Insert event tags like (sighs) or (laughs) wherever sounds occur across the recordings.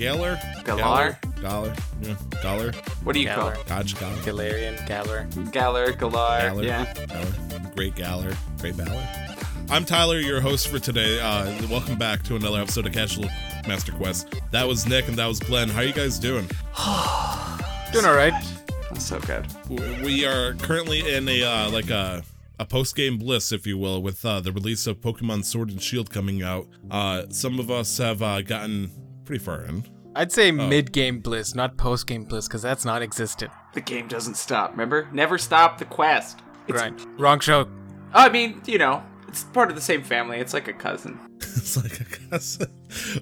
Galar, Galar, Galar? Galar, yeah, Galar, What do you Galar. Dodge Galar, Galarian, Galar. call it? Galar, Galar. Galar, Yeah. Galar, Great Galar, Great Valor. I'm Tyler, your host for today. Uh, welcome back to another episode of Casual Master Quest. That was Nick and that was Glenn. How are you guys doing? (sighs) Doing all right. That's so good. We are currently in a uh, like a a post game bliss, if you will, with uh, the release of Pokemon Sword and Shield coming out. Uh, some of us have uh, gotten pretty far in. I'd say mid-game bliss, not post-game bliss, because that's not existed. The game doesn't stop, remember? Never stop the quest. It's, right. Wrong show. I mean, you know, it's part of the same family. It's like a cousin. (laughs) it's like a cousin.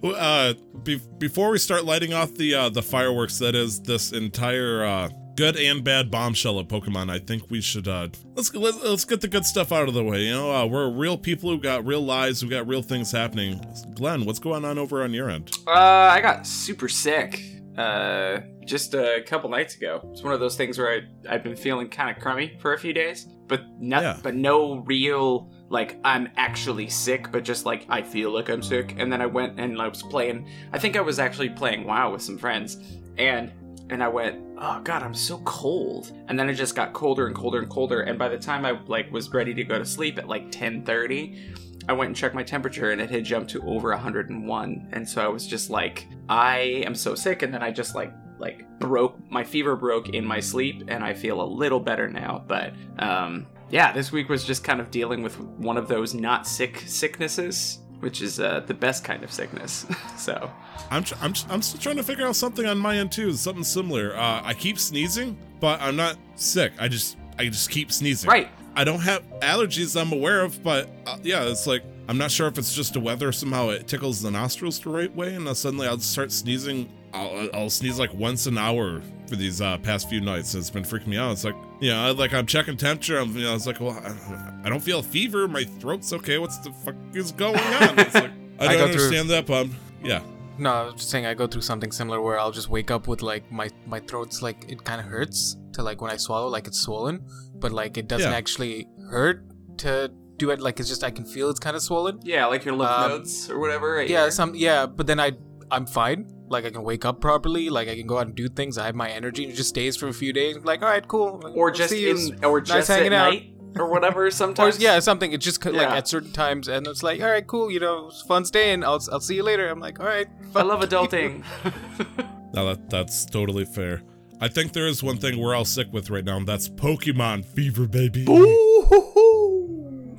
Uh, be- before we start lighting off the uh, the fireworks, that is this entire uh, good and bad bombshell of Pokemon. I think we should uh, let's let's let's get the good stuff out of the way. You know, uh, we're real people who got real lives, who got real things happening. Glenn, what's going on over on your end? Uh, I got super sick. Uh, just a couple nights ago. It's one of those things where I I've been feeling kind of crummy for a few days, but no, Yeah. but no real like I'm actually sick, but just like I feel like I'm sick. And then I went and I was playing. I think I was actually playing WoW with some friends, and and I went, oh god, I'm so cold. And then it just got colder and colder and colder. And by the time I like was ready to go to sleep at like 10:30. I went and checked my temperature and it had jumped to over 101 and so I was just like I am so sick and then I just like like broke my fever broke in my sleep and I feel a little better now but um yeah this week was just kind of dealing with one of those not sick sicknesses which is uh, the best kind of sickness (laughs) so I'm tr- I'm tr- I'm still trying to figure out something on my end too. Something similar. Uh, I keep sneezing, but I'm not sick. I just I just keep sneezing. right I don't have allergies I'm aware of, but uh, yeah, it's like I'm not sure if it's just the weather. Somehow it tickles the nostrils the right way, and then suddenly I'll start sneezing. I'll, I'll sneeze like once an hour for these uh, past few nights. It's been freaking me out. It's like, you know, like I'm checking temperature. I'm, you know, it's like, well, I, I don't feel a fever. My throat's okay. What's the fuck is going on? (laughs) It's like, I I don't go through- understand that, but um, yeah. No, I was just saying I go through something similar where I'll just wake up with like my my throat's like it kind of hurts to like when I swallow like it's swollen, but like it doesn't Yeah. actually hurt to do it. Like it's just I can feel it's kind of swollen. yeah like your lymph Um, nodes or whatever right Yeah, here. some yeah, but then I I'm fine. Like I can wake up properly. Like I can go out and do things. I have my energy. and It just stays for a few days. Like all right, cool. or just see in or just hanging at out. night or whatever (laughs) Or sometimes yeah, something. It's just like Yeah. at certain times, and it's like, all right, cool. You know, it's fun staying. I'll I'll see you later. I'm like, all right. I love adulting (laughs) No, that that's totally fair. I think there is one thing we're all sick with right now, and that's Pokemon fever, baby.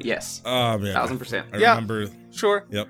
yes Oh man, thousand percent I Yeah. remember. Sure. Yep.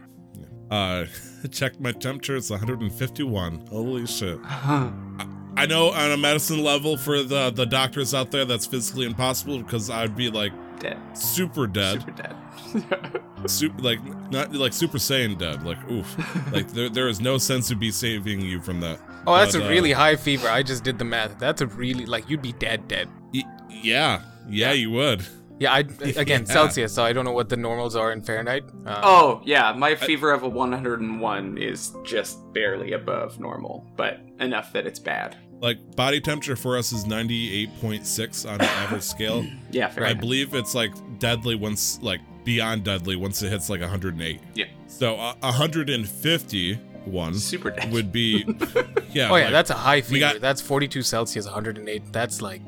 Uh, (laughs) checked my temperature. It's 151. Holy shit. I know on a medicine level for the the doctors out there that's physically impossible because I'd be like dead super dead, super dead (laughs) super like not like super saiyan dead. Like oof, like (laughs) there there is no sense to be saving you from that. Oh, that's But, a uh, really high fever. I just did the math. That's a really like you'd be dead, dead. y- yeah, yeah, you would. Yeah, I (laughs) again Yeah. Celsius, so I don't know what the normals are in Fahrenheit. Uh, Oh yeah, my fever of a 101 is just barely above normal, but enough that it's bad. Like body temperature for us is 98.6 on an average (coughs) scale. Yeah, fair. I believe it's like deadly once, like beyond deadly once it hits like 108. Yeah. So uh, 151 Super dead. would be, (laughs) yeah. oh yeah, like, that's a high fever. got- that's 42 Celsius, 108. That's like,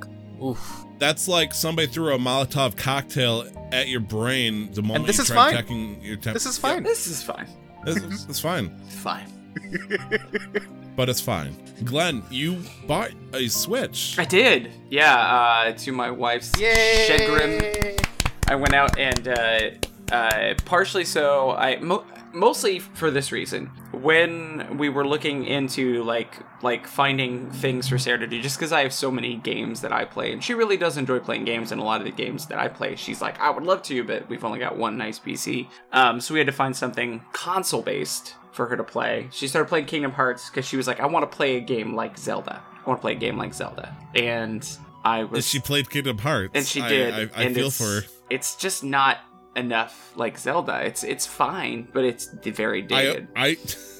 oof. that's like somebody threw a Molotov cocktail at your brain the moment this you is try fine. checking your temperature. This is fine. this is fine. It's, it's fine, It's fine. (laughs) but it's fine. Glenn, you bought a Switch. I did. Yeah, uh, to my wife's chagrin. I went out and uh, uh, partially so I mo- mostly for this reason. When we were looking into like like finding things for Sarah to do, just because I have so many games that I play, and she really does enjoy playing games, and a lot of the games that I play, she's like, I would love to, but we've only got one nice PC. Um, so we had to find something console based for her to play. She started playing Kingdom Hearts because she was like, I want to play a game like Zelda. I want to play a game like Zelda, and I was She played Kingdom Hearts. and she did. I, I, and feel for her. It's just not enough like Zelda. It's it's fine, but it's very I, dated. I,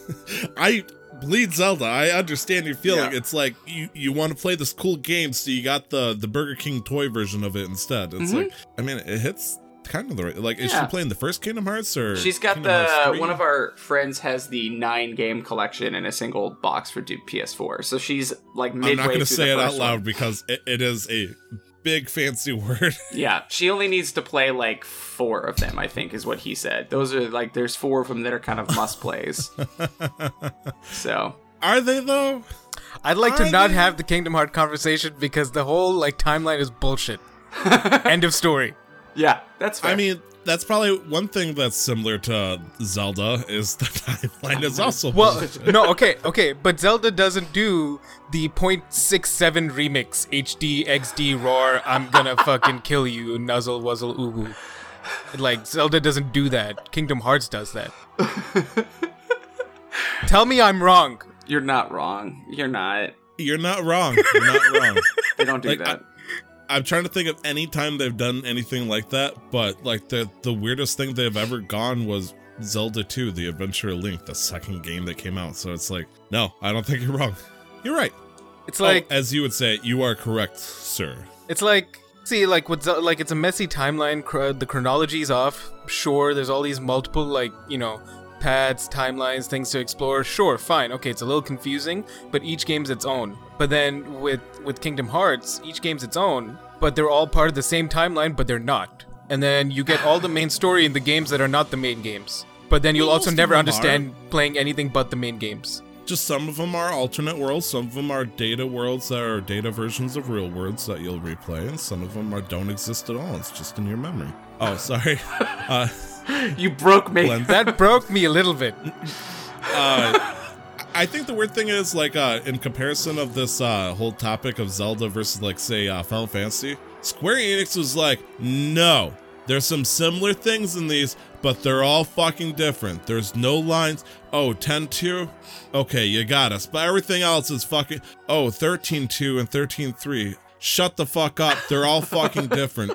(laughs) I bleed Zelda. I understand your feeling. Yeah. It's like you, you want to play this cool game, so you got the the Burger King toy version of it instead. It's Mhm. like, I mean, it hits kind of the right. Like, is she playing the first Kingdom Hearts or? She's got Kingdom the one of our friends has the nine game collection in a single box for D- PS4. So she's like midway I'm not going to say it out loud because it, it is a big fancy (laughs) word. Yeah, she only needs to play like four of them. I think is what he said. Those are like there's four of them that are kind of must plays. (laughs) so Are they though? I'd like to Are not they? have the Kingdom Heart conversation because the whole like timeline is bullshit. (laughs) End of story. yeah, that's fair. I mean, that's probably one thing that's similar to Zelda is the (laughs) timeline is also Well, no, okay, okay, but Zelda doesn't do the .67 remix HD XD roar. I'm gonna (laughs) fucking kill you, nuzzle wuzzle ubu. Like Zelda doesn't do that. Kingdom Hearts does that. (laughs) Tell me I'm wrong. you're not wrong. You're not. You're not wrong. You're not wrong. They don't do Like, that. I'm trying to think of any time they've done anything like that, but like the the weirdest thing they've ever gone was Zelda 2, The Adventure of Link, the second game that came out. So it's like, no, I don't think you're wrong. You're right. It's like oh, as you would say, you are correct, sir. It's like see, like with like it's a messy timeline. Cr- the chronology's off. Sure, there's all these multiple like you know paths, timelines, things to explore. Sure, fine. Okay, it's a little confusing, but each game's its own. But then with with Kingdom Hearts, each game's its own, but they're all part of the same timeline, but they're not. And then you get all the main story in the games that are not the main games. But then you'll also never understand playing anything but the main games. Just some of them are alternate worlds, some of them are data worlds that are data versions of real worlds that you'll replay, and some of them are don't exist at all. It's just in your memory. Oh, sorry. (laughs) uh, You broke me. Glenn, That broke me a little bit. (laughs) uh, I think the weird thing is like uh, in comparison of this uh, whole topic of Zelda versus like say uh, Final Fantasy, Square Enix was like, no, there's some similar things in these, but they're all fucking different. There's no lines. Oh, 10-2? Okay, you got us. But everything else is fucking. Oh, 13-2 and 13-3. Shut the fuck up. They're all fucking (laughs) different.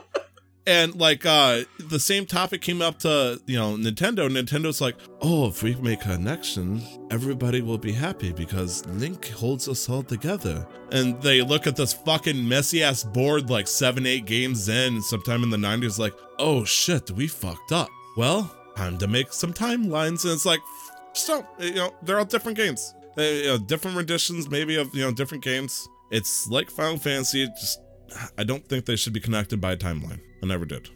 And like uh the same topic came up to, you know, Nintendo. Nintendo's like, "Oh, if we make a connection, everybody will be happy because Link holds us all together." And they look at this fucking messy ass board like 7 8 games in sometime in the 90s like, "Oh shit, we fucked up." Well, time to make some timelines and it's like, "So, you know, they're all different games. Uh, you know, different renditions maybe of, you know, different games. It's like Final Fantasy, just I don't think they should be connected by a timeline. I never did.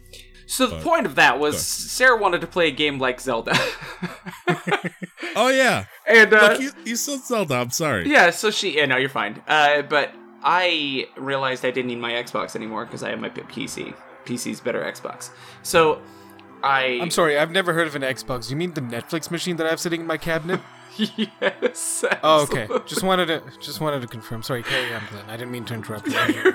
So the But- point of that was Go. Sarah wanted to play a game like Zelda. (laughs) Oh yeah, (laughs) and uh, look, you, you said Zelda. I'm sorry. yeah, so she yeah, no, you're fine. Uh, but I realized I didn't need my Xbox anymore because I have my PC. PC's better Xbox. So I I'm sorry, I've never heard of an Xbox. You mean the Netflix machine that I have sitting in my cabinet? (laughs) yes. Oh, okay. Just wanted to just wanted to confirm. Sorry, carry on, Glenn. I didn't mean to interrupt you.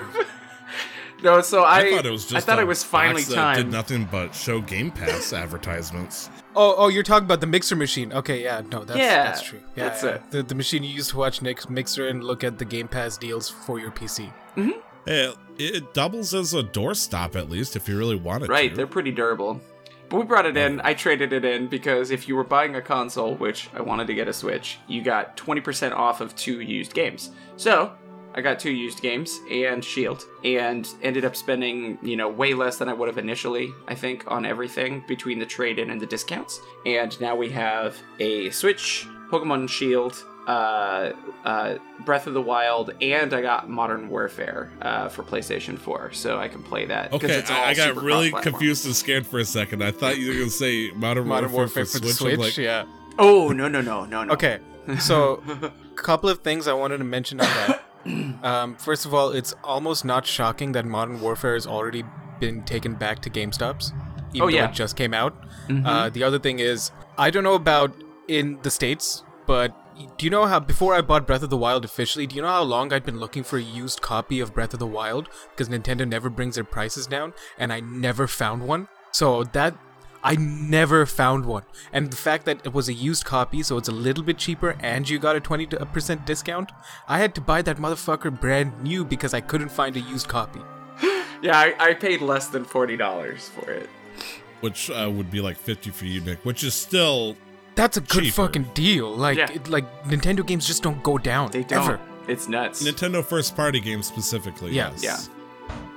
No, so I, I thought it was just. I thought a it was finally box that time. Did nothing but show Game Pass advertisements. oh, oh, you're talking about the mixer machine. Okay, yeah, no, that's Yeah, that's true. Yeah, that's yeah. it. The, the machine you use to watch Nick's mixer and look at the Game Pass deals for your PC. Hey, mm-hmm. it doubles as a doorstop at least if you really want it. Right, to. they're pretty durable. But we brought it in. I traded it in because if you were buying a console, which I wanted to get a Switch, you got 20% off of two used games. So I got two used games and Shield, and ended up spending, you know, way less than I would have initially, I think, on everything between the trade in and the discounts. And now we have a Switch, Pokemon Shield, uh, uh, Breath of the Wild, and I got Modern Warfare uh, for PlayStation 4, so I can play that. 'cause Okay, it's all I, I got really confused and scared for a second. I thought you were gonna say (laughs) Modern, Modern Warfare, Warfare for the Switch. Switch. like, yeah. Oh no no no no no. Okay, so a (laughs) couple of things I wanted to mention on that. Um, first of all, it's almost not shocking that Modern Warfare has already been taken back to GameStops, even Oh, though yeah. it just came out. Mhm. Uh, the other thing is, I don't know about in the states, but do you know how before I bought Breath of the Wild officially, do you know how long I'd been looking for a used copy of Breath of the Wild because Nintendo never brings their prices down, and I never found one. So that I never found one. And the fact that it was a used copy, so it's a little bit cheaper, and you got a 20% discount, I had to buy that motherfucker brand new because I couldn't find a used copy. (gasps) Yeah, I, I paid less than forty dollars for it. which uh, would be like fifty for you, Nick, which is still That's a good Cheaper. fucking deal. Like, Yeah. it, like Nintendo games just don't go down. They don't. Ever. It's nuts. Nintendo first party games specifically. Yeah. yes.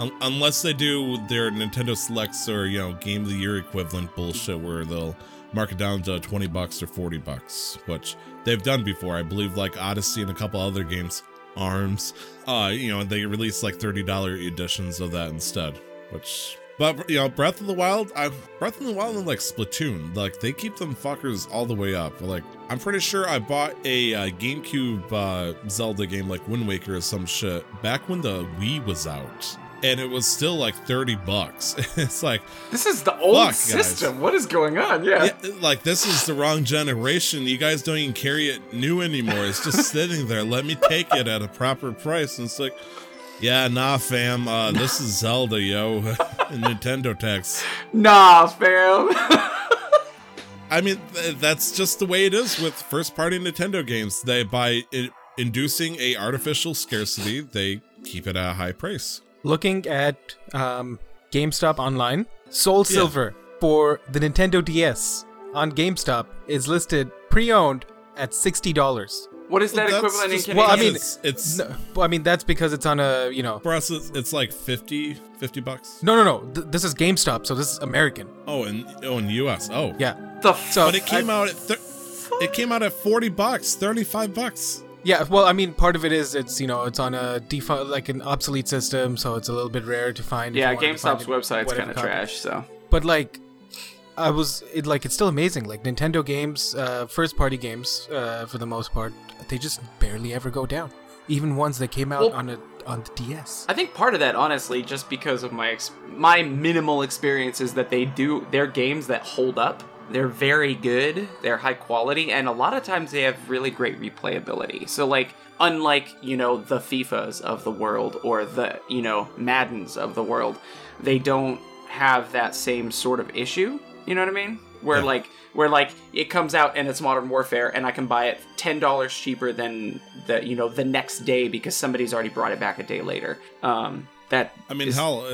Un- unless they do their Nintendo Selects or you know Game of the Year equivalent bullshit where they'll mark it down to 20 bucks or 40 bucks, which they've done before. I believe like Odyssey and a couple other games, Arms, uh, you know, they release like $30 editions of that instead, which but you know, Breath of the Wild, I Breath of the Wild and like Splatoon, like they keep them fuckers all the way up. Like I'm pretty sure I bought a uh, GameCube uh, Zelda game like Wind Waker or some shit back when the Wii was out, and it was still like 30 bucks. (laughs) it's like This is the old Fuck, guys. system. What is going on? Yeah. yeah, like this is the wrong generation. You guys don't even carry it new anymore. It's just (laughs) sitting there. Let me take it at a proper price. And it's like, yeah, nah, fam. Uh, this is Zelda, yo. (laughs) Nintendo tax. Nah, fam. I mean, th- that's just the way it is with first-party Nintendo games. They by i- inducing a artificial scarcity, they keep it at a high price. Looking at um, GameStop online, Soul Silver for the Nintendo DS on GameStop is listed pre-owned at sixty dollars. what is that That's equivalent in just- Canadian? Well, I mean, it's, it's No, I mean that's because it's on a you know. for us, it's, it's like 50, 50 bucks. No, no, no. Th- this is GameStop, so this is American. Oh, in oh in U.S. Oh, Yeah. the f- So But it came I- out at thir- it came out at 40 bucks, 35 bucks. Yeah, well, I mean, part of it is it's you know it's on a default like an obsolete system, so it's a little bit rare to find. yeah, GameStop's it, website's kind of trash. So But like, I was it like it's still amazing. Like Nintendo games, uh, first party games, uh, for the most part, they just barely ever go down. Even ones that came out Well- on a on the DS. I think part of that, honestly, just because of my ex- my minimal experience, is that they do they're games that hold up. They're very good. They're high quality, and a lot of times they have really great replayability. So, like, unlike you know the FIFA's of the world or the you know Maddens of the world, they don't have that same sort of issue. You know what I mean? Where Yeah. like where like it comes out and it's Modern Warfare, and I can buy it ten dollars cheaper than the you know the next day because somebody's already brought it back a day later. Um, that I mean, is- hell,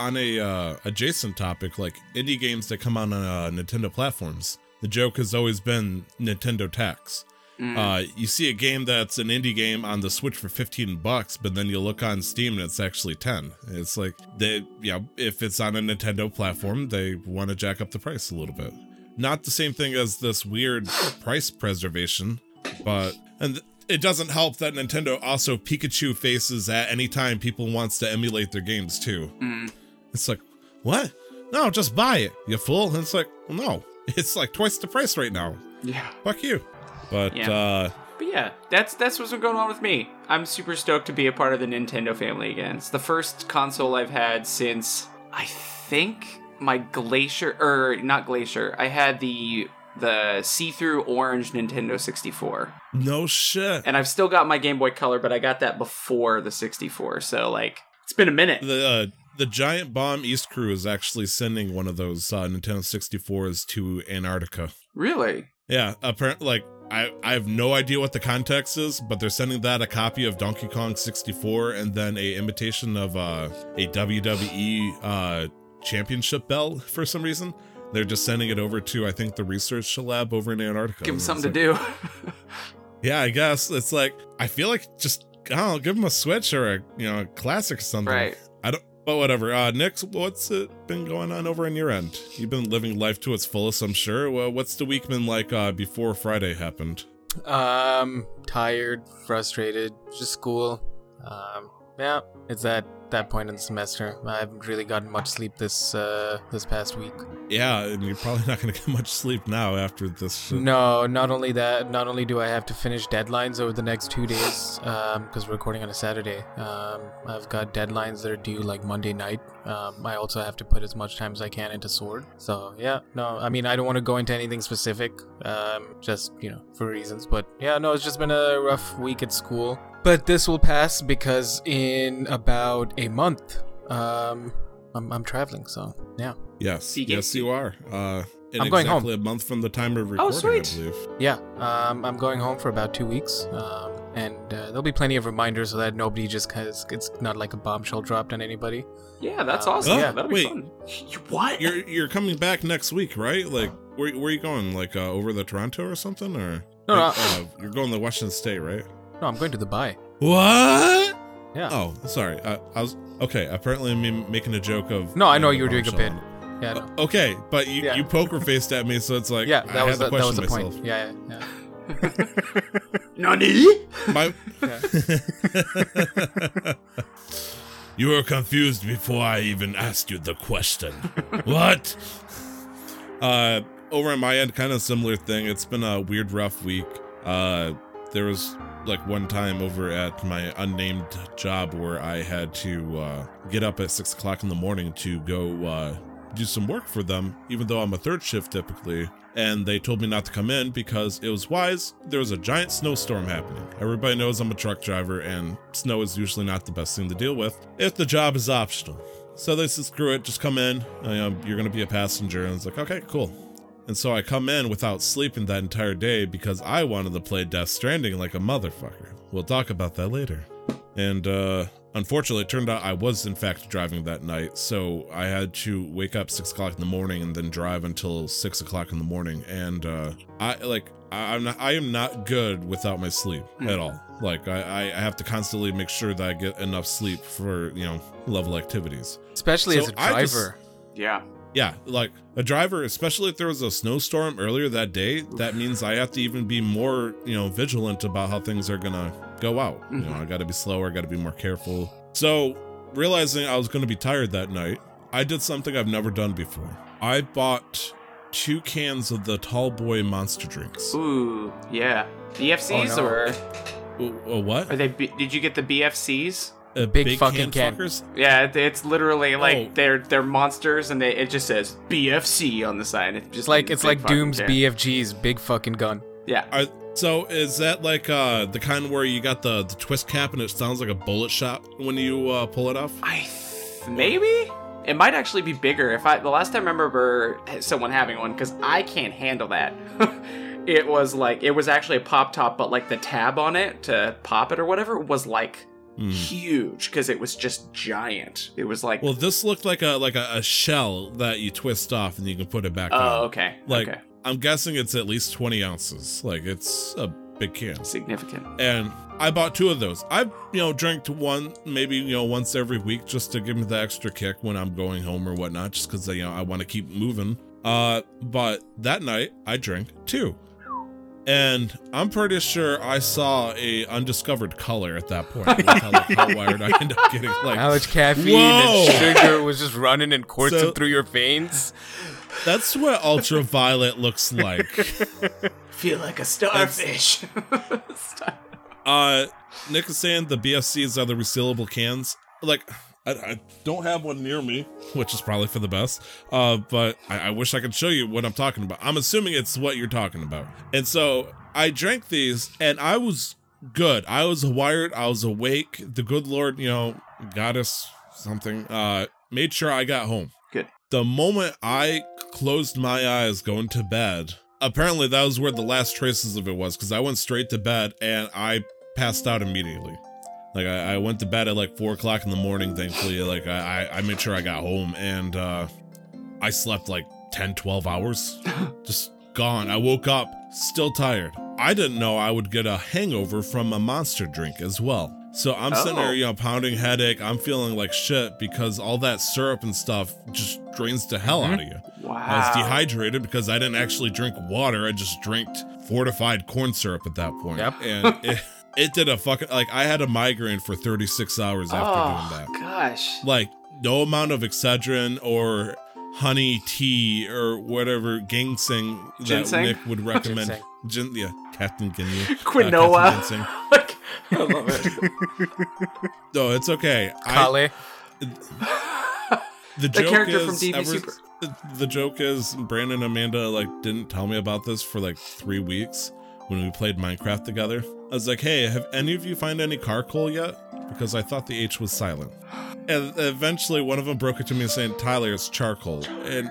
on a uh, adjacent topic, like indie games that come out on uh, Nintendo platforms, the joke has always been Nintendo tax. Mm. Uh, you see a game that's an indie game on the Switch for 15 bucks, but then you look on Steam and it's actually 10. It's like they, you know, if it's on a Nintendo platform, they want to jack up the price a little bit. Not the same thing as this weird price preservation, but and th- it doesn't help that Nintendo also Pikachu faces at any time people wants to emulate their games too. Mm. It's like, what? No, just buy it, you fool. And it's like, well, no, (laughs) it's like twice the price right now. yeah. Fuck you. But Yeah. uh But yeah, that's that's what's been going on with me. I'm super stoked to be a part of the Nintendo family again. It's the first console I've had since I think my Glacier or not Glacier. I had the the see-through orange Nintendo 64. no shit. And I've still got my Game Boy Color, but I got that before the 64. So like it's been a minute. The uh, the Giant Bomb East Crew is actually sending one of those uh, Nintendo 64s to Antarctica. Really? Yeah, apparently, like I I have no idea what the context is, but they're sending that a copy of Donkey Kong 64 and then a imitation of uh, a WWE uh, championship belt for some reason. They're just sending it over to I think the research lab over in Antarctica. Give them something to like- do. (laughs) Yeah, I guess it's like I feel like just I don't know, give them a Switch or a you know a classic or something. right. But whatever. Uh, Nick, what's it been going on over on your end? You've been living life to its fullest, I'm sure. Well, what's the week been like uh, before Friday happened? Um, tired, frustrated, just school. Um, yeah, it's that that point in the semester. I haven't really gotten much sleep this uh this past week. Yeah, and you're probably (laughs) not going to get much sleep now after this. Shit. No, not only that, not only do I have to finish deadlines over the next two days, um, because we're recording on a Saturday. Um, I've got deadlines that are due like Monday night. Um, I also have to put as much time as I can into Sword. So yeah, no, I mean I don't want to go into anything specific, um, just you know for reasons. But yeah, no, it's just been a rough week at school. But this will pass because in about a month, um, I'm, I'm traveling. So yeah. Yes, Speaking- yes, you are. Uh, in I'm going home. exactly a month from the time of recording, oh, sweet. I believe. Yeah, um, I'm going home for about two weeks, um, and uh, there'll be plenty of reminders so that nobody just cause it's not like a bombshell dropped on anybody. Yeah, that's Uh, awesome. Oh, yeah, that'll be wait. fun. You- What? You're you're coming back next week, right? Like, where where are you going? Like uh, over the Toronto or something, or No, no. Uh, you're going to Washington State, right? No, I'm going to the buy. What? Yeah. Oh, sorry. I, I was okay. Apparently, I'm making a joke of. No, I know you were doing a bombshell bit. Yeah. no. Uh, Okay, but you, Yeah. you poker faced at me, so it's like yeah, I that was had the, to that was the question point. myself. Yeah, yeah, yeah. (laughs) Nani? My, Yeah. (laughs) you were confused before I even asked you the question. (laughs) what? Uh, over on my end, kind of similar thing. It's been a weird, rough week. Uh, there was like one time over at my unnamed job where I had to uh, get up at six o'clock in the morning to go uh, do some work for them, even though I'm a third shift typically. And they told me not to come in because it was wise. There was a giant snowstorm happening. Everybody knows I'm a truck driver, and snow is usually not the best thing to deal with if the job is optional. So they said, screw it, just come in. I, um, you're going to be a passenger. And it's like, okay, cool. And so I come in without sleeping that entire day because I wanted to play Death Stranding like a motherfucker. We'll talk about that later. And uh unfortunately it turned out I was in fact driving that night, so I had to wake up six o'clock in the morning and then drive until six o'clock in the morning. And uh I like I- I'm not I am not good without my sleep at all. Like I, I have to constantly make sure that I get enough sleep for, you know, level activities. Especially So as a I just- driver. Yeah. Yeah, like a driver, especially if there was a snowstorm earlier that day, that means I have to even be more, you know, vigilant about how things are gonna go out. You know, I gotta be slower, I gotta be more careful. So, realizing I was gonna be tired that night, I did something I've never done before. I bought two cans of the Tall Boy monster drinks. Ooh, yeah. BFCs Oh, no. or uh, what? are they? B- did you get the BFCs? Uh, Big fucking can. fuckers? Yeah, it- it's literally like Oh. they're they're monsters, and they it just says BFC on the side. It's just like it's like Doom's can. BFG's big fucking gun. Yeah. Are, so is that like uh the kind where you got the, the twist cap and it sounds like a bullet shot when you uh, pull it off? I th- maybe it might actually be bigger. If I the last time I remember someone having one, because I can't handle that. (laughs) it was like it was actually a pop top, but like the tab on it to pop it or whatever was like Hmm. huge because it was just giant. It was like Well, this looked like a like a, a shell that you twist off and you can put it back oh on. okay Like okay I'm guessing it's at least 20 ounces. Like it's a big can. significant. And I bought two of those. I've you know drank one maybe you know once every week just to give me the extra kick when I'm going home or whatnot, just because you know I want to keep moving. Uh, but that night I drank two. And I'm pretty sure I saw a undiscovered color at that point. That's how, like, how wired I end up getting. Like How much caffeine Whoa! and sugar was just running and coursing So- through your veins? That's what ultraviolet looks like. (laughs) Feel like a starfish. (laughs) Uh, Nick is saying the BFCs are the resealable cans. Like, I, I don't have one near me, which is probably for the best. Uh, but I, I wish I could show you what I'm talking about. I'm assuming it's what you're talking about. And so I drank these, and I was good. I was wired. I was awake. The good Lord, you know, goddess something, uh, made sure I got home. Good. The moment I closed my eyes going to bed, apparently that was where the last traces of it was because I went straight to bed and I passed out immediately. Like I, I went to bed at like four o'clock in the morning, thankfully. Like I, I, I made sure I got home and uh I slept like 10, 12 hours. (gasps) Just gone. I woke up still tired. I didn't know I would get a hangover from a monster drink as well. So I'm sitting Oh. there, you know, pounding headache. I'm feeling like shit because all that syrup and stuff just drains the hell out of you. wow. I was dehydrated because I didn't actually drink water. I just drank fortified corn syrup at that point. Yep. And it, (laughs) it did a fucking like I had a migraine for 36 hours after oh doing that. Oh gosh. Like no amount of Excedrin or honey tea or whatever ginseng that Ginseng? Nick would (laughs) recommend. Ginseng. Gin, yeah, Captain Ginyu. (laughs) uh, Quinoa. Captain Ginseng. (laughs) Like, I love it. No, it's okay. I, Kale. the The joke is ever- Super. the joke is Brandon and Amanda like didn't tell me about this for like three weeks when we played Minecraft together. I was like, "Hey, have any of you find any charcoal yet?" Because I thought the H was silent. And eventually, one of them broke it to me saying, "Tyler, it's charcoal," and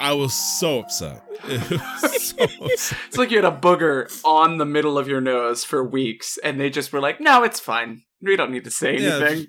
I was so upset. (laughs) It was so upset. (laughs) It's like you had a booger on the middle of your nose for weeks, and they just were like, "No, it's fine. We don't need to say anything. Yeah, anything."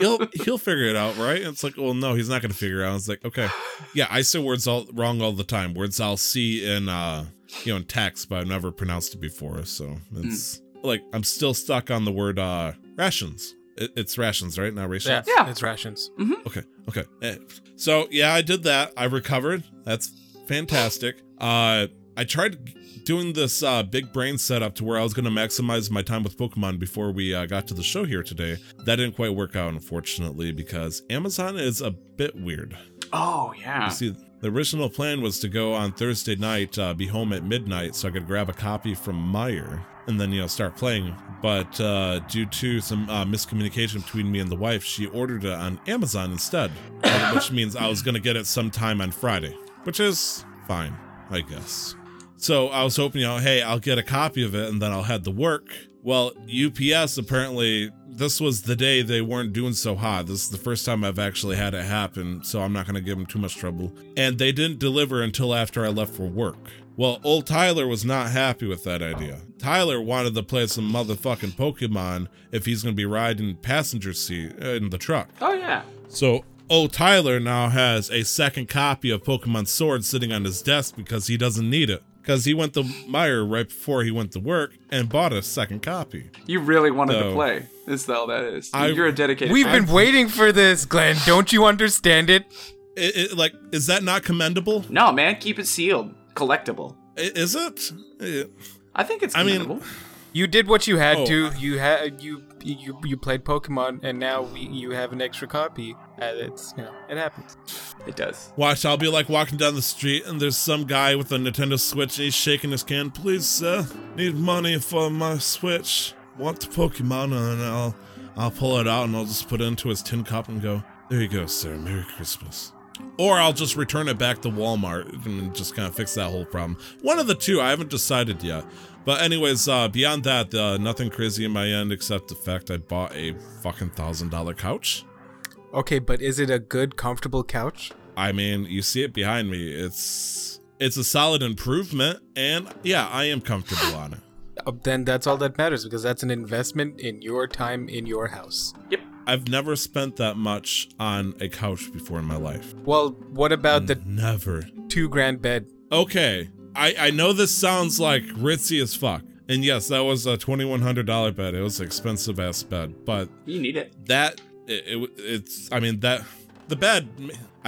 He'll he'll figure it out, right? It's like, well, no, he's not gonna figure it out. It's like, okay, yeah, I say words all wrong all the time. Words I'll see in uh you know in text, but I've never pronounced it before. So it's like I'm still stuck on the word uh rations. It, it's rations, right? Not rations. Yeah, Yeah. it's rations. Okay. Okay. Eh, So yeah, I did that. I recovered. That's fantastic. Uh, I tried doing this uh, big brain setup to where I was going to maximize my time with Pokemon before we uh, got to the show here today. That didn't quite work out, unfortunately, because Amazon is a bit weird. Oh yeah. You see, the original plan was to go on Thursday night, uh, be home at midnight, so I could grab a copy from Meijer and then you know start playing. But uh, due to some uh, miscommunication between me and the wife, she ordered it on Amazon instead, (coughs) which means I was gonna get it sometime on Friday, which is fine, I guess. So I was hoping, you know, hey, I'll get a copy of it and then I'll head to work. Well, UPS apparently this was the day they weren't doing so hot. This is the first time I've actually had it happen, so I'm not going to give them too much trouble. And they didn't deliver until after I left for work. Well, old Tyler was not happy with that idea. Tyler wanted to play some motherfucking Pokemon if he's going to be riding passenger seat uh, in the truck. Oh yeah. So, old Tyler now has a second copy of Pokemon Sword sitting on his desk because he doesn't need it. Because he went to Meijer right before he went to work and bought a second copy. You really wanted to No. play. Is all that is. I- You're a dedicated. We've fan. been waiting for this, Glenn. Don't you understand it? It, it, like, is that not commendable? No, man. Keep it sealed. Collectible. Is it? I think it's I mean- You did what you had Oh, to. I- You had you you you played Pokemon, and now we, you have an extra copy. And it's you know it happens. it does. Watch, I'll be like walking down the street and there's some guy with a Nintendo Switch and he's shaking his can. Please, sir, need money for my Switch. Want the Pokemon? And I'll, I'll pull it out and I'll just put it into his tin cup and go, there you go, sir. Merry Christmas. Or I'll just return it back to Walmart and just kind of fix that whole problem. One of the two. I haven't decided yet. But anyways, uh, beyond that, uh, nothing crazy in my end except the fact I bought a fucking thousand dollar couch. Okay, but is it a good, comfortable couch? I mean, you see it behind me. It's it's a solid improvement, and yeah, I am comfortable (sighs) on it. Uh, then that's all that matters because that's an investment in your time in your house. Yep. I've never spent that much on a couch before in my life. Well, what about the Never. two grand bed? Okay, I I know this sounds like ritzy as fuck, and yes, that was a twenty one hundred dollar bed. It was an expensive ass bed, but You need it. that it, it, it's i mean that the bed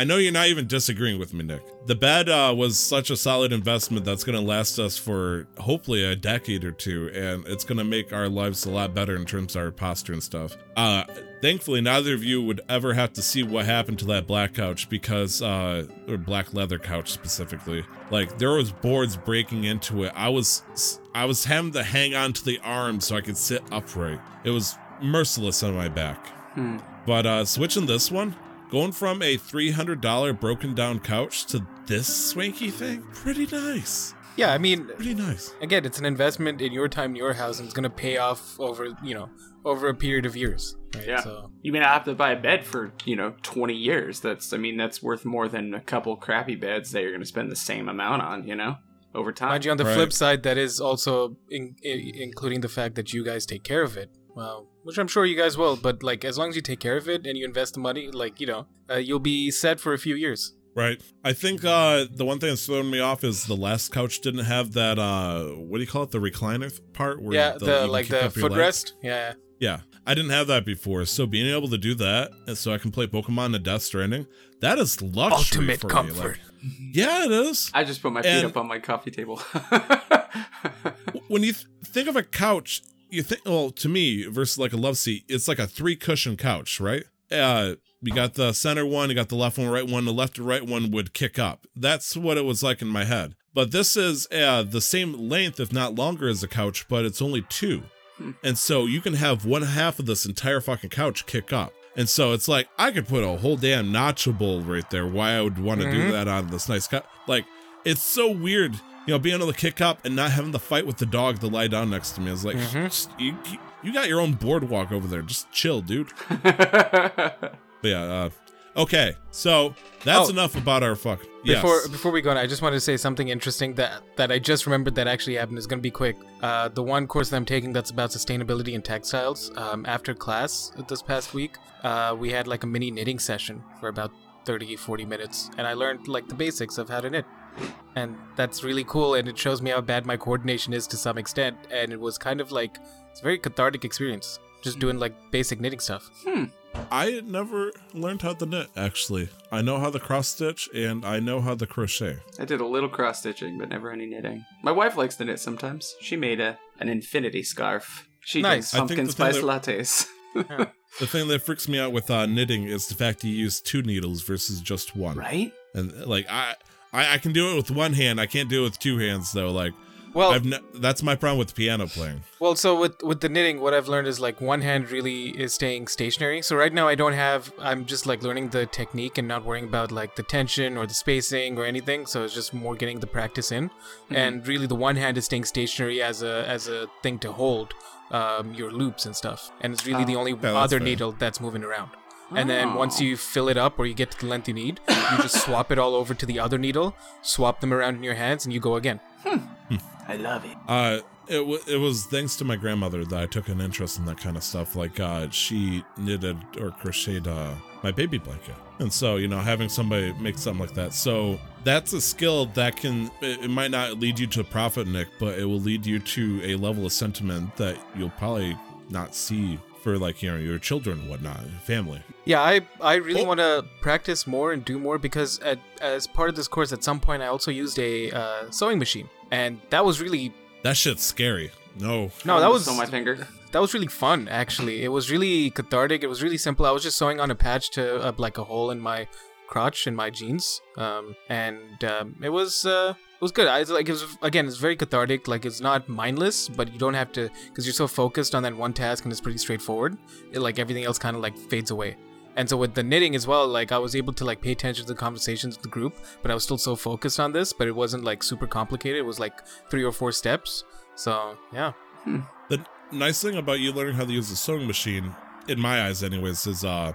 i know you're not even disagreeing with me nick. The bed uh, was such a solid investment that's going to last us for hopefully a decade or two and it's going to make our lives a lot better in terms of our posture and stuff. Uh thankfully neither of you would ever have to see what happened to that black couch because uh or black leather couch specifically. Like there was boards breaking into it. I was i was having to hang on to the arm so i could sit upright. It was merciless on my back. Hmm. but uh switching this one, going from a $300 broken down couch to this swanky thing, pretty nice. Yeah, I mean, Pretty nice. again, it's an investment in your time in your house, and it's gonna pay off over you know over a period of years. Right? Yeah. So You may not have to buy a bed for you know 20 years. That's I mean that's worth more than a couple crappy beds that you're going to spend the same amount on. You know, over time. mind you, on the Right. flip side, that is also in, i including the fact that you guys take care of it. Well, which I'm sure you guys will, but like as long as you take care of it and you invest the money, like you know, uh, you'll be set for a few years. Right. I think uh the one thing that's throwing me off is the last couch didn't have that uh what do you call it? The recliner part where yeah, you the like the up your legs? footrest. Yeah, Yeah. I didn't have that before. So being able to do that and so I can play Pokemon and Death Stranding, that is luxury ultimate for me. comfort. Like, yeah, it is. I just put my feet And- up on my coffee table. (laughs) when you th- think of a couch, you think, well, to me, versus like a love seat, it's like a three cushion couch, right? Uh, you got the center one, you got the left one, right one. The left and right one would kick up. That's what it was like in my head. But this is uh, the same length, if not longer, as a couch, but it's only two. Hmm. And so you can have one half of this entire fucking couch kick up. And so it's like I could put a whole damn bowl right there. Why I would want to do Mhm. that on this nice couch? Like it's so weird, you know, being able to kick up and not having to fight with the dog to lie down next to me. I was like Mhm. just- you, you- got your own boardwalk over there. Just chill, dude. (laughs) But yeah, uh, okay. So that's Oh. enough about our fuck. Yes. Before before we go on, I just wanted to say something interesting that that I just remembered that actually happened. is going to be quick. Uh, the one course that I'm taking that's about sustainability in textiles. Um, after class this past week, uh, we had like a mini knitting session for about 30, 40 minutes, and I learned like the basics of how to knit. And that's really cool, and it shows me how bad my coordination is to some extent. And it was kind of like it's a very cathartic experience. just doing like basic knitting stuff. Hmm. I never learned how to knit, actually. I know how to cross stitch and I know how to crochet. I did a little cross stitching, but never any knitting. My wife likes to knit sometimes. She made a an infinity scarf. She Nice. does I think pumpkin spice that- lattes. (laughs) The thing that freaks me out with uh, knitting is the fact you use two needles versus just one. right? And like I, I, I can do it with one hand. I can't do it with two hands though. Like Well, I've ne- that's my problem with piano playing. Well, so with with the knitting, what I've learned is like one hand really is staying stationary. So right now I don't have. I'm just like learning the technique and not worrying about like the tension or the spacing or anything. So it's just more getting the practice in. And really, the one hand is staying stationary as a as a thing to hold um, your loops and stuff. And it's really the Oh. only that's other fair. needle that's moving around. And then once you fill it up or you get to the length you need, you just (laughs) swap it all over to the other needle, swap them around in your hands, and you go again. I love it. Uh, it w- it was thanks to my grandmother that I took an interest in that kind of stuff. Like uh, she knitted or crocheted uh, my baby blanket, and so you know having somebody make something like that. So that's a skill that can it, it might not lead you to profit, Nick, but it will lead you to a level of sentiment that you'll probably not see for like you know your children and whatnot, family. Yeah, I I really Oh. want to practice more and do more because at, as part of this course, at some point, I also used a uh, sewing machine, and that was really That shit's scary. No, no, that was on my finger. that was really fun. Actually, it was really cathartic. It was really simple. I was just sewing on a patch to uh, like a hole in my crotch in my jeans, um, and um, it was uh, it was good. I like it was again, it's very cathartic. Like it's not mindless, but you don't have to because you're so focused on that one task and it's pretty straightforward. It, like everything else kind of like fades away. And so with the knitting as well, like I was able to like pay attention to the conversations of the group, but I was still so focused on this. But it wasn't like super complicated. It was like three or four steps. So yeah, The nice thing about you learning how to use a sewing machine, in my eyes, anyways, is uh,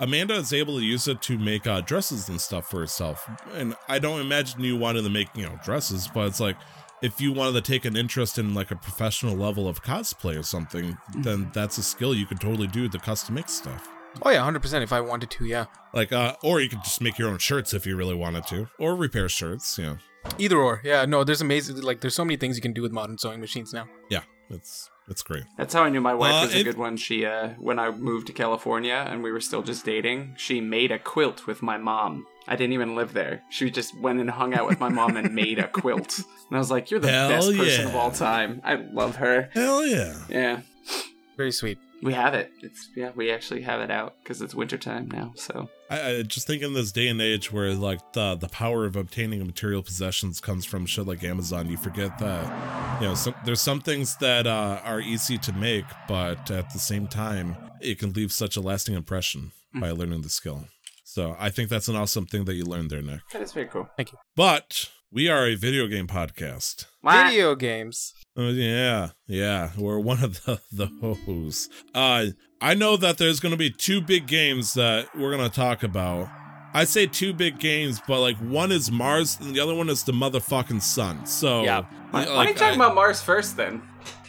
Amanda is able to use it to make uh, dresses and stuff for herself. And I don't imagine you wanted to make, you know, dresses, but it's like if you wanted to take an interest in like a professional level of cosplay or something, then that's a skill you could totally do the custom make stuff. oh yeah, hundred percent. If I wanted to, yeah. Like, uh, or you could just make your own shirts if you really wanted to, or repair shirts. Yeah, Either or, yeah. No, there's amazing. Like, there's so many things you can do with modern sewing machines now. yeah, it's it's great. That's how I knew my wife Uh, was a it- good one. She, uh, when I moved to California and we were still just dating, she made a quilt with my mom. I didn't even live there. She just went and hung out with my mom and made a quilt. And I was like, "You're the Hell best person yeah. of all time. I love her." Hell yeah. Yeah, Very sweet. We have it. It's yeah, we actually have it out because it's wintertime now. So I, I just think in this day and age where like the the power of obtaining material possessions comes from shit like Amazon, you forget that you know some, there's some things that uh, are easy to make, but at the same time, it can leave such a lasting impression by learning the skill. So I think that's an awesome thing that you learned there, Nick. that is very cool. Thank you. But we are a video game podcast. What? Video games. Oh yeah, yeah. We're one of the (laughs) the hosts. Uh, I know that there's gonna be two big games that we're gonna talk about. I say two big games, but like one is Mars and the other one is the motherfucking sun. So Yeah. Why, like, why are you talking I- about Mars first then?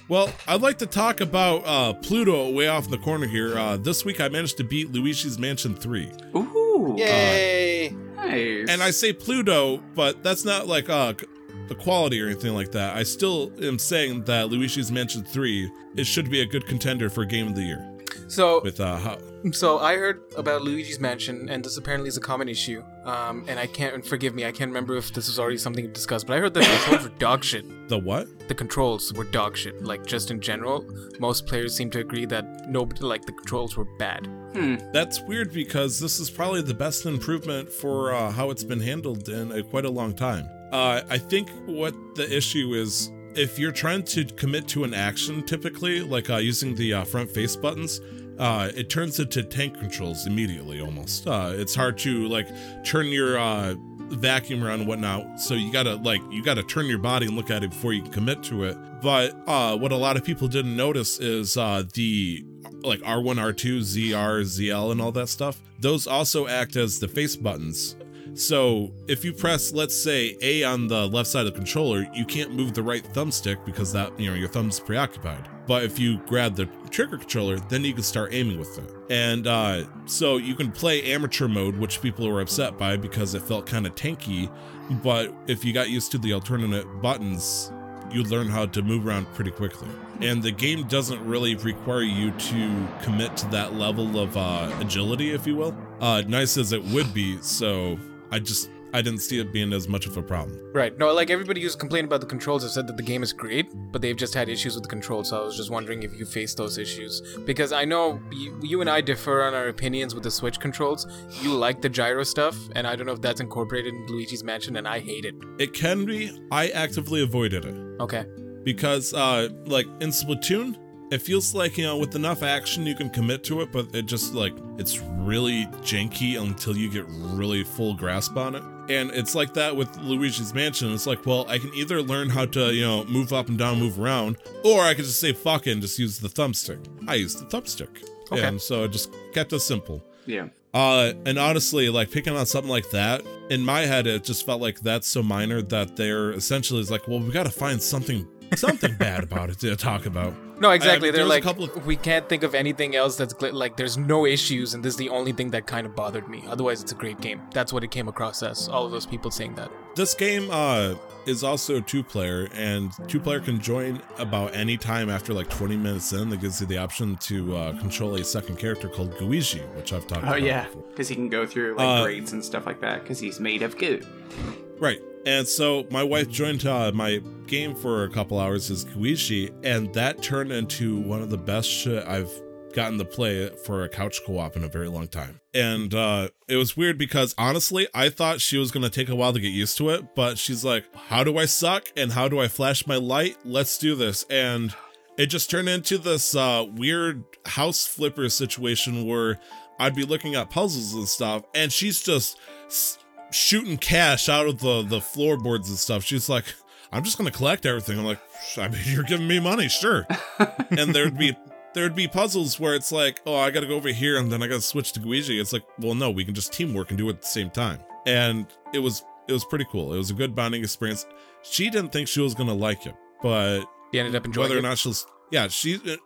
Well, I'd like to talk about uh, Pluto way off in the corner here. Uh, this week I managed to beat Luigi's Mansion 3. Ooh, Yay! nice. And I say Pluto, but that's not like uh c- the quality or anything like that. I still am saying that Luigi's Mansion 3 it should be a good contender for game of the year. So, With uh how, so I heard about Luigi's Mansion, and this apparently is a common issue. Um, and I can't forgive me. I can't remember if this was already something discussed, but I heard the controls were dog shit. (laughs) the what? The controls were dog shit. Like just in general, most players seem to agree that nobody like the controls were bad. hmm. That's weird because this is probably the best improvement for uh, how it's been handled in a, quite a long time. Uh, I think what the issue is if you're trying to commit to an action, typically, like uh, using the uh, front face buttons, uh, it turns into tank controls immediately almost. Uh, it's hard to like turn your uh, vacuum around and whatnot. So you gotta like you gotta turn your body and look at it before you commit to it. But uh, what a lot of people didn't notice is uh, the like R1, R2, ZR, ZL, and all that stuff. Those also act as the face buttons. So if you press, let's say, A on the left side of the controller, you can't move the right thumbstick because that you know your thumb's preoccupied. But if you grab the trigger controller, then you can start aiming with it. And uh, so you can play amateur mode, which people were upset by because it felt kind of tanky. But if you got used to the alternate buttons, you learn how to move around pretty quickly. And the game doesn't really require you to commit to that level of uh, agility, if you will. Uh, nice as it would be, so I just I didn't see it being as much of a problem. Right. No, like everybody who's complained about the controls have said that the game is great, but they've just had issues with the controls. So I was just wondering if you faced those issues because I know you, you and I differ on our opinions with the Switch controls. You like the gyro stuff, and I don't know if that's incorporated in Luigi's Mansion, and I hate it. It can be. I actively avoided it Okay. because, uh, like in Splatoon, it feels like you know with enough action you can commit to it, but it just like it's really janky until you get really full grasp on it. And it's like that with Luigi's Mansion. It's like, well, I can either learn how to, you know, move up and down, move around, or I could just say fuck it and just use the thumbstick. I used the thumbstick. Okay. And so it just kept it simple. Yeah. Uh, and honestly, like picking on something like that, in my head, it just felt like that's so minor that they're essentially is like, well, we got to find something, something (laughs) bad about it to talk about. No, exactly. I mean, They're there was a like, couple of- we can't think of anything else that's gl- like, there's no issues, and this is the only thing that kind of bothered me. Otherwise, it's a great game. That's what it came across as. All of those people saying that. This game uh, is also two player, and two player can join about any time after like 20 minutes in. That gives you the option to uh, control a second character called Gooigi, which I've talked Oh about. Oh, yeah, because he can go through like Uh, grades and stuff like that because he's made of goo. Right. And so my wife joined uh, my game for a couple hours as Gooigi, and that turned into one of the best shit I've gotten to play for a couch co-op in a very long time. And uh, it was weird because honestly, I thought she was gonna take a while to get used to it, but she's like, "How do I suck? And how do I flash my light? Let's do this." And it just turned into this uh, weird house flipper situation where I'd be looking at puzzles and stuff, and she's just shooting cash out of the the floorboards and stuff. She's like, "I'm just gonna collect everything." I'm like, "I mean, (laughs) you're giving me money, sure." (laughs) and there'd be there'd be puzzles where it's like, "Oh, I gotta go over here, and then I gotta switch to Gooigi." It's like, well, no, we can just teamwork and do it at the same time. And it was it was pretty cool. It was a good bonding experience. She didn't think she was gonna like it, but You ended up enjoying whether or not she'll yeah she uh,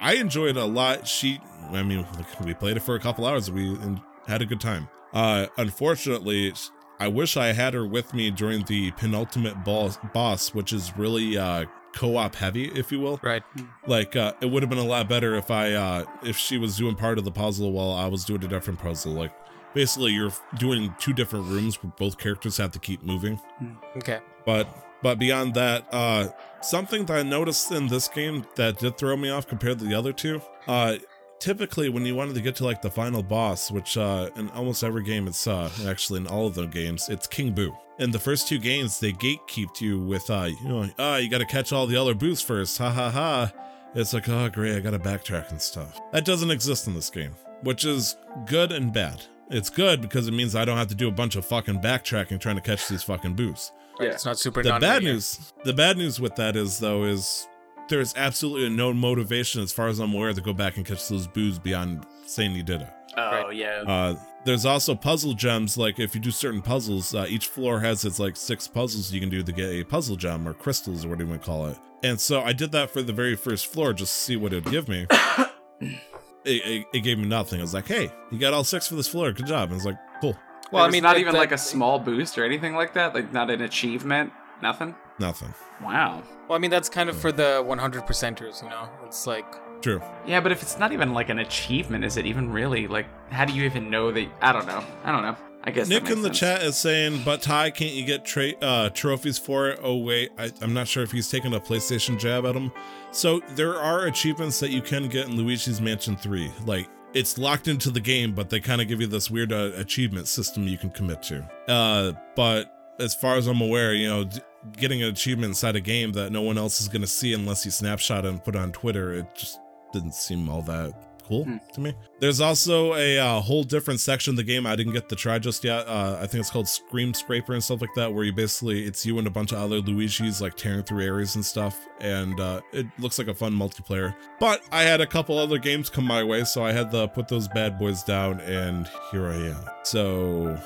i enjoyed it a lot she i mean we played it for a couple hours we and had a good time uh unfortunately i wish i had her with me during the penultimate boss boss which is really uh co-op heavy if you will right. like uh it would have been a lot better if i uh if she was doing part of the puzzle while i was doing a different puzzle like basically you're doing two different rooms where both characters have to keep moving Okay. but but beyond that uh something that i noticed in this game that did throw me off compared to the other two uh typically when you wanted to get to like the final boss which uh in almost every game it's uh actually in all of the games it's king boo. In the first two games they gatekeeped you with uh you know ah you gotta catch all the other boos first ha ha ha. It's like oh great i gotta backtrack and stuff. That doesn't exist in this game which is good and bad. It's good because it means i don't have to do a bunch of fucking backtracking trying to catch these fucking boos Yeah. It's not super the bad news the bad news with that is though is there's absolutely no motivation as far as i'm aware to go back and catch those boos beyond saying you did it Oh yeah. uh there's also puzzle gems like if you do certain puzzles uh, each floor has its like six puzzles you can do to get a puzzle gem or crystals or what do you want to call it and so i did that for the very first floor just to see what it would give me (coughs) it, it, it gave me nothing i was like hey you got all six for this floor good job and i was like cool Well, I mean, not even like a small boost or anything like that. Like not an achievement. Nothing. Nothing Wow. Well, I mean, that's kind of for the 100 percenters, you know? It's like, true Yeah, but if it's not even like an achievement, is it even really like? How do you even know that? I don't know. I don't know. I guess Nick makes in the sense. chat is saying, "But Ty, can't you get tra- uh, trophies for it?" Oh wait, I, I'm not sure if he's taking a PlayStation jab at him. So there are achievements that you can get in Luigi's Mansion 3. Like it's locked into the game, but they kind of give you this weird uh, achievement system you can commit to. Uh, but as far as I'm aware, you know, d- getting an achievement inside a game that no one else is going to see unless you snapshot it and put it on Twitter, it just didn't seem all that cool Hmm. to me. There's also a uh, whole different section of the game I didn't get to try just yet. Uh, I think it's called ScareScraper and stuff like that, where you basically it's you and a bunch of other Luigi's like tearing through areas and stuff, and uh, it looks like a fun multiplayer. But I had a couple other games come my way, so I had to put those bad boys down, and here I am. So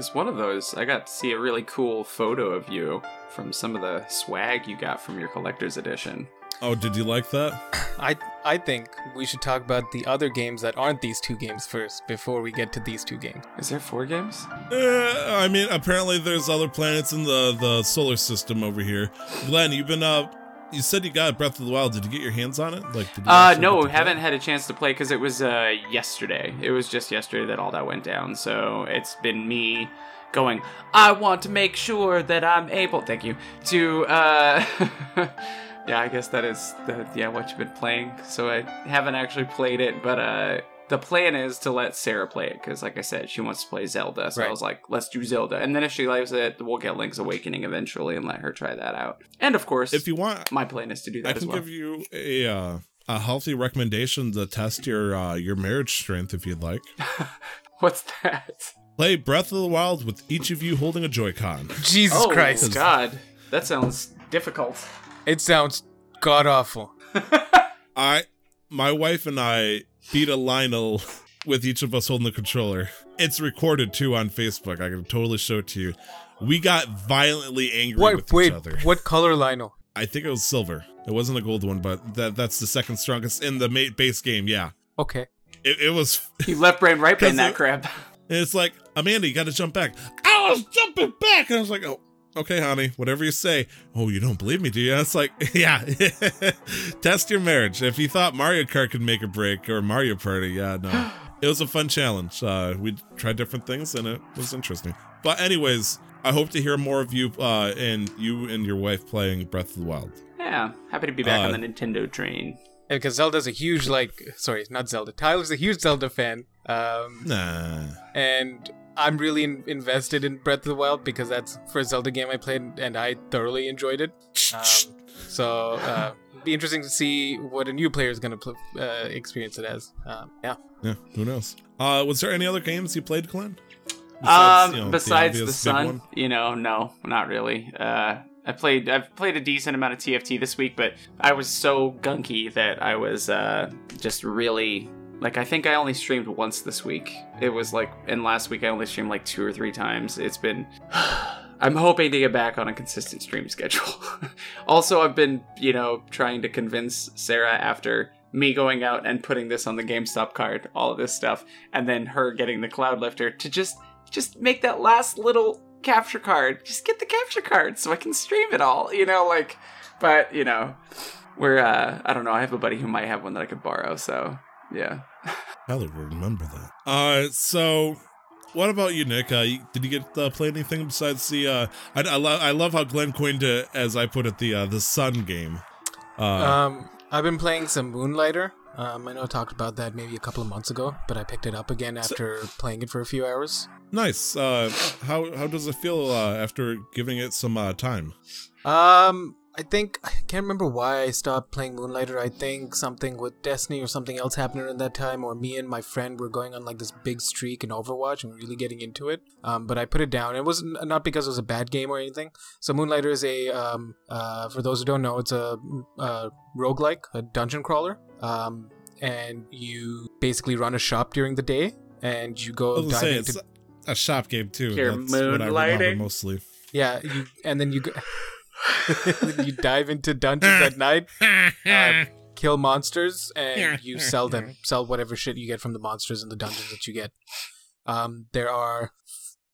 Because one of those, I got to see a really cool photo of you from some of the swag you got from your collector's edition. Oh, did you like that? (coughs) I I think we should talk about the other games that aren't these two games first before we get to these two games. Is there four games? Uh, I mean, apparently there's other planets in the the solar system over here. Glenn, you've been uh, you said you got Breath of the Wild. Did you get your hands on it? Like, did you Uh, no, haven't had a chance to play because it was uh yesterday. It was just yesterday that all that went down. So it's been me going. I want to make sure that I'm able. Thank you to. uh (laughs) Yeah, I guess that is the yeah what you've been playing. So I haven't actually played it, but uh. The plan is to let Sarah play it because, like I said, she wants to play Zelda. So I was like, "Let's do Zelda," and then if she likes it, we'll get Link's Awakening eventually and let her try that out. And of course, If you want, my plan is to do I that as can well. give you a uh, a healthy recommendation to test your uh, your marriage strength if you'd like. (laughs) What's that? Play Breath of the Wild with each of you holding a Joy-Con. Jesus oh Christ. God, that sounds difficult. It sounds god awful. (laughs) I, my wife and I beat a Lynel with each of us holding the controller. It's recorded too on Facebook. I can totally show it to you. We got violently angry What? with Wait, each other. what color Lynel? I think it was silver. It wasn't a gold one, but that that's the second strongest in the ma- base game. Yeah, Okay. it, it was. (laughs) You left brain, right brain that it- crap. And (laughs) it's like Amanda, you got to jump back. I was jumping back, and I was like, oh. Okay, honey, whatever you say. Oh, you don't believe me, do you? It's like, (laughs) yeah. (laughs) Test your marriage. If you thought Mario Kart could make a break or Mario Party, yeah, no. (gasps) It was a fun challenge. Uh, we tried different things and it was interesting. But anyways, I hope to hear more of you uh, and you and your wife playing Breath of the Wild. Yeah, happy to be back Uh, on the Nintendo train. Because Zelda's a huge like sorry, not Zelda. Tyler's a huge Zelda fan. Um Nah. and I'm really in- invested in Breath of the Wild because that's the first Zelda game I played and I thoroughly enjoyed it. Um, so uh, be interesting to see what a new player is going to pl- uh, experience it as. Um, yeah. Yeah, who knows? Uh, was there any other games you played, Glenn? um, you know, besides the, obvious big sun, you know, no, not really. Uh, I played, I've played a decent amount of TFT this week, but I was so gunky that I was uh, just really like. I think I only streamed once this week. It was like, and last week I only streamed like two or three times. It's been. (sighs) I'm hoping to get back on a consistent stream (laughs) schedule. also, I've been, you know, trying to convince Sarah after me going out and putting this on the GameStop card, all of this stuff, and then her getting the cloud lifter to just just make that last little capture card. Just get the capture card so I can stream it all, you know, like but, you know, we're uh I don't know, I have a buddy who might have one that I could borrow, so yeah. Tyler will remember that. Uh, so what about you, Nick? Uh, did you get to play anything besides the? Uh, I, I, lo- I love how Glenn coined it, as I put it, the uh, the Sun game. Uh, Um, I've been playing some Moonlighter. Um, I know I talked about that maybe a couple of months ago, but I picked it up again after playing it for a few hours. nice. Uh, how how does it feel uh, after giving it some uh, time? Um, I think I can't remember why I stopped playing Moonlighter. I think something with Destiny or something else happened around that time, or me and my friend were going on like this big streak in Overwatch and really getting into it. Um, but I put it down. It wasn't not because it was a bad game or anything. So Moonlighter is a um, uh, for those who don't know, it's a uh, roguelike, a dungeon crawler. Um, and you basically run a shop during the day, and you go was dive say into a shop game too. You're That's what I remember moonlighting? mostly. yeah, you and then you go. (laughs) you dive into dungeons at night uh, kill monsters and you sell them sell whatever shit you get from the monsters and the dungeons that you get. Um there are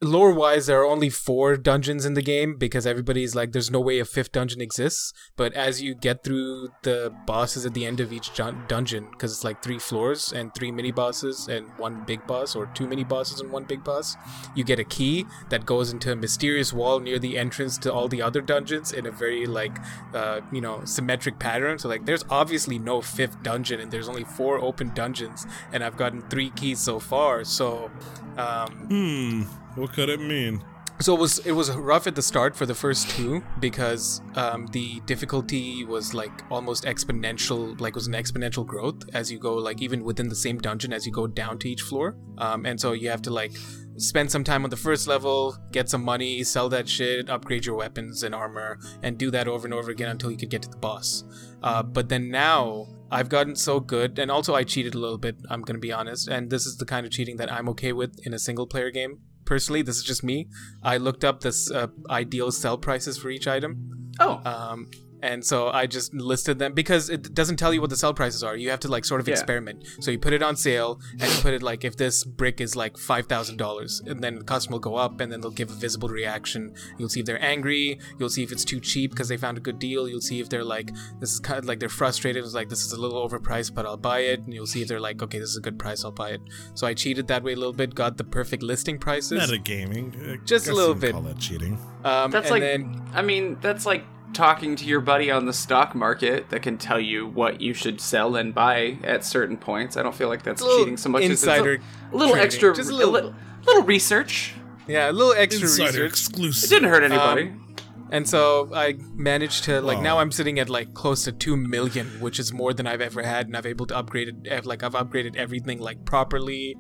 lore wise there are only four dungeons in the game because everybody's like there's no way a fifth dungeon exists. But as you get through the bosses at the end of each dun- dungeon because it's like three floors and three mini bosses and one big boss or two mini bosses and one big boss you get a key that goes into a mysterious wall near the entrance to all the other dungeons in a very like uh, you know symmetric pattern. So like there's obviously no fifth dungeon and there's only four open dungeons and i've gotten three keys so far. So um, Hmm. What could it mean? so it was it was rough at the start for the first two because um, the difficulty was like almost exponential like was an exponential growth as you go like even within the same dungeon as you go down to each floor um, and so you have to like spend some time on the first level get some money sell that shit upgrade your weapons and armor and do that over and over again until you could get to the boss uh, but then now I've gotten so good, and also I cheated a little bit. I'm gonna be honest, and this is the kind of cheating that I'm okay with in a single player game. Personally, this is just me. I looked up this uh, ideal sell prices for each item, Oh, um, And so I just listed them because it doesn't tell you what the sell prices are. You have to like sort of Yeah. experiment. So you put it on sale and you put it like if this brick is like five thousand dollars, and then the customer will go up and then they'll give a visible reaction. You'll see if they're angry. You'll see if it's too cheap because they found a good deal. You'll see if they're like this is kind of like they're frustrated. It's like this is a little overpriced, but I'll buy it. And you'll see if they're like okay, this is a good price. I'll buy it. So I cheated that way a little bit. Got the perfect listing prices. Metagaming. I Just a little bit. Call that cheating. Um, That's and like, then I mean, that's like talking to your buddy on the stock market that can tell you what you should sell and buy at certain points. I don't feel like that's cheating so much insider as it's a, a little trading. extra, Just a a little- little, little research. yeah, a little extra Insider research. exclusive. It didn't hurt anybody. Um, And so I managed to like Wow. now I'm sitting at like close to two million, which is more than I've ever had, and I've able to upgrade it. ev- Like I've upgraded everything like properly.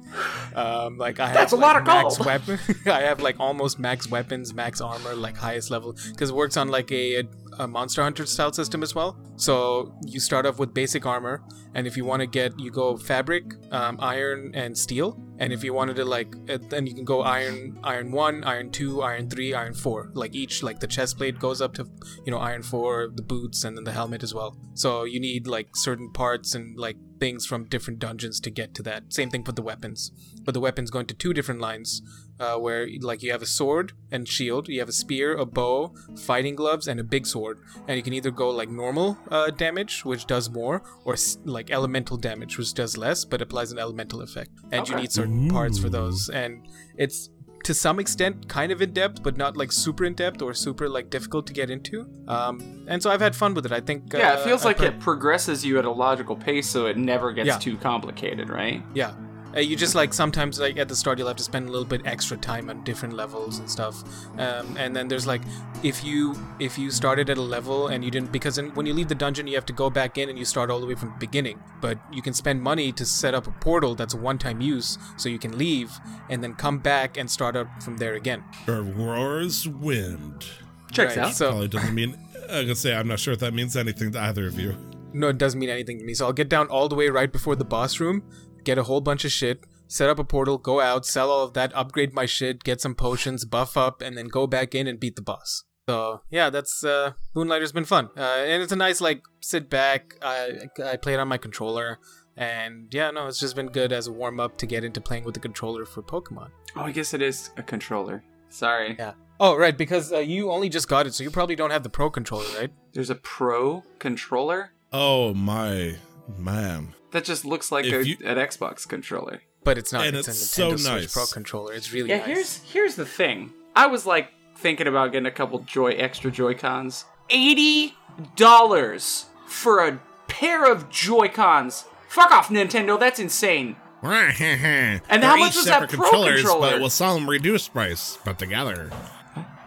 Um, like I have That's a like, lot of max gold. weapon. (laughs) I have like almost max weapons, max armor, like highest level, because it works on like a, a Monster Hunter style system as well. So you start off with basic armor, and if you want to get, you go fabric, um, iron, and steel. And if you wanted to like, uh, then you can go iron, iron one, iron two, iron three, iron four. Like each, like the chest plate goes up to, you know, iron four, the boots, and then the helmet as well. So you need like certain parts and like things from different dungeons to get to that. Same thing for the weapons, but the weapons go into two different lines, uh, where like you have a sword and shield, you have a spear, a bow, fighting gloves, and a big sword. And you can either go like normal uh, damage, which does more, or like elemental damage, which does less but applies an elemental effect. And you need certain parts for those. And it's to some extent kind of in depth, but not like super in depth or super like difficult to get into. Um, and so I've had fun with it. I think. yeah, uh, it feels I like pro- it progresses you at a logical pace, so it never gets Yeah. too complicated, right? Yeah. Uh, you just like sometimes like at the start you'll have to spend a little bit extra time on different levels and stuff um, and then there's like if you if you started at a level and you didn't because in, when you leave the dungeon you have to go back in and you start all the way from the beginning but you can spend money to set up a portal that's a one-time use so you can leave and then come back and start up from there again Aurora's wind. Checks Right, out. so Probably doesn't mean. I can say I'm not sure if that means anything to either of you. no it doesn't mean anything to me so i'll get down all the way right before the boss room get a whole bunch of shit set up a portal go out sell all of that upgrade my shit get some potions buff up and then go back in and beat the boss. So yeah that's uh moonlighter's been fun. Uh, and it's a nice like sit back. I i play it on my controller and yeah no it's just been good as a warm-up to get into playing with the controller for pokemon. Oh, I guess it is a controller. Sorry. yeah. Oh right because uh, you only just got it so you probably don't have the pro controller right? There's a pro controller? Oh my man. That just looks like a, you- an Xbox controller. but it's not And it's, it's a so Nintendo Switch nice. pro controller it's really Yeah, nice here's here's the thing. I was like thinking about getting a couple Joy extra Joy Cons. Eighty dollars for a pair of Joy Cons. Fuck off, Nintendo. That's insane. (laughs) and how much was that Pro controller? But with some reduced price, but together.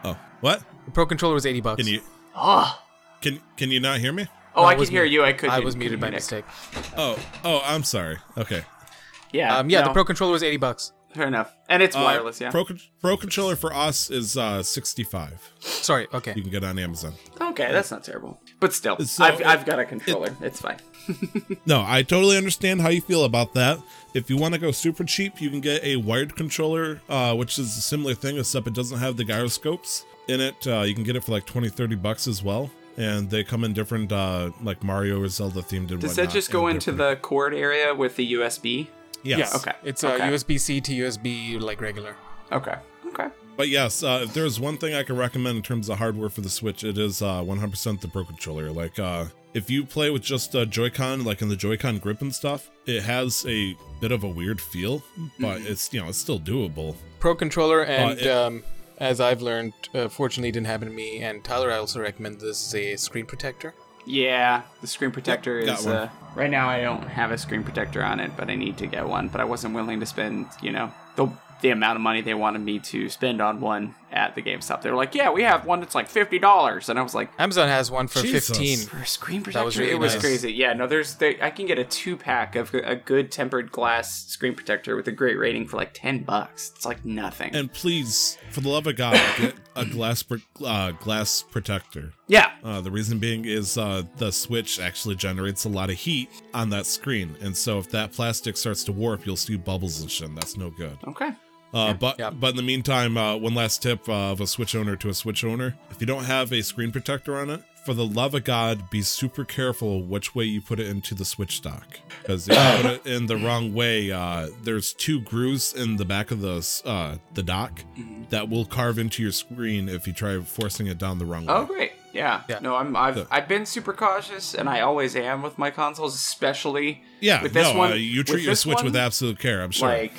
Oh, what? the pro controller was 80 bucks Can you Oh, can can you not hear me? Oh, No, I it could hear me. you. I could. I was muted by mistake. mistake. Oh oh, I'm sorry. Okay. Yeah. Um, yeah, the Pro controller was 80 bucks. Fair enough. And it's Uh, wireless. Yeah. Pro, Pro controller for us is uh 65. Sorry, okay. You can get on Amazon. okay, that's not terrible. But still, So I've, it- I've got a controller. it's fine. (laughs) No, I totally understand how you feel about that. If you want to go super cheap, you can get a wired controller, uh, which is a similar thing, except it doesn't have the gyroscopes in it. Uh, you can get it for like 20, 30 bucks as well. And they come in different, uh, like Mario or Zelda themed and Does that just go and into different- the cord area with the USB? Yes. Yeah, okay. It's uh, Okay. USB C to USB, like regular. Okay. Okay. But yes, uh, if there's one thing I can recommend in terms of hardware for the Switch, it is uh, 100% the Pro Controller. Like, uh, if you play with just a Joy-Con, like in the Joy-Con grip and stuff, it has a bit of a weird feel, but it's you know it's still doable. Pro controller, and it- um, as I've learned, uh, fortunately, it didn't happen to me. And Tyler, I also recommend this as a screen protector. Yeah, the screen protector got is. Uh, right now, I don't have a screen protector on it, but I need to get one. But I wasn't willing to spend, you know, the the amount of money they wanted me to spend on one at the GameStop. They were like, "Yeah, we have one that's like fifty dollars," and I was like, Amazon has one for Jesus. 15. "For a screen protector, That was really it was nice. crazy." Yeah, no, there's there, I can get a two pack of a good tempered glass screen protector with a great rating for like ten bucks. It's like nothing. And please, for the love of God, get a glass pro- uh, glass protector. yeah, Uh, the reason being is uh, the Switch actually generates a lot of heat on that screen, and so if that plastic starts to warp, you'll see bubbles and shit. and That's no good. okay. Uh, but Yeah. but in the meantime, uh, one last tip uh, of a Switch owner to a Switch owner: if you don't have a screen protector on it, for the love of God, be super careful which way you put it into the switch dock. Because if you put it in the wrong way, uh, there's two grooves in the back of the uh, the dock that will carve into your screen if you try forcing it down the wrong way. Oh, great. Yeah. Yeah. No, I'm. I've So- I've been super cautious, and I always am with my consoles, especially yeah, with this no, one. uh, you treat your Switch one, with absolute care. I'm sure. Like,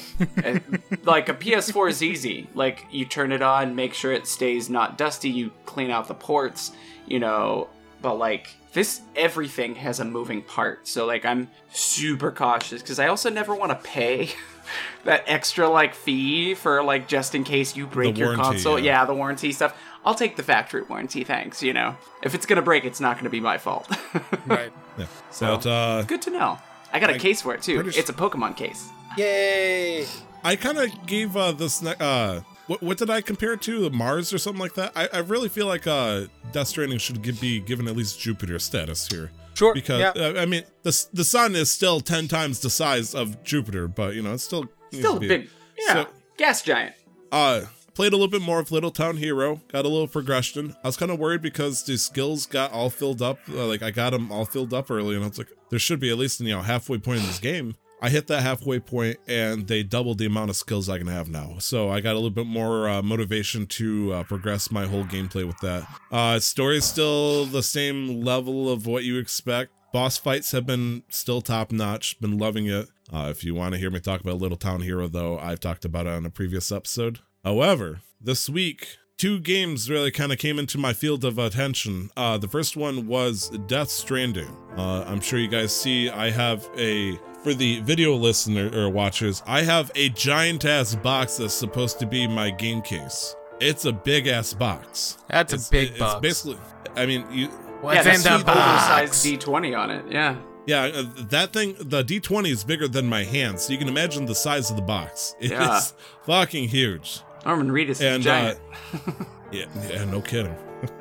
uh, like a PS4 is easy. Like you turn it on, make sure it stays not dusty. You clean out the ports, you know. But like this, everything has a moving part. So like I'm super cautious because I also never want to pay (laughs) that extra like fee for like just in case you break your warranty, console. yeah. yeah, the warranty stuff. I'll take the factory warranty, thanks. You know, if it's gonna break, it's not gonna be my fault. (laughs) Right. yeah. So- But uh, Good to know. I got a case for it too. British- It's a Pokemon case. Yay! I kind of gave uh, this. Ne- uh, what, what did I compare it to? The Mars or something like that? I, I really feel like uh, Death Stranding should give, be given at least Jupiter status here. Sure. Because yeah. uh, I mean, the the sun is still ten times the size of Jupiter, but you know it's still Still a big, yeah, So- gas giant. Uh, played a little bit more of Little Town Hero. Got a little progression. I was kind of worried because the skills got all filled up. Uh, like I got them all filled up early, and I was like, there should be at least you know halfway point in this game. I hit that halfway point, and they doubled the amount of skills I can have now. So I got a little bit more uh, motivation to uh, progress my whole gameplay with that. Uh, story is still the same level of what you expect. Boss fights have been still top notch. Been loving it. Uh, if you want to hear me talk about Little Town Hero, though, I've talked about it on a previous episode. However, this week, two games really kind of came into my field of attention. Uh, the first one was Death Stranding. Uh, I'm sure you guys see I have a. For the video listener or watchers, I have a giant ass box that's supposed to be my game case. It's a big ass box. That's It's- a big it's box. basically, I mean, you What's yeah, in the an oversized box? D20 on it. Yeah. Yeah, uh, that thing, the D20 is bigger than my hand, so you can imagine the size of the box. It is Yeah. fucking huge. Norman Reedus is And giant. uh, (laughs) yeah, yeah, no kidding.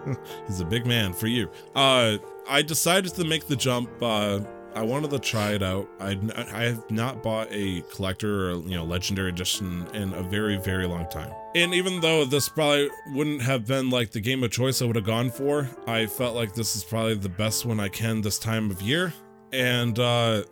(laughs) He's a big man for you. Uh, I decided to make the jump. Uh, I wanted to try it out. I I have not bought a collector or you know legendary edition in a very very long time. And even though this probably wouldn't have been like the game of choice I would have gone for, I felt like this is probably the best one I can this time of year. And uh,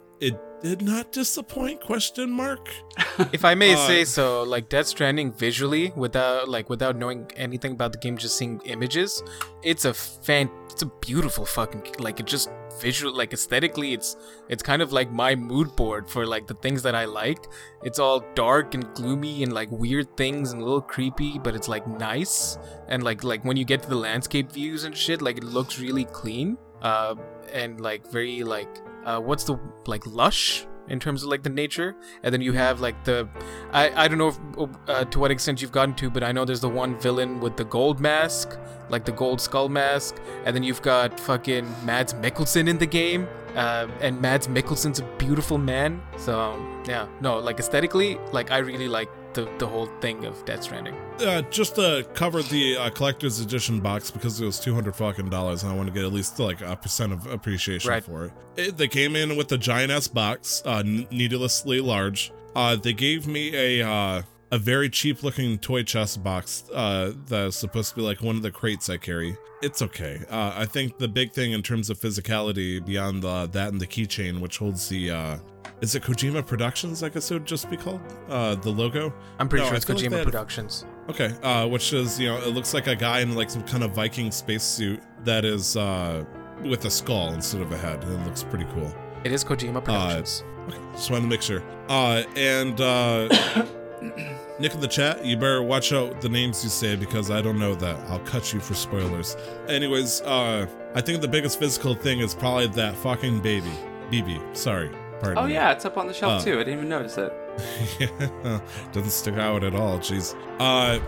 did not disappoint? Question mark. (laughs) if I may Uh, say so, like Death Stranding visually, without like without knowing anything about the game, just seeing images, it's a fan, it's a beautiful fucking like it just visual like aesthetically, it's it's kind of like my mood board for like the things that I liked. It's all dark and gloomy and like weird things and a little creepy, but it's like nice and like like when you get to the landscape views and shit, like it looks really clean, uh, and like very like uh, what's the like lush in terms of like the nature? And then you have like the i i don't know if, uh, to what extent you've gotten to but i know there's the one villain with the gold mask like the gold skull mask and then you've got fucking mads mikkelsen in the game uh, and mads mikkelsen's a beautiful man so um, yeah. No like aesthetically like i really like the the whole thing of death stranding Uh, just to cover the uh, collector's edition box because it was two hundred fucking dollars, and I want to get at least like a percent of appreciation Right. for it. it. They came in with a giant ass box, uh, needlessly large. Uh, they gave me a uh, a very cheap looking toy chest box uh, that is supposed to be like one of the crates I carry. It's okay. Uh, I think the big thing in terms of physicality beyond uh, that and the keychain, which holds the uh, is it Kojima Productions? I guess it would just be called uh, the logo. i'm pretty No, sure it's like kojima had- productions Okay, uh, which is you know it looks like a guy in like some kind of Viking spacesuit that is uh, with a skull instead of a head. It looks pretty cool. it is kojima productions Okay, just wanted to make sure. Uh, and uh, (coughs) Nick in the chat, you better watch out the names you say because I don't know that. I'll cut you for spoilers. Anyways, uh, I think the biggest physical thing is probably that fucking baby, BB. Sorry, pardon. oh me. yeah, it's up on the shelf Uh, too. I didn't even notice it. yeah, (laughs) doesn't stick out at all. Jeez. Uh,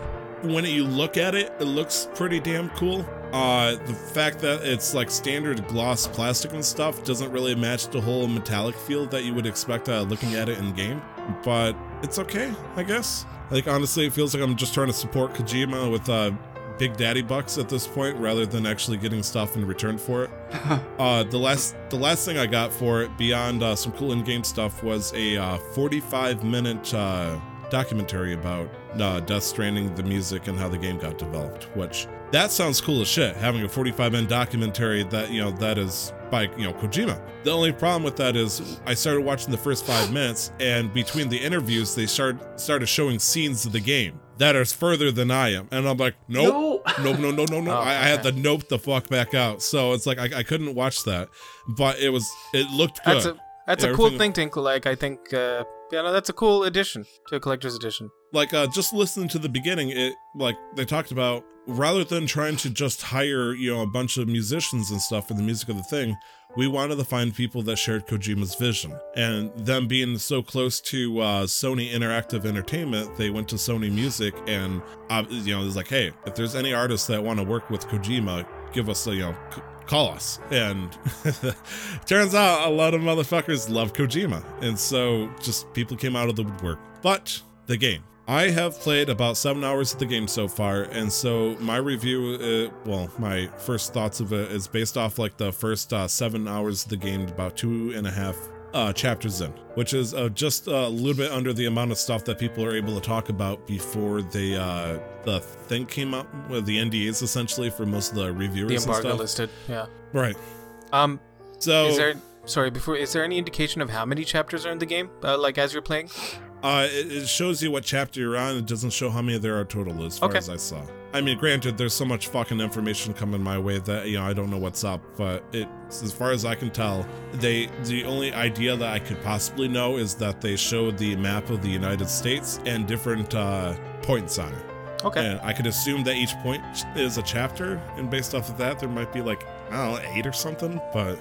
when you look at it, it looks pretty damn cool. Uh, the fact that it's like standard gloss plastic and stuff doesn't really match the whole metallic feel that you would expect uh, looking at it in game, but it's okay, I guess. Like honestly, it feels like I'm just trying to support Kojima with uh, big daddy bucks at this point, rather than actually getting stuff in return for it. (laughs) Uh, the last the last thing I got for it, beyond uh, some cool in-game stuff, was a uh, 45 minute uh, documentary about uh, Death Stranding, the music, and how the game got developed. Which that sounds cool as shit. Having a 45 minute documentary that you know that is by you know Kojima. The only problem with that is I started watching the first five minutes, and between the interviews, they started started showing scenes of the game that are further than I am, and I'm like, nope, No. no, no, no, no, no. (laughs) Oh, I, I had to nope the fuck back out, so it's like I, I couldn't watch that, but it was it looked good. That's a that's a cool thing, Tinkle. Like I think, uh, yeah, no, that's a cool addition to a collector's edition. like uh just listening to the beginning it like they talked about rather than trying to just hire you know a bunch of musicians and stuff for the music of the thing we wanted to find people that shared kojima's vision. And them being so close to uh sony interactive entertainment they went to sony music and uh, you know it's like hey if there's any artists that want to work with kojima give us a you know c- call us. And (laughs) turns out a lot of motherfuckers love kojima. And so just people came out of the woodwork. But the game I have played about seven hours of the game so far, and so my review, uh, well, my first thoughts of it is based off like the first uh, seven hours of the game, about two and a half uh, chapters in, which is uh, just a little bit under the amount of stuff that people are able to talk about before they uh, the thing came out with the NDAs essentially for most of the reviewers The and embargo stuff. listed. Yeah. Right. Um. So Is there? Sorry. Before, is there any indication of how many chapters are in the game? Uh, like as you're playing? Uh, it, it shows you what chapter you're on. It doesn't show how many there are total, as far Okay. as I saw. I mean, granted, there's so much fucking information coming my way that you know I don't know what's up. But it, as far as I can tell, they the only idea that I could possibly know is that they showed the map of the United States and different uh, points on it. Okay. And I could assume that each point is a chapter, and based off of that, there might be like I don't know eight or something. But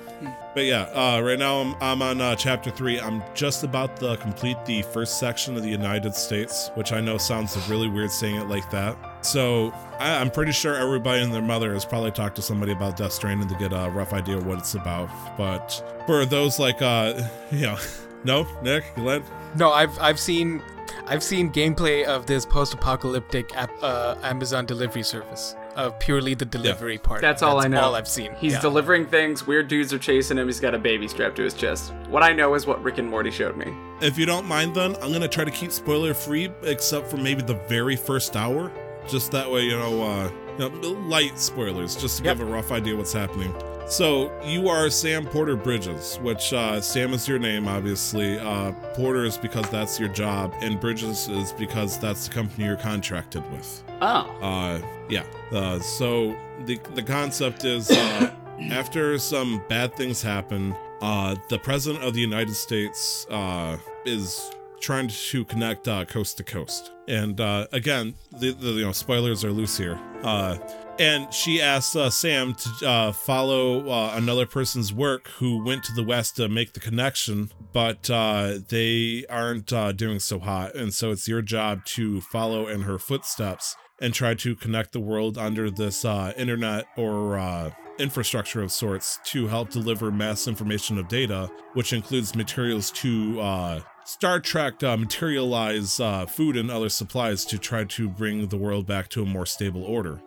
but yeah, uh, right now I'm I'm on uh, chapter three. I'm just about to complete the first section of the United States, which I know sounds really weird saying it like that. So I, I'm pretty sure everybody and their mother has probably talked to somebody about Death Stranding to get a rough idea of what it's about. But for those like uh, (laughs) you know, no, Nick, Glenn, No, I've I've seen I've seen gameplay of this post-apocalyptic app, uh, Amazon delivery service of purely the delivery part. That's all I know. all I've seen. He's Yeah. delivering things. Weird dudes are chasing him. He's got a baby strapped to his chest. What I know is what Rick and Morty showed me. if you don't mind, then I'm gonna try to keep spoiler free, except for maybe the very first hour. Just that way, you know, uh, you know, light spoilers, just to Yep. give a rough idea what's happening. So you are Sam Porter Bridges, which uh, Sam is your name, obviously. Uh, Porter is because that's your job, and Bridges is because that's the company you're contracted with. Oh. Uh, yeah. Uh, so the the concept is uh, (coughs) after some bad things happen, uh, the president of the United States uh, is trying to connect uh, coast to coast. And uh, again, the, the you know spoilers are loose here. Uh, and she asks uh, Sam to uh, follow uh, another person's work who went to the west to make the connection, but uh, they aren't uh, doing so hot. And so it's your job to follow in her footsteps and try to connect the world under this uh, internet or uh, infrastructure of sorts to help deliver mass information of data, which includes materials to uh, Star Trek uh, materialize uh, food and other supplies to try to bring the world back to a more stable order.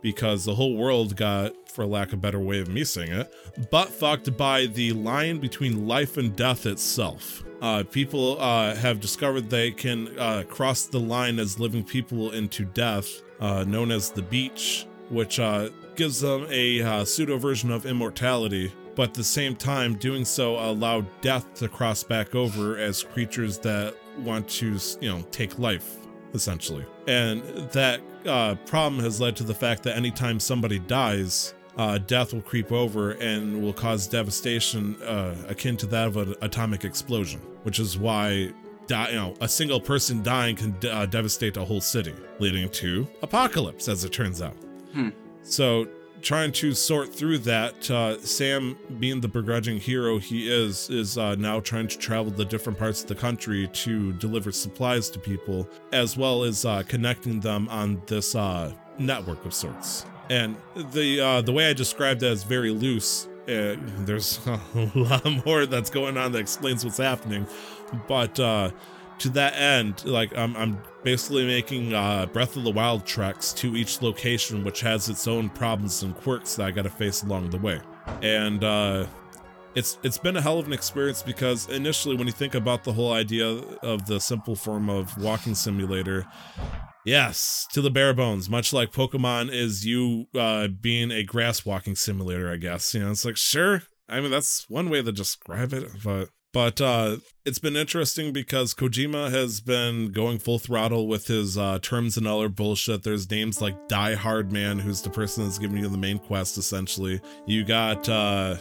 Because the whole world got, for lack of a better way of me saying it, butt fucked by the line between life and death itself. Uh, people uh, have discovered they can uh, cross the line as living people into death, uh, known as the beach, which uh, gives them a uh, pseudo version of immortality. But at the same time, doing so allow death to cross back over as creatures that want to, you know, take life, essentially. And that uh, problem has led to the fact that anytime somebody dies, uh, death will creep over and will cause devastation uh, akin to that of an atomic explosion, which is why die, you know, a single person dying can uh, devastate a whole city, leading to apocalypse, as it turns out. Hmm. So, trying to sort through that, uh, Sam, being the begrudging hero he is, is uh, now trying to travel to different parts of the country to deliver supplies to people, as well as uh, connecting them on this uh, network of sorts. And the uh, the way I described that is very loose. Uh, there's (laughs) a lot more that's going on that explains what's happening, but to that end, like I'm, I'm basically making uh, Breath of the Wild treks to each location, which has its own problems and quirks that I got to face along the way. And uh, it's it's been a hell of an experience because initially when you think about the whole idea of the simple form of walking simulator yes to the bare bones much like pokemon is you uh being a grass walking simulator i guess you know it's like sure i mean that's one way to describe it but but uh, it's been interesting because Kojima has been going full throttle with his uh, terms and other bullshit. There's names like Die Hard Man, who's the person that's giving you the main quest, essentially. You got uh,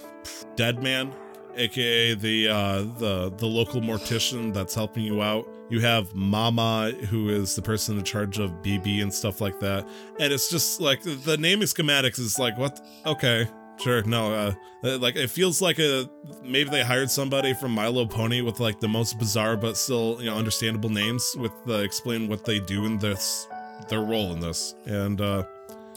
Dead Man, aka the uh, the the local mortician that's helping you out. You have Mama, who is the person in charge of BB and stuff like that. And it's just like the naming schematics is like, what? Okay, Sure, no, uh, uh, like it feels like a maybe they hired somebody from Milo Pony with like the most bizarre but still you know understandable names with uh, explain what they do in this, their role in this, and uh,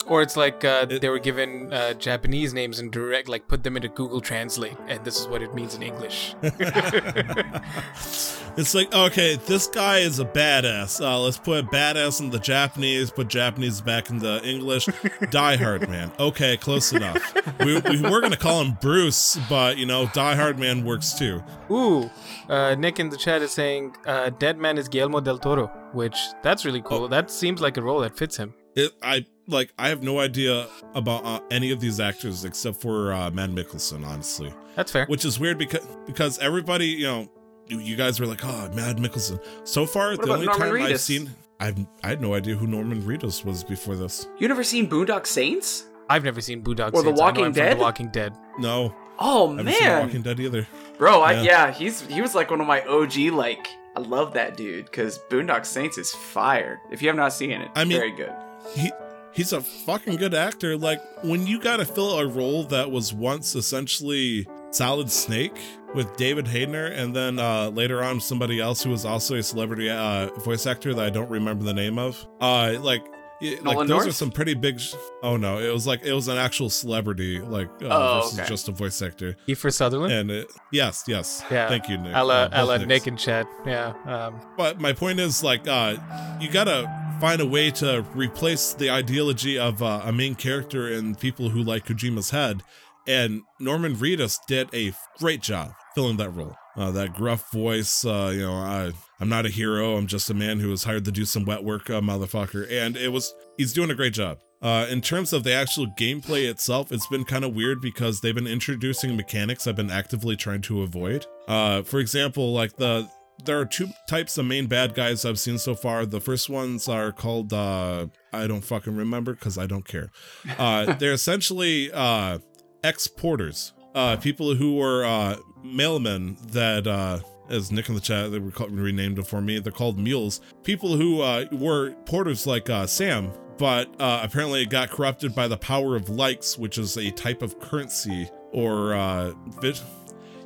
or it's like uh, it, they were given uh, Japanese names and direct, like put them into Google Translate, and this is what it means in English. (laughs) (laughs) it's like, okay, this guy is a badass. Uh, let's put badass in the Japanese, put Japanese back in the English. (laughs) Die Hard Man. Okay, close enough. We, we were going to call him Bruce, but, you know, Die Hard Man works too. Ooh, uh, Nick in the chat is saying uh, Dead Man is Guillermo del Toro, which that's really cool. Oh. That seems like a role that fits him. It, I like I have no idea about uh, any of these actors except for uh, Matt Mikkelsen, honestly. That's fair. Which is weird because because everybody, you know, you, you guys were like, "Oh, Mad Mikkelsen. So far, what the only Norman time Reedus? I've seen, I've I had no idea who Norman Reedus was before this. You never seen Boondock Saints? I've never seen Boondock or Saints. The Walking Dead. The Walking Dead. No. Oh I man, seen The Walking Dead either. Bro, I, yeah. yeah, he's he was like one of my OG like. I love that dude because Boondock Saints is fire. If you have not seen it, I mean, very good. He he's a fucking good actor. Like when you got to fill a role that was once essentially Solid Snake with David Hayter, and then uh, later on somebody else who was also a celebrity uh, voice actor that I don't remember the name of. Uh, like. like those North? are some pretty big. Sh- oh no, it was like it was an actual celebrity, like uh, oh, versus okay. just a voice actor. Kiefer Sutherland. And it, yes, yes, yeah. Thank you, Nick. Ella, uh, Ella, Nick in chat. Yeah. Um. But my point is, like, uh, you gotta find a way to replace the ideology of uh, a main character in people who like Kojima's head. And Norman Reedus did a great job filling that role. Uh, that gruff voice, uh, you know, I, I'm not a hero. I'm just a man who was hired to do some wet work, uh, motherfucker. And it was, he's doing a great job. Uh, in terms of the actual gameplay itself, it's been kind of weird because they've been introducing mechanics I've been actively trying to avoid. Uh, for example, like the there are two types of main bad guys I've seen so far. The first ones are called uh I don't fucking remember because I don't care. Uh they're essentially uh exporters. Uh people who were uh mailmen that uh as Nick in the chat they were called, renamed it for me. They're called mules. People who uh were porters like uh Sam, but uh apparently it got corrupted by the power of likes, which is a type of currency or uh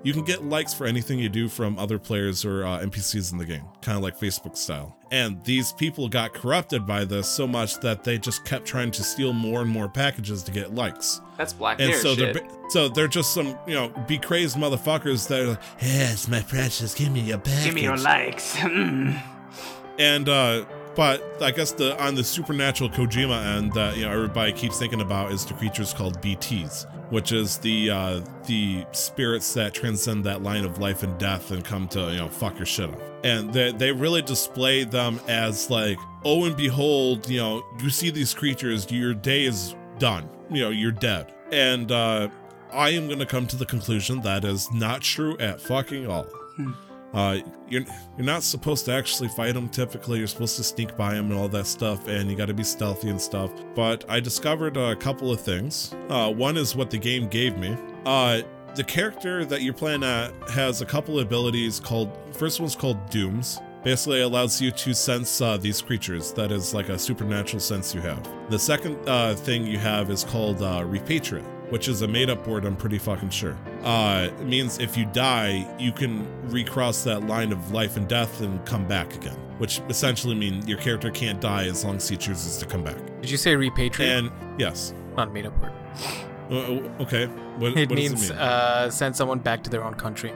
you can get likes for anything you do from other players or uh, NPCs in the game, kind of like Facebook style. And these people got corrupted by this so much that they just kept trying to steal more and more packages to get likes. That's Black And so shit. they're so they're just some you know be crazed motherfuckers that are like, yes, my precious, give me your package. Give me your likes. (laughs) Mm. And uh but I guess the on the supernatural Kojima end that you know everybody keeps thinking about is the creatures called BTs, which is the uh the spirits that transcend that line of life and death and come to you know fuck your shit up. And they they really display them as like oh and behold you know you see these creatures your day is done you know you're dead and uh I am gonna come to the conclusion that is not true at fucking all. Uh, you're you're not supposed to actually fight them typically. You're supposed to sneak by them and all that stuff, and you got to be stealthy and stuff. But I discovered a couple of things. Uh, one is what the game gave me. Uh, the character that you're playing at has a couple of abilities called. First one's called Dooms. Basically, allows you to sense uh, these creatures. That is like a supernatural sense you have. The second uh, thing you have is called uh, Repatriate which is a made up word, I'm pretty fucking sure. Uh, it means if you die, you can recross that line of life and death and come back again, which essentially means your character can't die as long as he chooses to come back. Did you say repatriate? And yes. Not a made up word. Uh, okay. What, it what means does it mean? Uh, send someone back to their own country.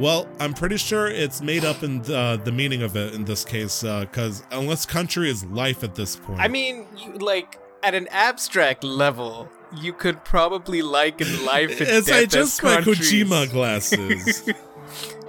Well, I'm pretty sure it's made up in the, the meaning of it in this case, because unless country is life at this point. I mean, you, like, at an abstract level, you could probably like in life and As death I as just my countries. Kojima glasses. (laughs)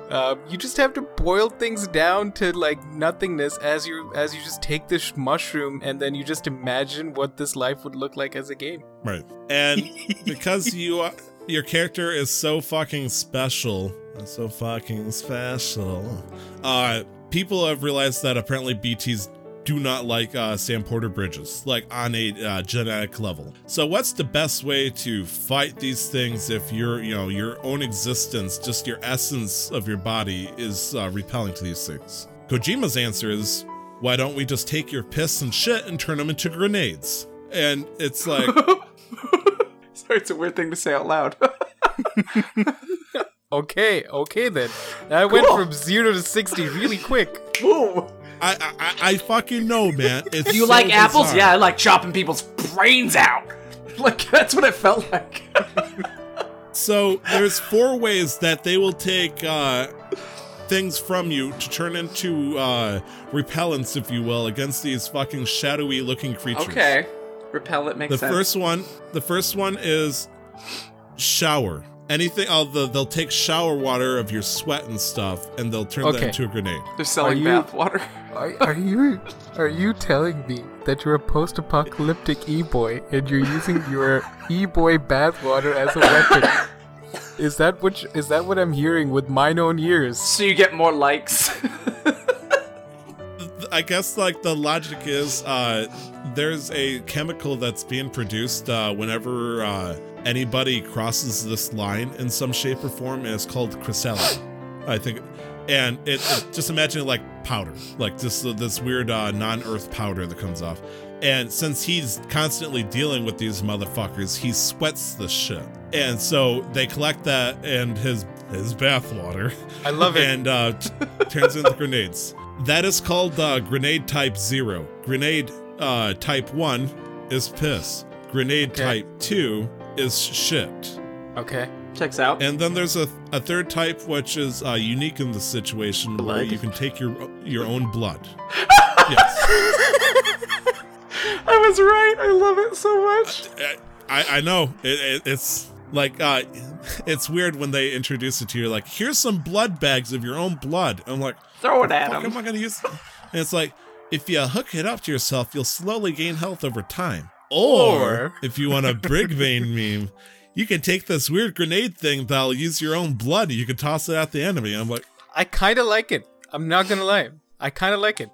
Um, you just have to boil things down to like nothingness as you as you just take this mushroom and then you just imagine what this life would look like as a game. right. And because you are, your character is so fucking special, so fucking special. Uh people have realized that apparently BTs do not like uh, Sam Porter bridges, like on a uh, genetic level. So, what's the best way to fight these things if your, you know, your own existence, just your essence of your body, is uh, repelling to these things? Kojima's answer is, why don't we just take your piss and shit and turn them into grenades? And it's (laughs) like, Sorry, it's a weird thing to say out loud. (laughs) Okay, okay then. That went from zero to sixty really quick. Ooh. I, I, I- fucking know, man. (laughs) It's You so like apples? Yeah, I like chopping people's brains out. (laughs) Like that's what it felt like. (laughs) So there's four ways that they will take uh, things from you to turn into uh, repellents, if you will, against these fucking shadowy looking creatures. okay, repellent makes The sense. first one, the first one is shower. Anything, oh, the, they'll take shower water of your sweat and stuff, and they'll turn that into a grenade. They're selling Are you- bath water. (laughs) Are, are you are you telling me that you're a post-apocalyptic e-boy and you're using your e-boy bathwater as a weapon? (laughs) Is that what you- is that what I'm hearing with mine own ears? So you get more likes. (laughs) I guess like the logic is uh there's a chemical that's being produced uh whenever uh anybody crosses this line in some shape or form it's called chrysalid. I think and it, it- just imagine it like powder, like this this weird uh non-earth powder that comes off. And since he's constantly dealing with these motherfuckers, he sweats the shit. And so they collect that and his his bathwater I love it. and uh, t- turns into grenades. That is called uh, grenade type zero. Grenade uh, type one is piss. Grenade Okay. type two is shit. Okay. Checks out. And then there's a, a third type which is uh, unique in the situation where Blood? you can take your your own blood. (laughs) yes. I was right. I love it so much. I, I know it, it, it's like uh, it's weird when they introduce it to you. Like, here's some blood bags of your own blood. I'm like, Throw it at fuck am him. I gonna use? And it's like, if you hook it up to yourself, you'll slowly gain health over time. Or, Or- if you want a Brig (laughs) Vein meme, you can take this weird grenade thing that'll use your own blood. and You can toss it at the enemy. I'm like, I kind of like it. I'm not gonna lie. I kind of like it.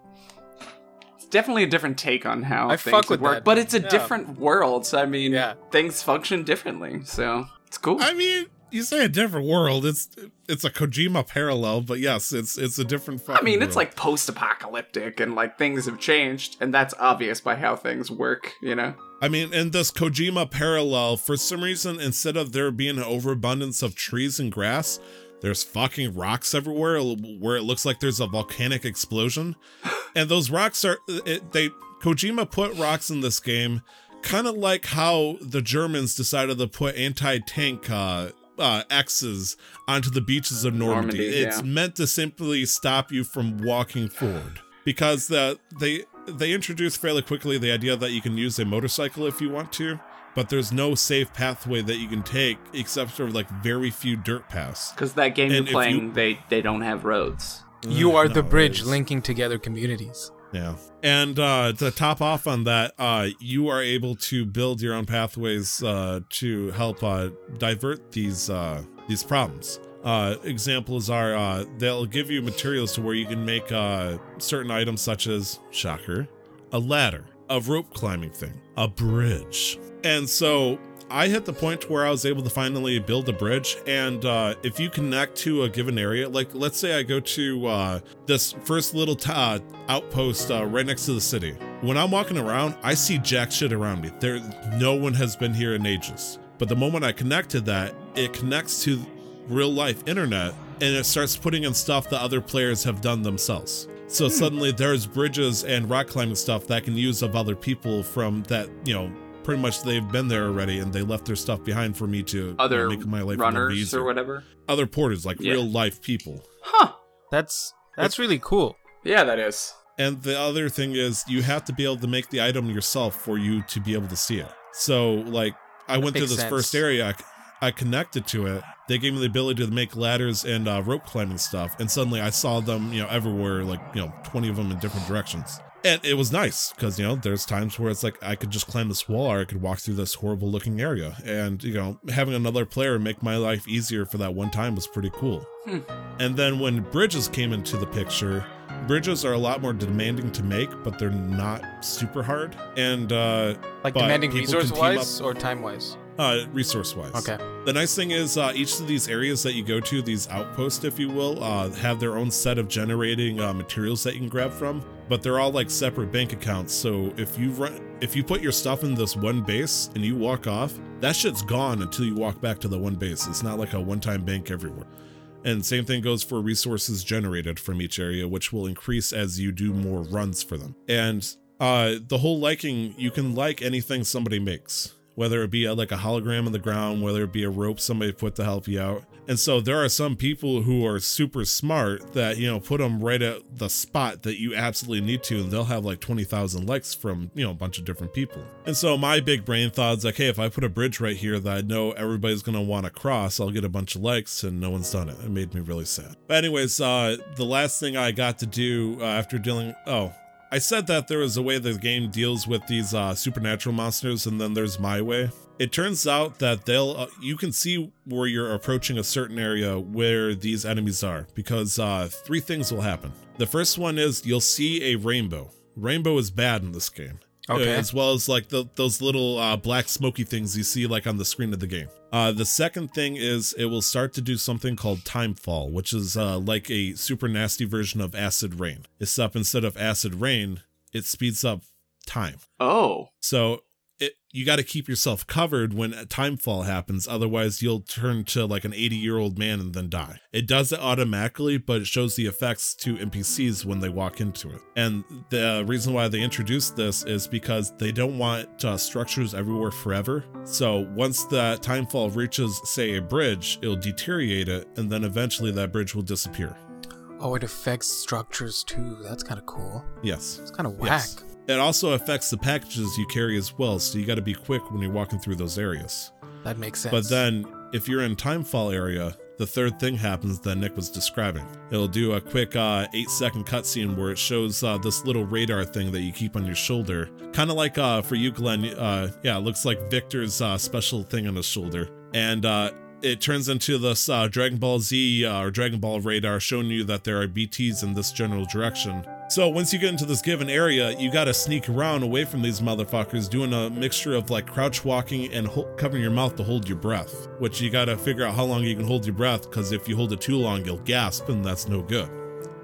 It's definitely a different take on how I things fuck would with work, that. but it's a Yeah. different world. So I mean, Yeah. things function differently. So it's cool. I mean, you say a different world. It's it's a Kojima parallel, but yes, it's it's a different. I mean, it's world. like post-apocalyptic, and like things have changed, and that's obvious by how things work. You know. I mean, in this Kojima parallel, for some reason, instead of there being an overabundance of trees and grass, there's fucking rocks everywhere where it looks like there's a volcanic explosion. (laughs) And those rocks are it, they Kojima put rocks in this game, kind of like how the Germans decided to put anti-tank uh, uh, X's onto the beaches of Normandy. Normandy, it's yeah. meant to simply stop you from walking forward because the they they introduce fairly quickly the idea that you can use a motorcycle if you want to, but there's no safe pathway that you can take except for like very few dirt paths. Because that game And you're playing, you- they they don't have roads. You are the bridge linking together communities. Yeah. And uh, to top off on that, uh, you are able to build your own pathways uh, to help uh, divert these uh, these problems. Uh, examples are uh, they'll give you materials to where you can make uh, certain items such as shocker, a ladder, a rope climbing thing, a bridge. And so I hit the point where I was able to finally build a bridge. And uh, if you connect to a given area, like let's say I go to uh, this first little t- uh, outpost uh, right next to the city. When I'm walking around, I see jack shit around me. There, no one has been here in ages. But the moment I connect to that, it connects to real life internet and it starts putting in stuff that other players have done themselves. So suddenly there's bridges and rock climbing stuff that I can use of other people from that, you know, pretty much they've been there already and they left their stuff behind for me to you know, Other make my life a little runners easier. or whatever. Other porters, like Yeah. real life people. Huh. That's that's really cool. Yeah, that is. And the other thing is, you have to be able to make the item yourself for you to be able to see it. So, like, I went through this sense. first area. I, I connected to it. They gave me the ability to make ladders and uh, rope climbing stuff, and suddenly I saw them, you know, everywhere, like you know, twenty of them in different directions. And it was nice because you know there's times where it's like I could just climb this wall or I could walk through this horrible looking area, and you know having another player make my life easier for that one time was pretty cool. Hmm. And then when bridges came into the picture, bridges are a lot more demanding to make, but they're not super hard. And uh, Like demanding resource wise or time wise? uh, resource wise. Okay. The nice thing is, uh, each of these areas that you go to, these outposts, if you will, uh, have their own set of generating uh, materials that you can grab from. But they're all like separate bank accounts. So if you run, if you put your stuff in this one base and you walk off, that shit's gone until you walk back to the one base. It's not like a one-time bank everywhere. And same thing goes for resources generated from each area, which will increase as you do more runs for them. And uh, the whole liking, you can like anything somebody makes, whether it be a, like a hologram on the ground, whether it be a rope somebody put to help you out. And so there are some people who are super smart that, you know, put them right at the spot that you absolutely need to, and they'll have like 20,000 likes from, you know, a bunch of different people. And so my big brain thought is like, hey, if I put a bridge right here that I know everybody's going to want to cross, I'll get a bunch of likes, and no one's done it. It made me really sad. But, anyways, uh, the last thing I got to do uh, after dealing, oh, I said that there is a way the game deals with these uh, supernatural monsters, and then there's my way. It turns out that they'll uh, you can see where you're approaching a certain area where these enemies are because uh, three things will happen. The first one is you'll see a rainbow. Rainbow is bad in this game. Okay. Uh, as well as like the, those little uh, black smoky things you see like on the screen of the game. Uh, the second thing is it will start to do something called time fall, which is uh, like a super nasty version of acid rain. Except instead of acid rain, it speeds up time. Oh. So it you got to keep yourself covered when a time fall happens, otherwise you'll turn to like an 80 year old man and then die. It does it automatically, but it shows the effects to NPCs when they walk into it. And the reason why they introduced this is because they don't want uh, structures everywhere forever. So once the time fall reaches, say, a bridge, it'll deteriorate it, and then eventually that bridge will disappear. Oh, it affects structures too. That's kind of cool. Yes. It's kind of whack. Yes. It also affects the packages you carry as well, so you got to be quick when you're walking through those areas. That makes sense. But then, if you're in Timefall area, the third thing happens that Nick was describing. It'll do a quick uh, eight second cutscene where it shows uh, this little radar thing that you keep on your shoulder. Kind of like uh, for you, Glenn, uh, yeah, it looks like Victor's uh, special thing on his shoulder. And uh, it turns into this uh, Dragon Ball Z uh, or Dragon Ball radar showing you that there are BTs in this general direction. So once you get into this given area, you gotta sneak around away from these motherfuckers, doing a mixture of like crouch walking and ho- covering your mouth to hold your breath. Which you gotta figure out how long you can hold your breath, because if you hold it too long, you'll gasp, and that's no good.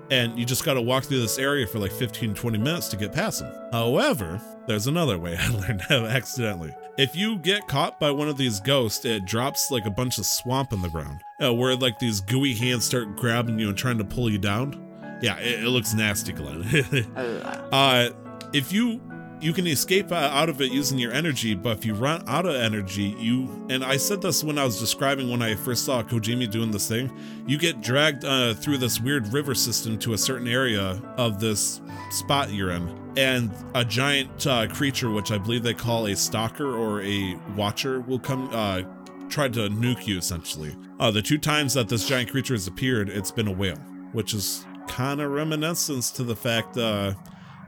And you just gotta walk through this area for like 15, 20 minutes to get past them. However, there's another way (laughs) I learned how accidentally. If you get caught by one of these ghosts, it drops like a bunch of swamp on the ground, uh, where like these gooey hands start grabbing you and trying to pull you down. Yeah, it, it looks nasty, Glenn. (laughs) Uh, uh, if you you can escape uh, out of it using your energy, but if you run out of energy, you and I said this when I was describing when I first saw Kojima doing this thing, you get dragged uh, through this weird river system to a certain area of this spot you're in, and a giant uh, creature, which I believe they call a stalker or a watcher, will come uh, try to nuke you essentially. Uh, the two times that this giant creature has appeared, it's been a whale, which is kind of reminiscence to the fact. Uh,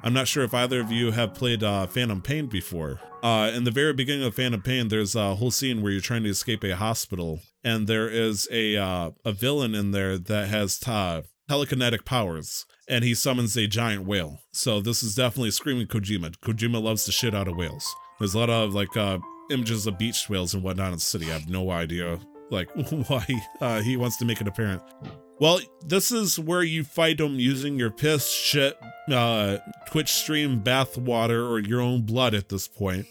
I'm not sure if either of you have played uh, Phantom Pain before. Uh, in the very beginning of Phantom Pain, there's a whole scene where you're trying to escape a hospital, and there is a uh, a villain in there that has uh, telekinetic powers, and he summons a giant whale. So this is definitely screaming Kojima. Kojima loves the shit out of whales. There's a lot of like uh, images of beached whales and whatnot in the city. I have no idea like (laughs) why uh, he wants to make it apparent. Well, this is where you fight them using your piss, shit, uh, Twitch stream bath water, or your own blood at this point.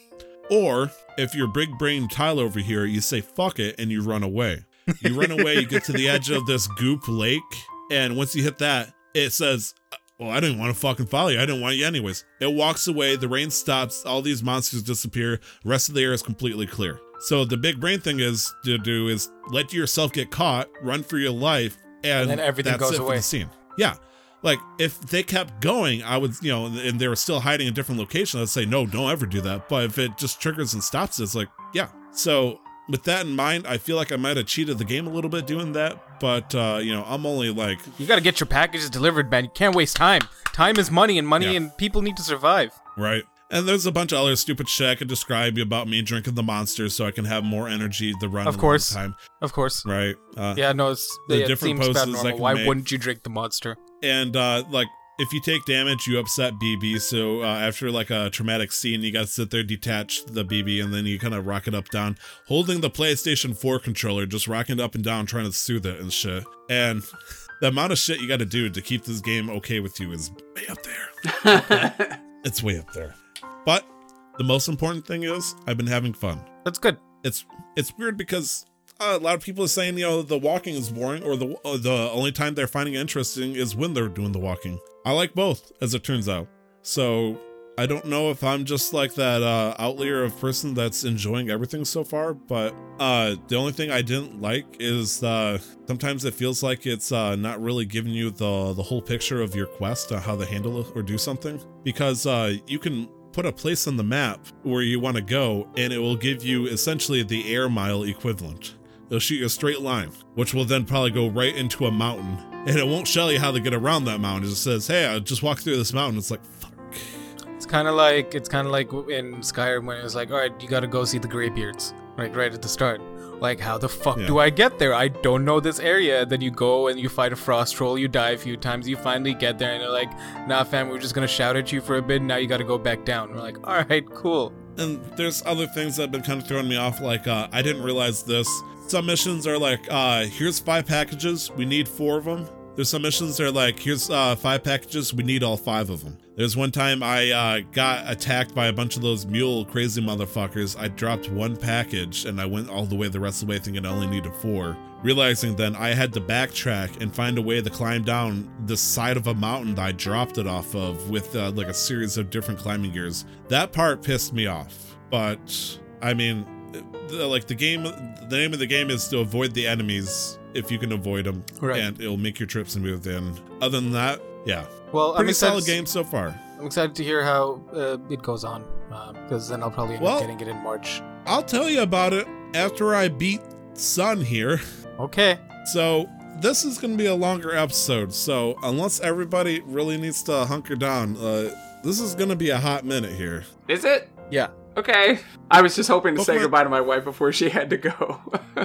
Or if you're big brain Tyler over here, you say fuck it and you run away. You run away, you get to the edge of this goop lake, and once you hit that, it says, Well, I didn't want to fucking follow you. I didn't want you anyways. It walks away, the rain stops, all these monsters disappear, rest of the air is completely clear. So the big brain thing is to do is let yourself get caught, run for your life, and, And then everything that's goes it for away. the scene. Yeah. Like if they kept going, I would, you know, and they were still hiding in different locations, I'd say no, don't ever do that. But if it just triggers and stops, it's like, yeah, So with that in mind, I feel like I might have cheated the game a little bit doing that, but uh, you know, I'm only like You gotta get your packages delivered, man. You can't waste time. Time is money, and money Yeah. and people need to survive. right. And there's a bunch of other stupid shit I could describe you about me drinking the monster so I can have more energy to run. Of a course. time. Of course. Right. Uh, Yeah, no, it's The yeah, it different seems about poses I normal. Why make. wouldn't you drink the monster? and uh like if you take damage you upset bb so uh, after like a traumatic scene you gotta sit there detach the bb and then you kind of rock it up down holding the playstation 4 controller just rocking it up and down trying to soothe it and shit and (laughs) the amount of shit you gotta do to keep this game okay with you is way up there (laughs) it's way up there but the most important thing is i've been having fun. That's good. it's it's weird because uh, a lot of people are saying you know the walking is boring or the uh, the only time they're finding it interesting is when they're doing the walking. I like both as it turns out. So i don't know if i'm just like that uh outlier of person that's enjoying everything so far but uh the only thing i didn't like is uh sometimes it feels like it's uh not really giving you the the whole picture of your quest uh, how to handle it or do something because uh you can put a place on the map where you want to go, and it will give you essentially the air mile equivalent. It'll shoot you a straight line, which will then probably go right into a mountain, and it won't show you how to get around that mountain. It just says, "Hey, I just walk through this mountain." It's like, fuck. It's kind of like it's kind of like in Skyrim when it was like, all right, you gotta go see the Greybeards, right, right at the start. Like, how the fuck Yeah. do I get there? I don't know this area. Then you go and you fight a frost troll. You die a few times. You finally get there, and they're like, "Nah, fam, we're just gonna shout at you for a bit. Now you gotta go back down." We're like, "All right, cool." And there's other things that have been kind of throwing me off. Like, uh, I didn't realize this. Some missions are like, uh, here's five packages. We need four of them. There's some missions that are like, here's uh, five packages. We need all five of them. There's one time I uh, got attacked by a bunch of those mule crazy motherfuckers. I dropped one package and I went all the way the rest of the way thinking I only needed four. Realizing then I had to backtrack and find a way to climb down the side of a mountain that I dropped it off of with uh, like a series of different climbing gears. That part pissed me off. But I mean, the, like the game, the name of the game is to avoid the enemies if you can avoid them, Right. and it'll make your trip smooth. And other than that, yeah, Well, I'm pretty excited, solid game so far. I'm excited to hear how uh, it goes on, because then I'll probably end Well- up getting it in March. I'll tell you about it after I beat Sun here. (laughs) Okay. So this is going to be a longer episode. So unless everybody really needs to hunker down, uh, this is going to be a hot minute here. Is it? Yeah. Okay. I was just hoping to say goodbye to my wife before she had to go. (laughs)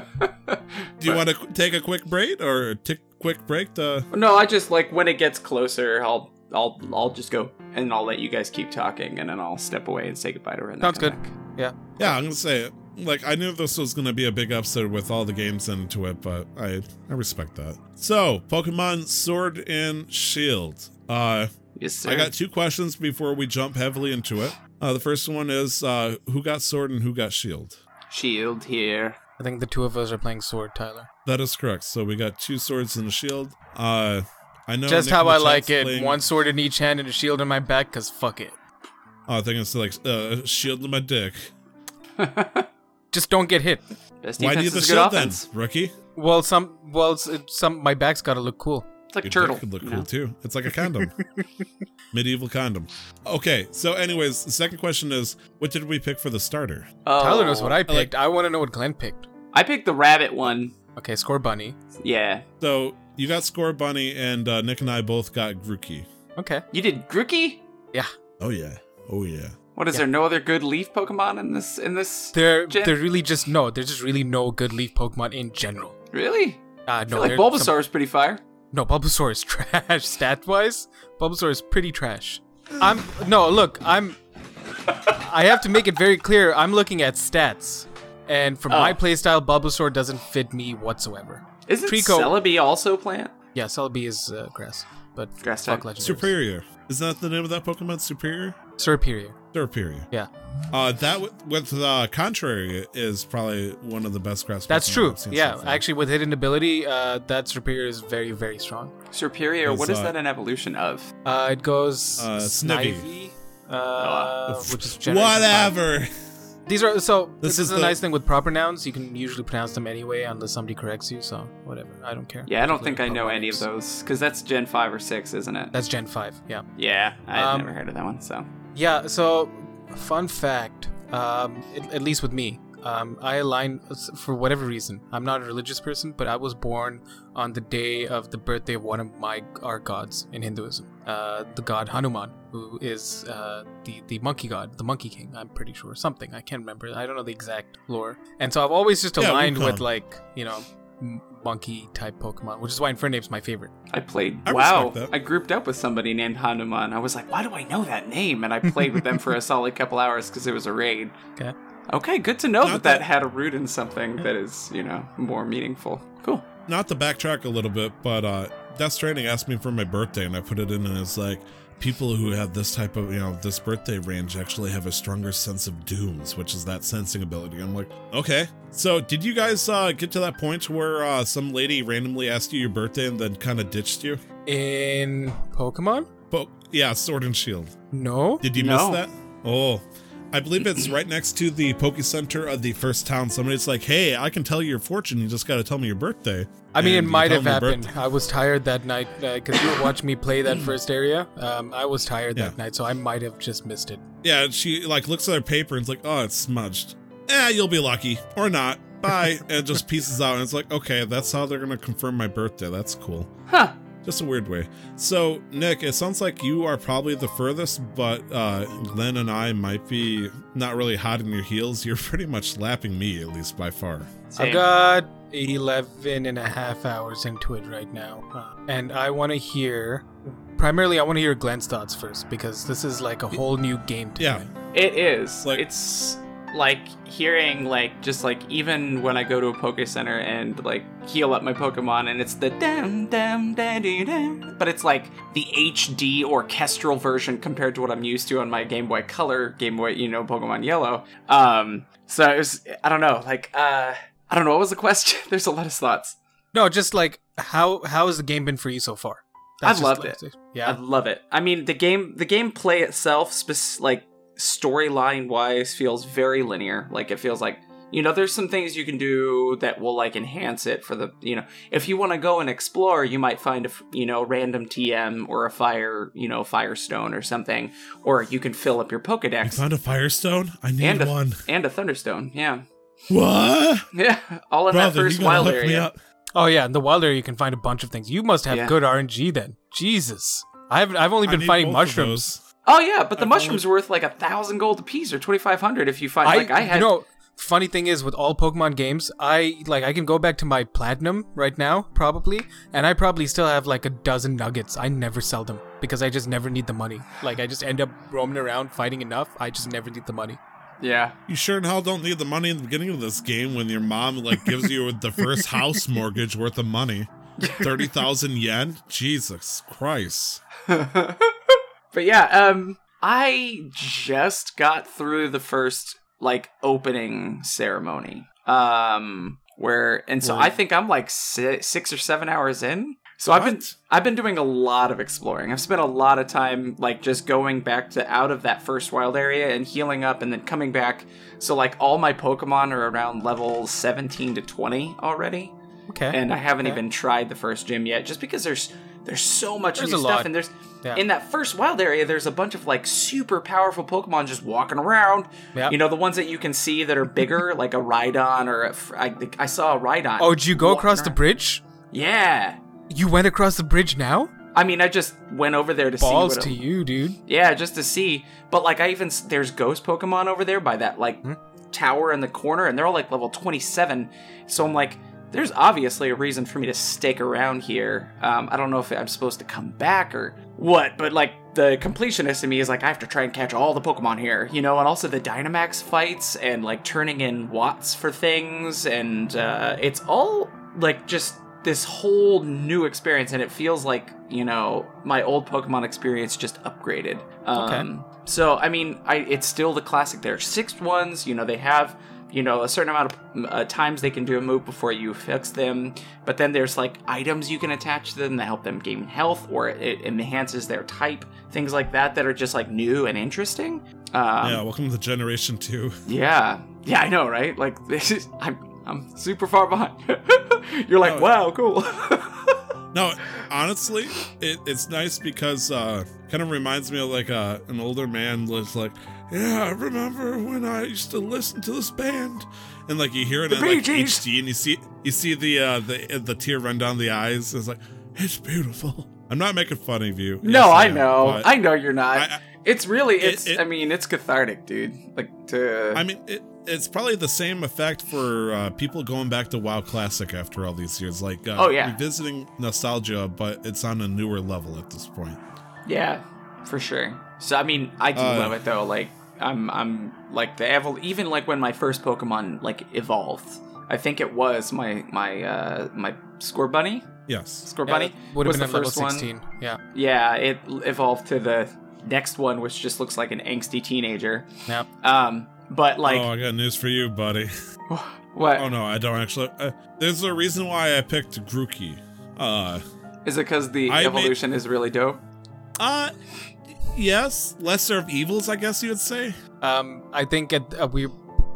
Do you want to take a quick break or tick quick break to? No, I just like when it gets closer, I'll I'll I'll just go and I'll let you guys keep talking, and then I'll step away and say goodbye to her. Sounds good. back. Yeah. Yeah, I'm gonna say it. Like I knew this was gonna be a big episode with all the games into it, but I I respect that. So Pokemon Sword and Shield. Uh, Yes, sir. I got two questions before we jump heavily into it. Uh, the first one is uh, who got Sword and who got Shield. shield here. I think the two of us are playing sword, Tyler. That is correct. So we got two swords and a shield. Uh, I know Just Nick how in I like it. playing- One sword in each hand and a shield in my back, cause fuck it. Oh, I think it's like uh, shield in my dick. (laughs) Just don't get hit. Best Why defense do you have the shield offense. then, rookie? Well, some, well, some, my back's gotta look cool. It's like a turtle. dick could look you cool know? too. It's like a condom. (laughs) Medieval condom. Okay, so anyways, the second question is, what did we pick for the starter? Oh, Tyler knows what I picked. I want to know what Glenn picked. I picked the rabbit one. Okay, Scorbunny. Yeah. So you got Score Bunny, and uh, Nick and I both got Grookey. Okay. You did Grookey? Yeah. Oh yeah, oh yeah. What is Yeah. there no other good leaf Pokemon in this in this There, Gen- there really just no. There's just really no good leaf Pokemon in general. Really? Uh, I no, feel like Bulbasaur some- is pretty fire. No, Bulbasaur is (laughs) trash stat wise. Bulbasaur is pretty trash. I'm no look. I'm. I have to make it very clear. I'm looking at stats, and for my Oh. playstyle, Bulbasaur doesn't fit me whatsoever. Isn't Treecko- Celebi also plant? Yeah, Celebi is uh, grass, but Grass fuck type. legendary. Superior. Is that the name of that Pokemon? Superior. Superior. Superior. Yeah, Uh, that w- with uh, contrary is probably one of the best grass. that's Pokemon true. I've seen Yeah, so actually, with hidden ability, uh, that Serperior is very, very strong. Superior. Is, What is uh, that an evolution of? Uh, it goes Uh, Snivy, uh, which is. Whatever. (laughs) These are so. This This, is is a the- nice thing with proper nouns. You can usually pronounce them anyway, unless somebody corrects you. So whatever, I don't care. Yeah, I don't think I know Pokemon any of those because that's Gen five or six, isn't it? That's Gen five. Yeah. yeah, I've Um, never heard of that one. So Yeah. So, fun fact. Um, at, at least with me, Um, I align for whatever reason. I'm not a religious person, but I was born on the day of the birthday of one of my our gods in Hinduism, uh, the god Hanuman, who is uh, the the monkey god, the monkey king. I'm pretty sure something. I can't remember. I don't know the exact lore. And so I've always just Yeah, aligned with like you know m- monkey type Pokemon, which is why Infernape's my favorite. I played. I wow. I grouped up with somebody named Hanuman. I was like, why do I know that name? And I played with them for a solid couple hours because it was a raid. (laughs) Okay. Okay, good to know that that that- had a root in something that is, you know, more meaningful. Cool. Not to backtrack a little bit, but uh, Death Stranding asked me for my birthday, and I put it in, and it's like people who have this type of, you know, this birthday range actually have a stronger sense of dooms, which is that sensing ability. I'm like, okay. So, did you guys uh, get to that point where uh, some lady randomly asked you your birthday and then kind of ditched you? In Pokemon? But yeah, Sword and Shield. No. Did you No. miss that? Oh, I believe it's right next to the Poke Center of the first town. Somebody's like, "Hey, I can tell you your fortune. You just got to tell me your birthday." I mean, it And you might have them your happened. birthday. I was tired that night because you were watching me play that (clears throat) first area. Um, I was tired that Yeah. night, so I might have just missed it. Yeah, she like looks at her paper and it's like, "Oh, it's smudged." Eh, you'll be lucky or not. Bye, (laughs) and just pieces out. And it's like, okay, that's how they're gonna confirm my birthday. That's cool. Huh. Just a weird way. So, Nick, it sounds like you are probably the furthest, but uh, Glenn and I might be not really hot in your heels. You're (laughs) pretty much lapping me, at least by far. I've got 11 and a half hours into it right now. Uh, and I want to hear, primarily, I want to hear Glenn's thoughts first because this is like a whole new game to Yeah. me. It is. Like- it's like hearing like just like even when I go to a Poke Center and like heal up my Pokemon and it's the dam dam dam dam but it's like the HD orchestral version compared to what I'm used to on my Game Boy Color, Game Boy, you know, Pokemon Yellow. Um, so it was I don't know, like uh, I don't know what was the question. (laughs) There's a lot of thoughts. No, just like, how how has the game been for you so far? I've just loved like- I Yeah. I love it. I mean, the game, the gameplay itself, spec- like storyline wise, feels very linear. Like it feels like you know, there's some things you can do that will like enhance it for the you know, if you want to go and explore, you might find a you know random TM or a fire you know firestone or something, or you can fill up your pokédex You Pokedex found a Firestone? I need and a, one. and a Thunderstone. Yeah, What? (laughs) yeah, all in Brother, that first wild hook me area. up. Oh yeah, in the wild area you can find a bunch of things. You must have Yeah. good RNG then. Jesus. I haven't I've only been need finding both of mushrooms. Those. Oh yeah, but the I've mushrooms are worth like a thousand gold apiece or twenty five hundred if you find I, like I had. you know, funny thing is with all Pokemon games, I like I can go back to my platinum right now probably, and I probably still have like a dozen nuggets. I never sell them because I just never need the money. Like I just end up roaming around fighting enough. I just never need the money. yeah, You sure in hell don't need the money in the beginning of this game when your mom like gives you the first house (laughs) mortgage worth of money. 30,000 yen? Jesus Christ. (laughs) but yeah, um, I just got through the first like opening ceremony. Um, where and so. I think I'm like si- six or seven hours in. So I've been I've been doing a lot of exploring. I've spent a lot of time like just going back to out of that first wild area and healing up and then coming back. So like all my Pokemon are around level 17 to 20 already Okay. and I haven't Okay. even tried the first gym yet, just because there's there's so much There's new stuff, lot. and there's Yeah. in that first wild area, there's a bunch of like super powerful Pokemon just walking around. Yep. You know, the ones that you can see that are bigger, (laughs) like a Rhydon or a, I, I saw a Rhydon. oh, did you go across the bridge? Yeah, You went across the bridge now? I mean, I just went over there to Balls see. What to it, you, dude. Yeah, just to see. But like, I even there's ghost Pokemon over there by that like Hmm. tower in the corner, and they're all like level 27. So I'm like, there's obviously a reason for me to stick around here. Um, I don't know if I'm supposed to come back or what, but like the completionist in me is like, I have to try and catch all the Pokemon here, you know, and also the Dynamax fights and like turning in Watts for things, and uh, it's all like just this whole new experience, and it feels like you know my old Pokemon experience just upgraded. Um, So I mean, I it's still the classic. There are six ones. You know, they have you know a certain amount of uh, times they can do a move before you fix them. But then there's like items you can attach to them that help them gain health, or it enhances their type. Things like that that are just like new and interesting. Um, yeah, welcome to Generation 2. (laughs) yeah, yeah, I know, right? Like (laughs) this is I'm I'm super far behind. (laughs) You're like, Oh. wow, cool. No, honestly, it, it's nice because uh kind of reminds me of like uh, an older man was like, yeah, I remember when I used to listen to this band, and like you hear it The in like. HD, and you see you see the uh, the the tear run down the eyes. It's like it's beautiful. I'm not making fun of you. No, Yes, I am, know. I know you're not. I- I- it's really It- it's it- I mean, it's cathartic, dude. Like to I mean, it, it's probably the same effect for uh, people going back to WoW Classic after all these years. Like, uh, Oh, yeah. revisiting nostalgia, but it's on a newer level at this point. Yeah, for sure. So I mean, I do Uh, love it though. Like I'm I'm like the evol- even like when my first Pokemon like evolved. I think it was my my uh my Scorbunny. Yes. Scorbunny would have was been the at level first one. Yeah. Yeah, it evolved to the next one, which just looks like an angsty teenager. Yeah. Um, but like oh, I got news for you, buddy. (laughs) what Oh no, I don't actually. Uh, there's a reason why I picked Grookey. Uh, is it? Because the I made- evolution is really dope. uh, yes, lesser of evils, I guess you would say. Um, I think at, uh, we,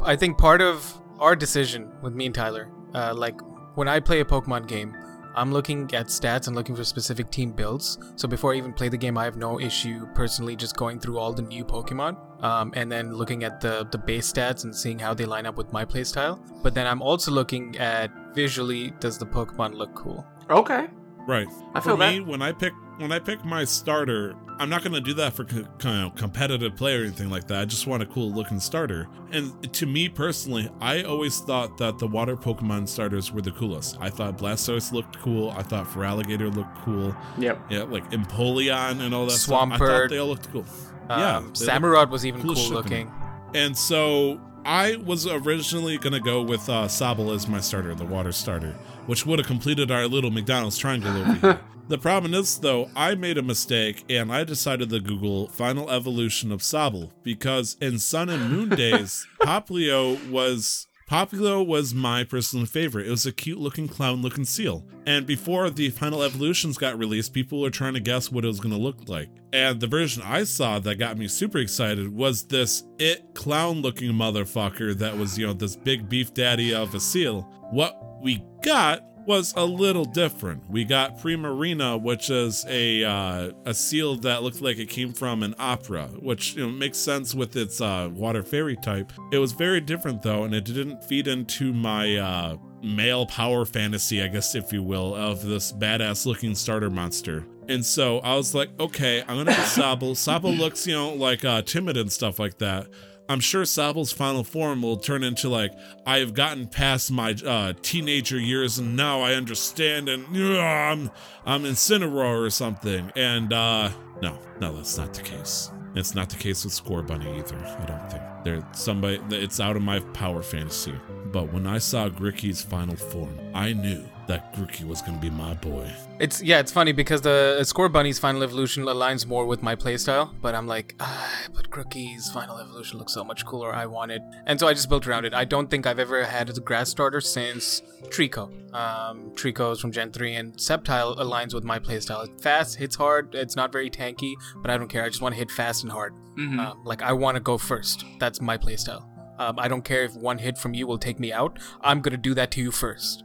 I think part of our decision with me and Tyler, uh, like when I play a Pokemon game, I'm looking at stats and looking for specific team builds. So before I even play the game, I have no issue personally just going through all the new Pokemon, um, and then looking at the the base stats and seeing how they line up with my playstyle. But then I'm also looking at visually, does the Pokemon look cool? Okay, Right. I for feel me, that. when I pick when I pick my starter, I'm not gonna do that for co- kind of competitive play or anything like that. I just want a cool looking starter. And to me personally, I always thought that the water Pokemon starters were the coolest. I thought Blastoise looked cool. I thought Feraligatr looked cool. Yep. Yeah, like Empoleon and all that stuff. I thought they all looked cool. Yeah, Um, they look Samurott was even cool cool, as shit to me. looking. And so I was originally gonna go with uh, Sobble as my starter, the water starter, which would have completed our little McDonald's triangle over (laughs) here. The problem is, though, I made a mistake and I decided to Google final evolution of Sobble because in Sun and Moon (laughs) days, Poplio was Populo was my personal favorite. It was a cute looking clown looking seal. And before the final evolutions got released, people were trying to guess what it was going to look like. And the version I saw that got me super excited was this it clown looking motherfucker that was, you know, this big beef daddy of a seal. What we got was a little different. We got Primarina, which is a uh, a seal that looked like it came from an opera, which you know makes sense with its uh, water fairy type. It was very different though, and it didn't feed into my uh, male power fantasy, I guess if you will, of this badass looking starter monster. And so I was like, okay, I'm gonna get Sobble. Sobble looks, you know, like uh, timid and stuff like that. I'm sure Sobble's final form will turn into like I have gotten past my uh, teenager years and now I understand and uh, I'm I'm Incineroar or something. And uh, no, no, that's not the case. It's not the case with Scorbunny either. I don't think there somebody. It's out of my power fantasy. But when I saw Grookey's final form, I knew that Grookey was gonna be my boy. It's yeah, it's funny because the Scorbunny's final evolution aligns more with my playstyle, but I'm like, ah, but Grookey's final evolution looks so much cooler. I want it, and so I just built around it. I don't think I've ever had a grass starter since Treecko. Um, Treecko's from Gen 3, and Sceptile aligns with my playstyle. It's fast, hits hard. It's not very tanky, but I don't care. I just want to hit fast and hard. Mhm. Um, like I want to go first. That's my playstyle. Um, I don't care if one hit from you will take me out. I'm gonna do that to you first.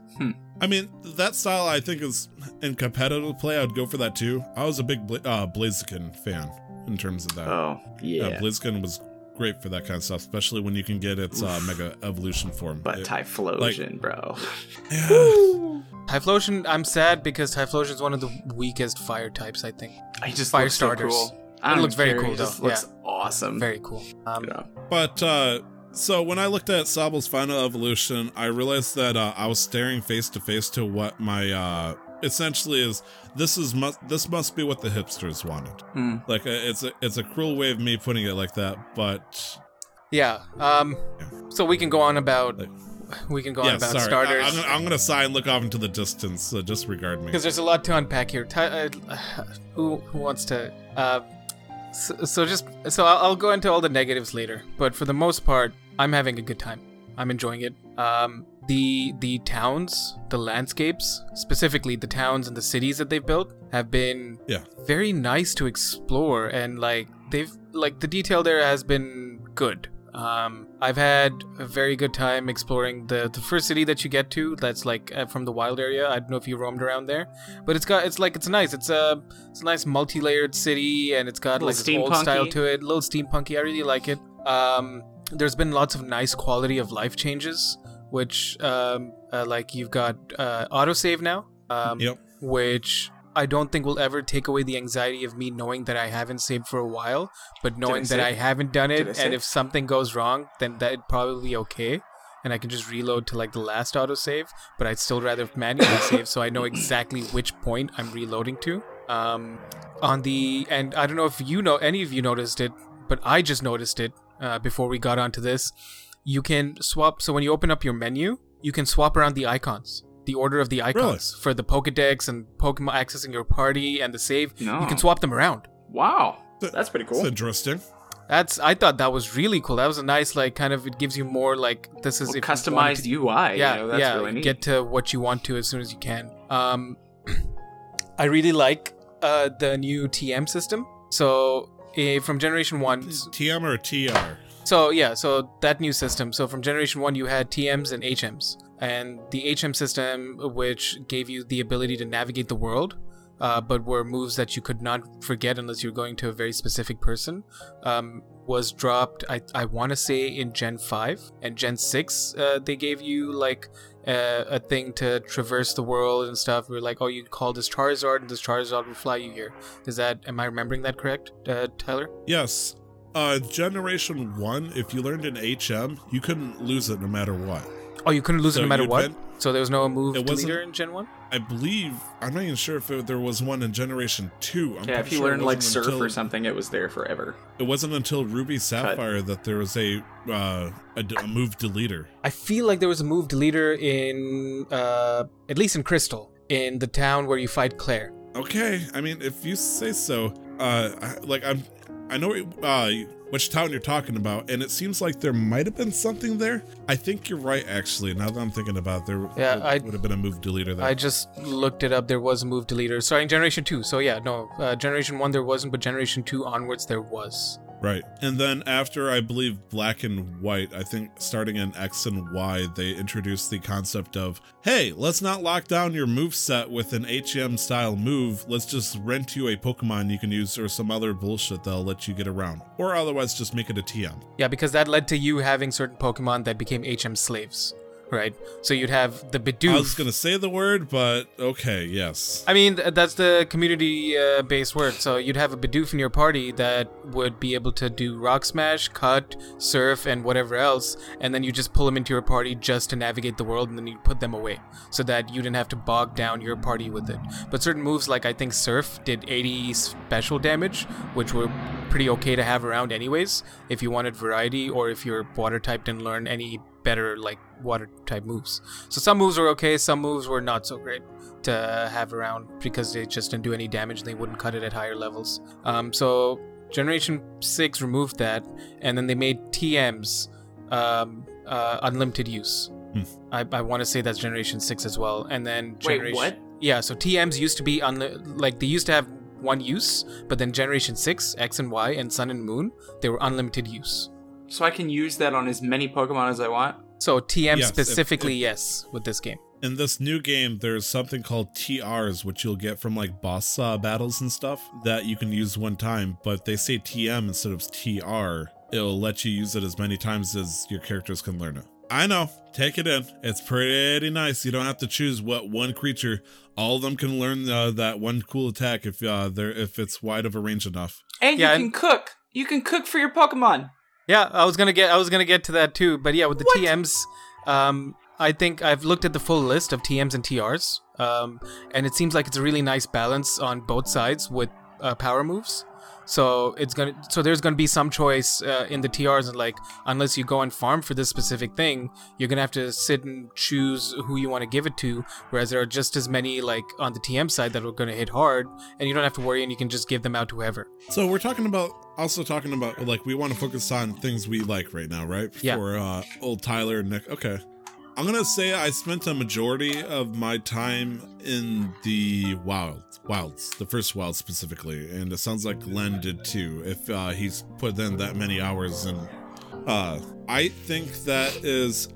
I mean, that style I think is in competitive play. I'd go for that too. I was a big Bla- uh, Blaziken fan in terms of that. Oh yeah. Uh, Blaziken was great for that kind of stuff, especially when you can get its uh, mega evolution form. but It- Typhlosion, bro. (laughs) yeah, Typhlosion, I'm sad because Typhlosion is one of the weakest fire types. I think He just Fire looks so starters. cool. I It looks very care, cool, He just though, looks awesome. very cool. Um, Yeah. but uh, so when I looked at Sobble's final evolution, I realized that uh, I was staring face to face to what my uh, essentially is. This is must this must be what the hipsters wanted. Hmm. Like uh, it's a it's a cruel way of me putting it like that, but yeah. Um. Yeah. So we can go on about Like- we can go on about sorry. starters I, am gonna, I'm gonna sigh and look off into the distance. So disregard me. because there's a lot to unpack here. Ty- uh, who who wants to? Uh, so, so just so I'll, I'll go into all the negatives later, but for the most part, I'm having a good time. I'm enjoying it. Um, the the towns, the landscapes, specifically the towns and the cities that they've built, have been Yeah. very nice to explore, and like they've like the detail there has been good. Um, I've had a very good time exploring the the first city that you get to. That's like uh, from the wild area. I don't know if you roamed around there, but it's got it's like it's nice. It's a it's a nice multi-layered city, and it's got like Little old style to it. A little steampunky. I really like it. Um, there's been lots of nice quality of life changes, which um, uh, like you've got uh, autosave now. Um, Yep. Which I don't think will ever take away the anxiety of me knowing that I haven't saved for a while, but knowing that? I haven't done it, and save? if something goes wrong, then that'd probably be okay. And I can just reload to like the last autosave, but I'd still rather manually (laughs) save so I know exactly which point I'm reloading to. Um, on the and I don't know if you know any of you noticed it, but I just noticed it uh, before we got onto this. You can swap. So when you open up your menu, you can swap around the icons, the order of the icons for the Pokedex and Pokemon accessing your party and the save. No. You can swap them around. Wow, that's pretty It's cool. interesting. That's I thought that was really cool. That was a nice like kind of it gives you more like this is Well, if you customized to- UI. yeah, you know, that's yeah. really neat. Get to what you want to as soon as you can. Um, (clears throat) I really like uh, the new TM system. So eh, from Generation One, TM or TR? so yeah, so that new system. So from Generation One, you had TMs and HMs, and the HM system, which gave you the ability to navigate the world. Uh, but were moves that you could not forget unless you're going to a very specific person, um, was dropped. I, I want to say in Gen 5 and Gen 6, uh, they gave you like uh, a thing to traverse the world and stuff. We are like, oh, you call this Charizard, and this Charizard will fly you here. Is that, am I remembering that correct, uh, Tyler? Yes. Uh, Generation 1, if you learned an HM, you couldn't lose it no matter what. Oh, you couldn't lose it no matter what? ven- so there was no move It wasn't- in Gen 1? I believe, I'm not even sure if it, there was one in Generation 2. I'm yeah, if pretty you sure it learned like wasn't surf until- or something, it was there forever. It wasn't until Ruby Sapphire that there was a, uh, a, d- a move deleter. I feel like there was a move deleter in, uh, at least in Crystal, in the town where you fight Clair. Okay, I mean, if you say so, uh, I, like I'm, I know uh, which town you're talking about, and it seems like there might have been something there. I think you're right, actually. Now that I'm thinking about, it, there Yeah, would, I- would have been a move deleter there. I just looked it up. There was a move deleter. Sorry, in Generation 2. So, yeah, no. Uh, Generation 1 there wasn't, but Generation 2 onwards there was. Right. And then after I believe black and white, I think starting in X and Y, they introduced the concept of, hey, let's not lock down your move set with an HM style move. Let's just rent you a Pokemon you can use or some other bullshit that'll let you get around. Or otherwise just make it a TM. Yeah, because that led to you having certain Pokemon that became HM slaves, right? So you'd have the Bidoof. I was gonna say the word, but okay, yes. I mean, th- that's the community-based uh, word. So you'd have a Bidoof in your party that would be able to do Rock Smash, Cut, Surf, and whatever else, and then you just pull them into your party just to navigate the world, and then you put them away, so that you didn't have to bog down your party with it. But certain moves, like I think Surf, did 80 special damage, which were pretty okay to have around anyways, if you wanted variety, or if your water type didn't learn any better like water type moves. So some moves were okay, some moves were not so great to have around because they just didn't do any damage and they wouldn't cut it at higher levels. Um, so Generation 6 removed that and then they made TMs um, uh, unlimited use. Hmm. I, I want to say that's Generation 6 as well. And then Wait, Generation. what? Yeah, so TMs used to be unli- like they used to have one use, but then Generation 6, X and Y, and Sun and Moon, they were unlimited use. So I can use that on as many Pokemon as I want. So TM Yes, if- specifically, if- yes, with this game. In this new game, there's something called TRs, which you'll get from like boss uh, battles and stuff that you can use one time, but they say TM instead of TR. It'll let you use it as many times as your characters can learn it. I know, take it in. It's pretty nice. You don't have to choose what one creature. All of them can learn uh, that one cool attack if uh, they're if it's wide of a range enough. And Yeah, you can and- cook. You can cook for your Pokemon. Yeah, I was gonna get I was gonna get to that too, but yeah, with the What? TMs, um, I think I've looked at the full list of TMs and TRs, um, and it seems like it's a really nice balance on both sides with uh, power moves. So it's gonna so there's gonna be some choice uh, in the TRs and like unless you go and farm for this specific thing, you're gonna have to sit and choose who you want to give it to. Whereas there are just as many like on the TM side that are gonna hit hard, and you don't have to worry, and you can just give them out to whoever. So we're talking about also talking about like we want to focus on things we like right now, right? Yeah. For uh, old Tyler and Nick. Okay. I'm gonna say I spent a majority of my time in the wilds, wilds, the first wild specifically, and it sounds like Glenn did too. If uh, he's put in that many hours, and uh, I think that is,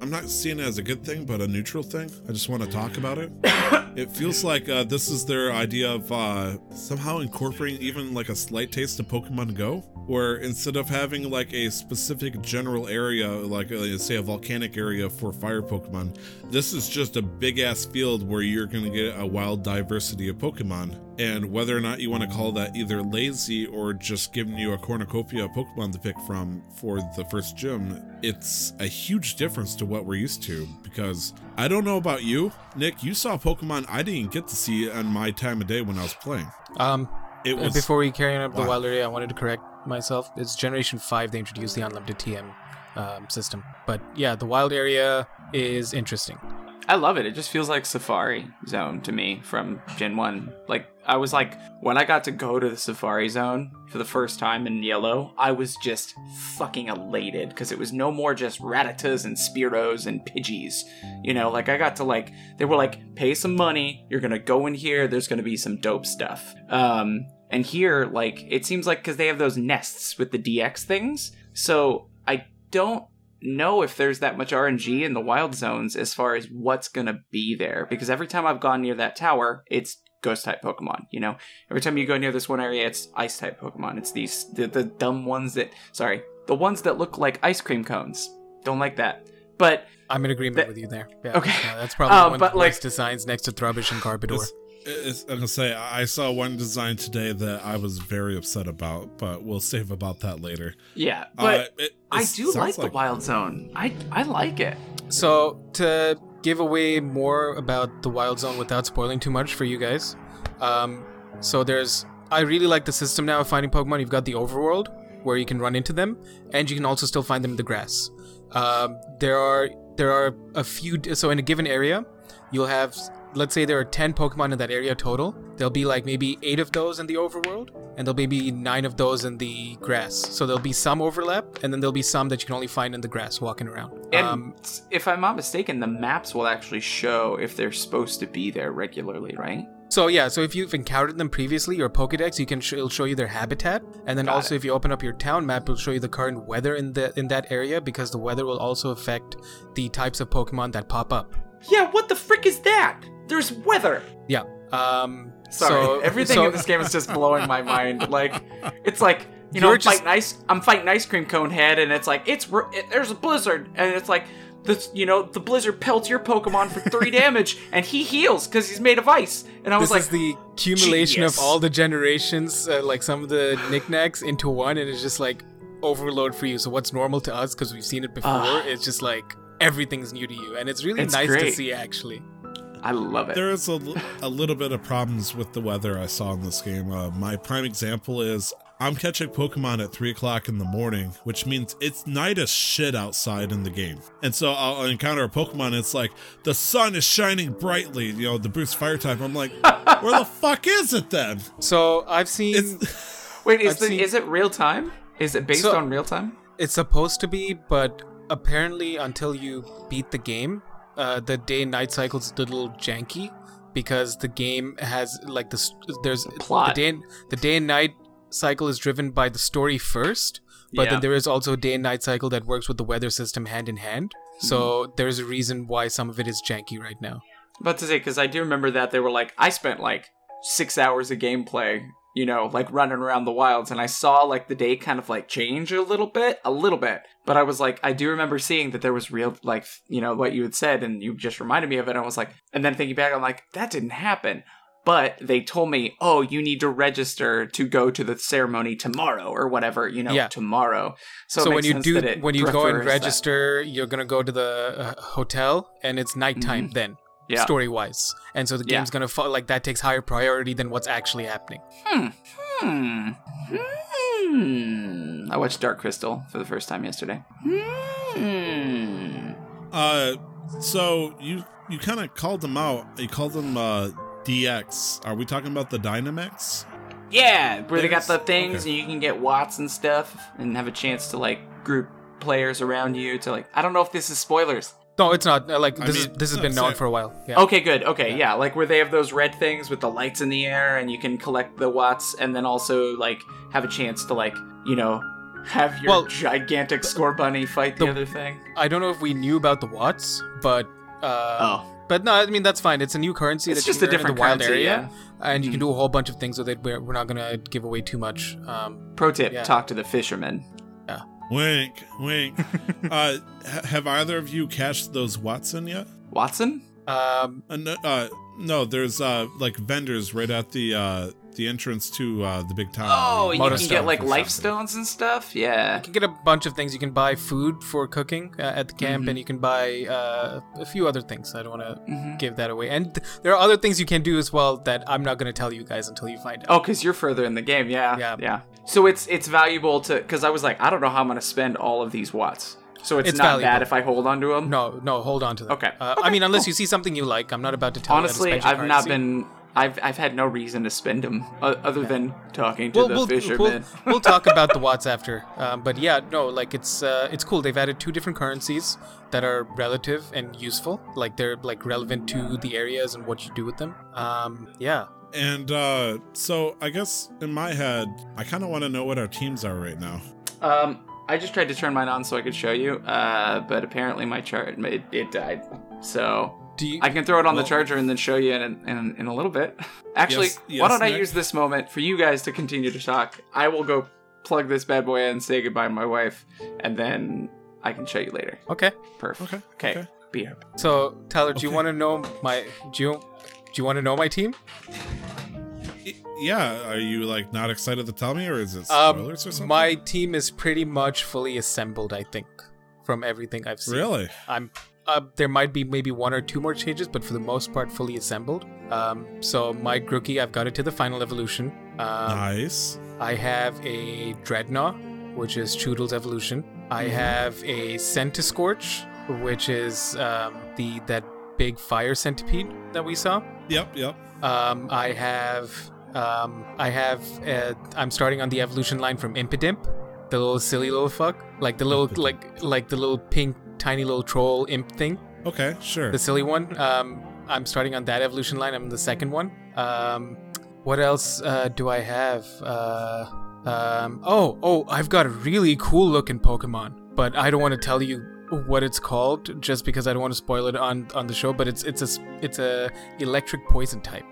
I'm not seeing it as a good thing, but a neutral thing. I just want to talk about it. (coughs) It feels like uh, this is their idea of uh, somehow incorporating even like a slight taste of Pokemon Go. where instead of having like a specific general area, like uh, say a volcanic area for fire Pokemon, this is just a big ass field where you're going to get a wild diversity of Pokemon. And whether or not you want to call that either lazy or just giving you a cornucopia of Pokemon to pick from for the first gym, it's a huge difference to what we're used to. Because I don't know about you, Nick, you saw Pokemon I didn't get to see on my time of day when I was playing. Um, It uh, was before we carry on up the wow. wild area, I wanted to correct myself. It's Generation Five they introduced the unlimited TM um, system, but yeah, the wild area is interesting. I love it. It just feels like Safari Zone to me from Gen 1. Like, I was like, when I got to go to the Safari Zone for the first time in Yellow, I was just fucking elated because it was no more just Rattatas and Spearows and Pidgeys. You know, like, I got to, like, they were like, pay some money, you're gonna go in here, there's gonna be some dope stuff. Um, and here, like, it seems like because they have those nests with the DX things, so I don't know if there's that much RNG in the wild zones as far as what's gonna be there. Because every time I've gone near that tower, it's ghost type Pokemon. You know, every time you go near this one area, it's ice type Pokemon. It's these the, the dumb ones that sorry, the ones that look like ice cream cones. Don't like that. But I'm in agreement That- with you there. Yeah, Okay. yeah, that's probably Uh, one but, of the like- worst designs next to Trubbish and Garbodor. It's, it's, I'm gonna say I saw one design today that I was very upset about, but we'll save about that later. yeah, but Uh, it- I do like, sounds the wild zone. I I like it. So to give away more about the wild zone without spoiling too much for you guys, um, so there's I really like the system now of finding Pokemon. You've got the overworld where you can run into them, and you can also still find them in the grass. Um, there are there are a few. So in a given area, you'll have let's say there are 10 pokemon in that area total there'll be like maybe 8 of those in the overworld and there'll be maybe 9 of those in the grass so there'll be some overlap and then there'll be some that you can only find in the grass walking around And um, if I'm not mistaken, the maps will actually show if they're supposed to be there regularly, right? So yeah, so if you've encountered them previously, your Pokédex, you can sh- it'll show you their habitat, and then Got also it. if you open up your town map, it'll show you the current weather in the in that area because the weather will also affect the types of Pokemon that pop up. Yeah, what the frick is that? There's weather. Yeah. Um. Sorry, so, everything so- in this game is just blowing my mind. Like, (laughs) it's like you know, You're I'm just- fighting ice. I'm fighting ice cream cone head, and it's like it's it, there's a blizzard, and it's like this. You know, the blizzard pelts your Pokemon for three (laughs) damage, and he heals because he's made of ice. And I was This like, is the accumulation genius. of all the generations, uh, like some of the knickknacks into one, and it's just like overload for you. So what's normal to us because we've seen it before, Ah. it's just like everything's new to you, and it's really It's nice to see actually. I love it. There is a little bit of problems with the weather I saw in this game. Uh, my prime example is I'm catching Pokemon at 3 o'clock in the morning, which means it's night as shit outside in the game. And so I'll encounter a Pokemon, and it's like, the sun is shining brightly, you know, the boost fire type. I'm like, (laughs) where the fuck is it then? So I've seen It's, (laughs) Wait, is I've the, seen- is it real time? Is it based So- on real time? It's supposed to be, but apparently, until you beat the game, uh, the day and night cycle's a little janky because the game has like this. There's Plot. the day and, the day and night cycle is driven by the story first, but Yeah. then there is also a day and night cycle that works with the weather system hand in hand. Mm-hmm. So there's a reason why some of it is janky right now. About to say because I do remember that they were like I spent like six hours of gameplay, you know, like running around the wilds, and I saw like the day kind of like change a little bit, a little bit. But I was like, I do remember seeing that there was real like you know what you had said, and you just reminded me of it. And I was like, and then thinking back, I'm like, that didn't happen. But they told me, oh, you need to register to go to the ceremony tomorrow or whatever, you know, Yeah. tomorrow. So, So, when you do when you go and prefers that. register, you're gonna go to the uh, hotel, and it's nighttime then. Mm-hmm. yeah. story wise and so the Yeah. game's gonna fall like that takes higher priority than what's actually happening Hmm. Hmm. Hmm. I watched Dark Crystal for the first time yesterday. Hmm. uh, so you you kind of called them out. You called them uh, DX. Are we talking about the Dynamax? Yeah, where they got the things okay. and you can get watts and stuff and have a chance to like group players around you to like I don't know if this is spoilers. No it's not uh, like I this is this has no, been known same. for a while yeah Okay, good. Okay, yeah. like where they have those red things with the lights in the air and you can collect the watts and then also like have a chance to like, you know, (laughs) have your Well, gigantic Scorbunny fight the, the- other thing. i don't know if we knew about the watts but uh Oh. but no, I mean that's fine. It's a new currency. It's that you just a can in different the wild currency, area, and you can Mhm. do a whole bunch of things with it. We're, we're not gonna give away too much. Um, Pro tip: Yeah. talk to the fisherman. Wink, wink. (laughs) uh, ha- have either of you cashed those Watson yet? Watson. um, Uh, no, uh, no, there's uh like vendors right at the uh the entrance to uh the big town. Oh, you Motor can stone get like for life shopping. stones and stuff. Yeah. you can get a bunch of things. You can buy food for cooking uh, at the camp, Mhm. and you can buy uh, a few other things. I don't want to hmm give that away. And th- there are other things you can do as well that I'm not gonna tell you guys until you find out. Oh, because you're further in the game. Yeah. Yeah. Yeah. So it's it's valuable to because I was like I don't know how I'm gonna spend all of these watts. So it's, It's not valuable. bad if I hold on to them. No, no, hold on to them. Okay. Uh, I mean, unless cool. you see something you like, I'm not about to tell Honestly, you. to I've not been. I've I've had no reason to spend them other than talking to We'll, the we'll, fisherman. we'll, we'll talk (laughs) about the watts after. Um, but yeah, no, like it's uh, it's cool. They've added two different currencies that are relative and useful. Like they're like relevant to the areas and what you do with them. Um, yeah. And uh so I guess in my head, I kind of want to know what our teams are right now. Um, I just tried to turn mine on so I could show you, uh, but apparently my chart it, it died. So Do you? I can throw it on Well- the charger and then show you in in, in a little bit. (laughs) Actually, Yes- why don't I use this moment for you guys to continue to talk? I will go plug this bad boy in and say goodbye to my wife, and then I can show you later. okay. Perfect. Okay. Okay. okay. Be up. So Tyler, do you want to know my? Do you? Do you want to know my team? Yeah, are you like not excited to tell me, or is it Um, spoilers or something? my team is pretty much fully assembled. I think from everything I've seen. really? I'm uh, there might be maybe one or two more changes, but for the most part, fully assembled. Um, so my Grookey, I've got it to the final evolution. Um, nice. I have a Drednaw, which is Chewtle's evolution. I Mhm. have a Centiskorch, which is um, the that big fire centipede that we saw. Yep, yep. Um, I have um, I have uh, I'm starting on the evolution line from Impidimp, the little silly little fuck, like the little like like the little pink tiny little troll imp thing, Okay, sure. the silly one. Um, I'm starting on that evolution line. I'm the second one. Um, what else uh, do I have? Uh, um, oh oh, I've got a really cool looking Pokemon, but I don't want to tell you what it's called just because I don't want to spoil it on on the show. But it's it's a it's a electric poison type.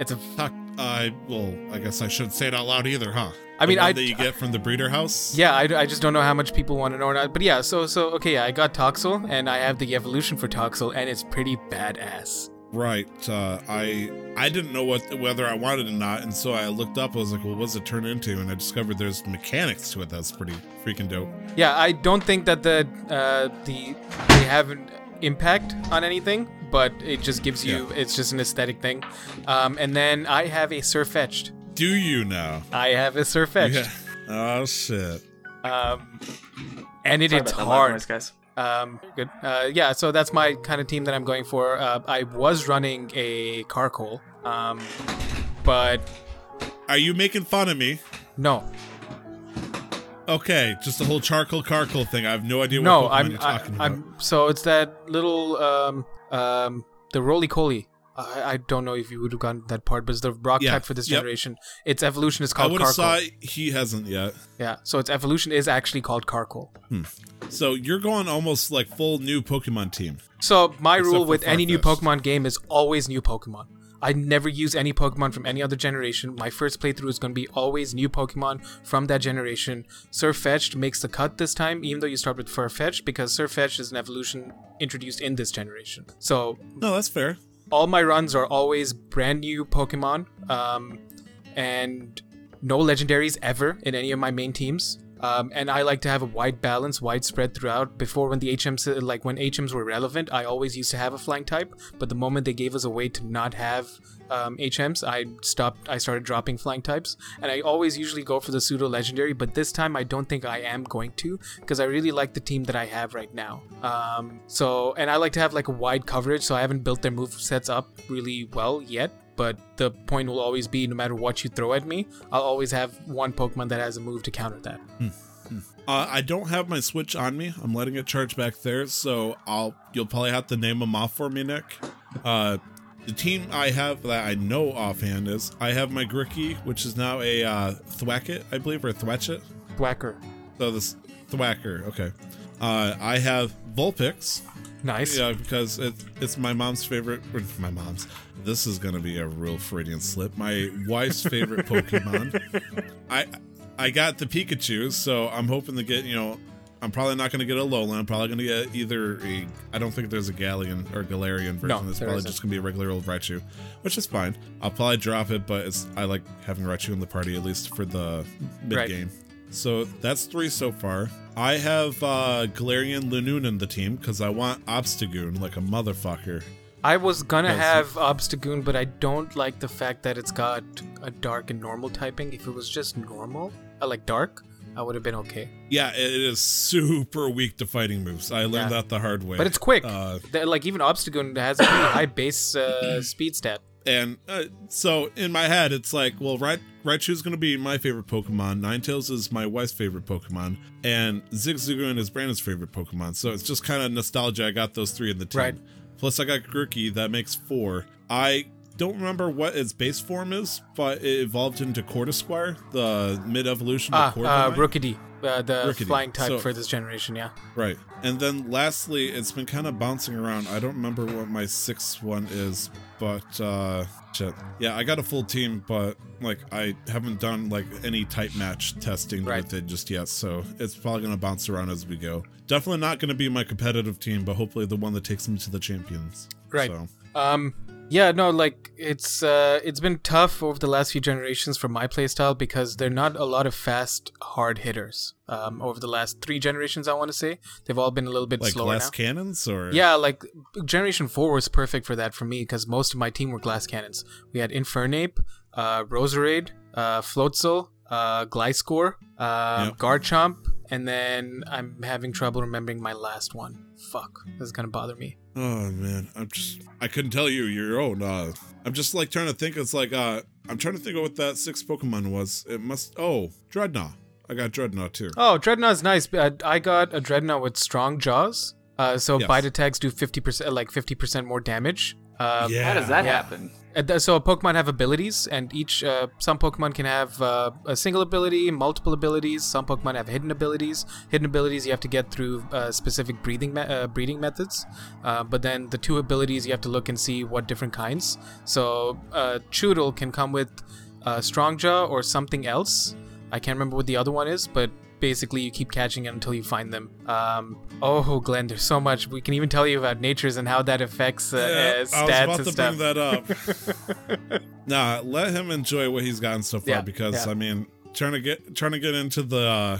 It's a Talk, I well, I guess I shouldn't say it out loud either, huh? I mean, I- that you get from the breeder house. Yeah, I, I just don't know how much people want to know or not. But yeah, so so okay, I got Toxel and I have the evolution for Toxel and it's pretty badass. Right. Uh, I I didn't know what whether I wanted it or not, and so I looked up. I was like, "Well, what's it turn into?" And I discovered there's mechanics to it. That's pretty freaking dope. Yeah, I don't think that the uh, the they have an impact on anything, but it just gives you it's just an aesthetic thing. Um, and then I have a Sirfetch'd. Do you now? I have a Sirfetch'd. Yeah. Oh shit. Um, and it, Sorry it's about that loud hard. noise, guys. Um, good. Uh, yeah, so that's my kind of team that I'm going for. Uh, I was running a Carkol, um, but Are you making fun of me? no, Okay, just the whole charcoal Carkol thing. I have no idea what no, Pokemon I'm, you're I, talking about. I'm. So it's that little, um, um, the Rolycoly. I, I don't know if you would have gotten that part, but it's the rock Yeah, type for this yep. generation. Its evolution is I called would have saw. He hasn't yet. Yeah, so its evolution is actually called Carkol. So you're going almost like full new Pokemon team. So my Except rule with any new Pokemon game is always new Pokemon. I never use any Pokemon from any other generation. My first playthrough is going to be always new Pokemon from that generation. Sirfetch'd makes the cut this time, even though you start with Farfetch'd, because Sirfetch'd is an evolution introduced in this generation. So No, that's fair. all my runs are always brand new Pokemon, um, and no legendaries ever in any of my main teams. Um, and I like to have a wide balance, widespread throughout. Before, when the HMs, like when HMs were relevant, I always used to have a flying type. But the moment they gave us a way to not have um, HMs, I stopped. I started dropping flying types, and I always usually go for the pseudo legendary. But this time, I don't think I am going to because I really like the team that I have right now. Um, so, and I like to have like a wide coverage, so I haven't built their move sets up really well yet. But the point will always be no matter what you throw at me, I'll always have one Pokemon that has a move to counter that. Uh, I don't have my Switch on me. I'm letting it charge back there, so I'll. You'll probably have to name them off for me, Nick. Uh, the team I have that I know offhand is I have my Grookey, which is now a uh, Thwacket, I believe, or Thwatchet. Whacker. So this Thwacker, okay. Uh, I have Vulpix, Nice. Yeah, because it, it's my mom's favorite. Or my mom's. This is gonna be a real Freudian slip. My wife's favorite Pokemon. (laughs) I I got the Pikachu, so I'm hoping to get you know. I'm probably not gonna get a Alolan. I'm probably gonna get either a. I don't think there's a Galleon or Galarian version. No, it's probably isn't. just gonna be a regular old Raichu, which is fine. I'll probably drop it, but it's I like having Raichu in the party at least for the mid Right. game. So that's three so far. I have uh Galarian Linoone in the team because I want Obstagoon like a motherfucker. I was gonna Yes. have Obstagoon, but I don't like the fact that it's got a dark and normal typing. If it was just normal, uh, like dark, I would have been okay. Yeah, it is super weak to fighting moves. I learned Yeah. that the hard way. But it's quick. Uh, like even Obstagoon has a pretty high base uh, (clears throat) speed stat. and uh, so in my head, it's like, well, Ra- Raichu's going to be my favorite Pokemon. Ninetales is my wife's favorite Pokemon. And Zigzagoon is Brandon's favorite Pokemon. So it's just kind of nostalgia. I got those three in the team. Right. Plus, I got Grookey. That makes four. I don't remember what its base form is, but it evolved into Corvisquire, the mid evolution Ah, of uh. Rookidee, uh, the Rookidee. flying type So- for this generation. Yeah. Right. And then lastly, it's been kind of bouncing around. I don't remember what my sixth one is, but uh shit. Yeah, I got a full team, but like I haven't done like any type match testing Right. with it just yet, so it's probably gonna bounce around as we go. Definitely not gonna be my competitive team, but hopefully the one that takes me to the champions. Right. So Um, yeah, no, like it's uh, it's been tough over the last few generations for my playstyle because they're not a lot of fast, hard hitters. Um, over the last three generations, I want to say they've all been a little bit like slower glass now. cannons or Yeah, like Generation 4 was perfect for that for me because most of my team were glass cannons. We had Infernape, uh, Roserade, uh, Floatzel, uh, Gliscor, uh, Yep. Garchomp, and then I'm having trouble remembering my last one. Fuck, this is gonna bother me. Oh man, I'm just I couldn't tell you your own. Uh, I'm just like trying to think. It's like uh, I'm trying to think of what that sixth Pokemon was. It must. Oh, Drednaw. I got Drednaw too. Oh, Drednaw's nice. but I got a Dreadnought with strong jaws. Uh, so Yes. bite attacks do 50%, like 50% more damage. Uh, yeah. How does that Yeah. happen? Uh, a Pokemon have abilities, and each uh, some Pokemon can have uh, a single ability, multiple abilities. Some Pokemon have hidden abilities. Hidden abilities you have to get through uh, specific breathing me- uh, breeding methods. Uh, but then the two abilities you have to look and see what different kinds. So uh, Chewtle can come with uh, Strongjaw or something else. I can't remember what the other one is, but basically you keep catching it until you find them. Um, oh, Glenn, there's so much. We can even tell you about natures and how that affects uh, Yeah, uh, I was stats about and to stuff. bring that up. (laughs) nah, let him enjoy what he's gotten so far Yeah, because yeah. I mean, trying to get trying to get into the uh,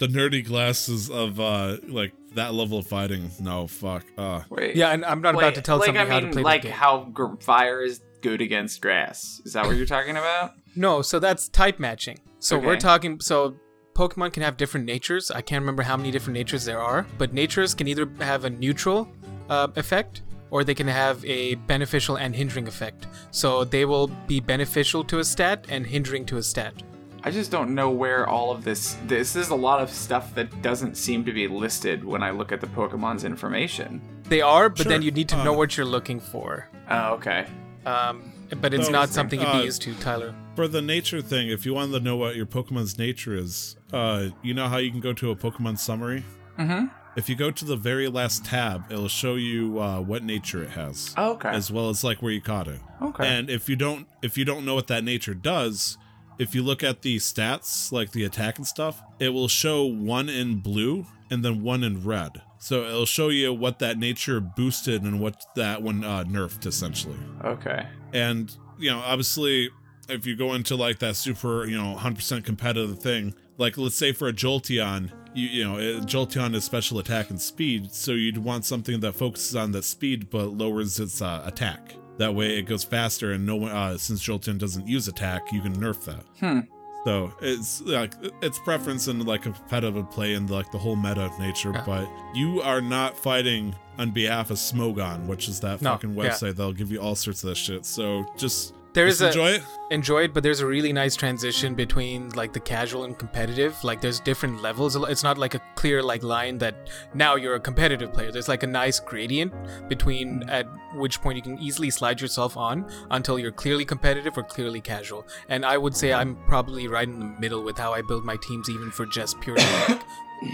the nerdy glasses of uh like that level of fighting. No, fuck. Uh, Wait. Yeah, and I'm not Wait, about to tell like, somebody I how to play like the game. how gr- fire is good against grass. Is that what you're talking about? (laughs) No, so that's type matching. So we're talking. So Pokemon can have different natures. I can't remember how many different natures there are, but natures can either have a neutral uh, effect or they can have a beneficial and hindering effect. So they will be beneficial to a stat and hindering to a stat. I just don't know where all of this. This is a lot of stuff that doesn't seem to be listed when I look at the Pokemon's information. They are, but then you need to know Uh, what you're looking for. Oh, okay. Um, but it's No, not something you'd uh, be used to, Tyler. for the nature thing, if you wanted to know what your Pokemon's nature is, uh, you know how you can go to a Pokemon summary. Mm-hmm. If you go to the very last tab, it'll show you uh, what nature it has, Oh, okay. as well as like where you caught it. okay. And if you don't if you don't know what that nature does, if you look at the stats, like the attack and stuff, it will show one in blue and then one in red. So it'll show you what that nature boosted and what that one uh, nerfed essentially. okay. And you know, obviously, if you go into like that super, you know, 100% competitive thing, like let's say for a Jolteon, you you know, it, Jolteon is special attack and speed, so you'd want something that focuses on that speed but lowers its uh, attack. That way, it goes faster, and no one, uh, since Jolteon doesn't use attack, you can nerf that. Hmm. So it's like it's preference in like a competitive play and like the whole meta of nature, Yeah. but you are not fighting on behalf of Smogon, which is that No, fucking yeah. website that'll give you all sorts of that shit. So just There just a enjoy it. enjoy it, but there's a really nice transition between like the casual and competitive. Like there's different levels. It's not like a clear like line that now you're a competitive player. There's like a nice gradient between at which point you can easily slide yourself on until you're clearly competitive or clearly casual. And I would say I'm probably right in the middle with how I build my teams, even for just pure like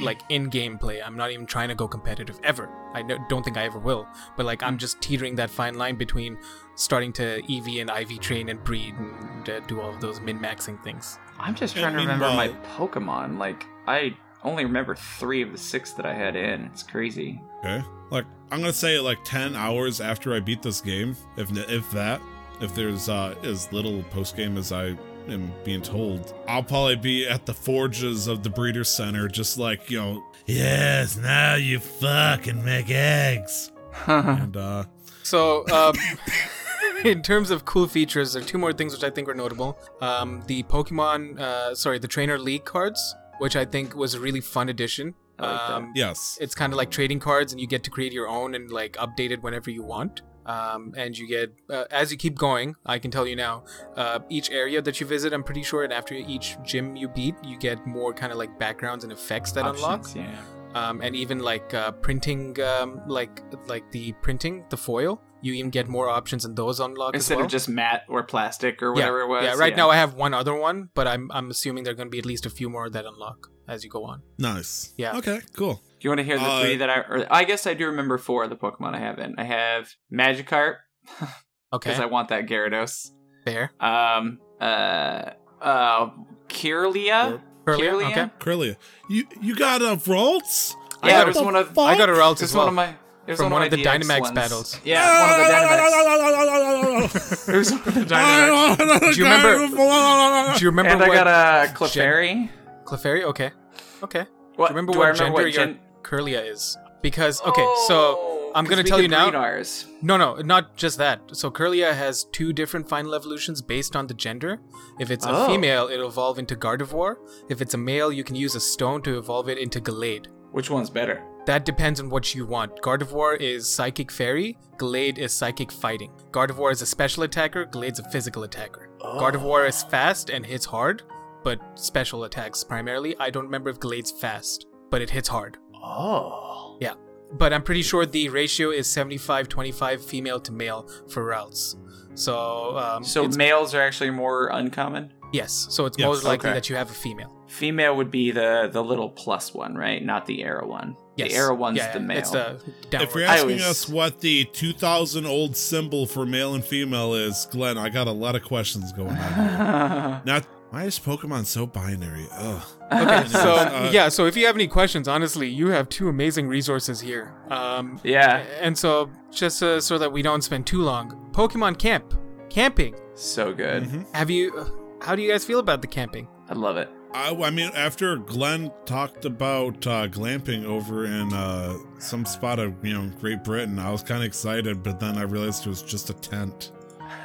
like in gameplay. I'm not even trying to go competitive ever. I don't think I ever will. But like I'm just teetering that fine line between starting to EV and IV train and breed and uh, do all of those min maxing things. I'm just trying to remember my Pokemon. Like I only remember three of the six that I had in. It's crazy. Okay. Like I'm gonna say like ten hours after I beat this game, if if that, if there's uh as little post game as I am being told, I'll probably be at the forges of the breeder center, just like you know. Yes, now you fucking make eggs. And uh, So, um, (laughs) in terms of cool features, there are two more things which I think were notable. Um, the Pokemon, uh, sorry, the Trainer League cards, which I think was a really fun addition. Like um, yes, It's kind of like trading cards, and you get to create your own and like update it whenever you want. Um, and you get, uh, as you keep going, I can tell you now, uh, each area that you visit, I'm pretty sure, and after each gym you beat, you get more kind of like backgrounds and effects that unlock Yeah. um, and even like uh, printing, um, like like the printing, the foil. You even get more options and those unlock as Instead well. of just matte or plastic or yeah, whatever it was. Yeah, right now I have one other one, but I'm I'm assuming there are going to be at least a few more that unlock as you go on. nice. Yeah. Okay. Cool. Do you want to hear the Uh, three that I? Or I guess I do remember four of the Pokemon I have in. I have Magikarp (laughs) Okay, because I want that Gyarados. fair. Um. Uh. Uh. Kirlia. Kirlia, Kirlia? okay. Kirlia, you you got a Ralts? Yeah, it was one of. I got a Ralts as was one well. of my. It was From one, one of the Dynamax ones. battles. Yeah, one of the Dynamax. (laughs) It was one of the Dynamax. Do you remember- Do you remember and I got a Clefairy. Clefairy? Okay, okay. What? Do you remember do what I remember gender what your gen- Kirlia is? Because okay, so Oh, I'm gonna tell you now- Ours. No, no, not just that. So Kirlia has two different final evolutions based on the gender. If it's a Oh. female, it'll evolve into Gardevoir. If it's a male, you can use a stone to evolve it into Gallade. Which one's better? That depends on what you want. Gardevoir is Psychic Fairy, Gallade is Psychic Fighting. Gardevoir is a special attacker, Gallade's a physical attacker. Gardevoir is oh. fast and hits hard, but special attacks primarily. I don't remember if Gallade's fast, but it hits hard. Oh. Yeah. But I'm pretty sure the ratio is 75 25 female to male for Ralts. So, um, So males are actually more uncommon. yes, so it's Yes. most likely Okay. that you have a female. Female would be the the little plus one, right? Not the arrow one. Yes. The arrow one's yeah, the male. It's the If you're asking always- us what the 2000 old symbol for male and female is, Glenn, I got a lot of questions going on. Here. (laughs) Not why is Pokemon so binary? Ugh. Okay, (laughs) so Uh, yeah, so if you have any questions, honestly, you have two amazing resources here. Um, yeah, and so just uh, so that we don't spend too long, Pokemon Camp, camping. so good. Mhm. Have you? How do you guys feel about the camping? I love it. I, I mean, after Glenn talked about uh, glamping over in uh, some spot of you know Great Britain, I was kind of excited, but then I realized it was just a tent. (laughs)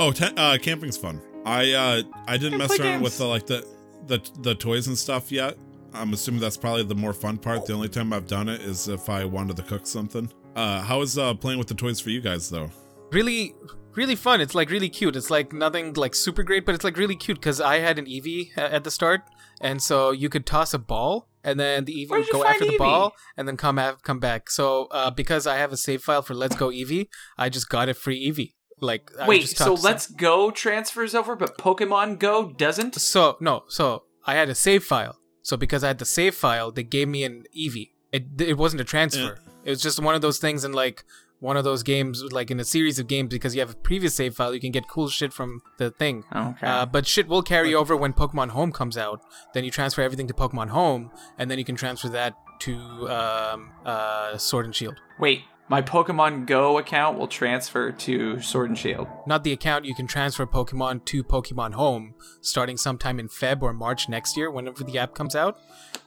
Oh, tent, uh, camping's fun. I uh, I didn't mess play around with the like the, the the toys and stuff yet. I'm assuming that's probably the more fun part. The only time I've done it is if I wanted to cook something. Uh, how is uh, playing with the toys for you guys though? Really, really fun. It's like really cute. It's like nothing like super great, but it's like really cute because I had an Eevee at the start, and so you could toss a ball, and then the Eevee Where'd go find after the ball, and then come av- come back. So uh, because I have a save file for Let's Go Eevee, I just got it free Eevee. Like Wait, just so Let's Go transfers over, but Pokemon Go doesn't? So no, so I had a save file. So because I had the save file, they gave me an Eevee. It it wasn't a transfer. It was just one of those things in like one of those games, like in a series of games, because you have a previous save file, you can get cool shit from the thing. Okay. Uh, but shit will carry over when Pokemon Home comes out. Then you transfer everything to Pokemon Home, and then you can transfer that to um, uh, Sword and Shield. Wait, my Pokemon Go account will transfer to Sword and Shield. Not the account, you can transfer Pokemon to Pokemon Home starting sometime in Feb or March next year, whenever the app comes out.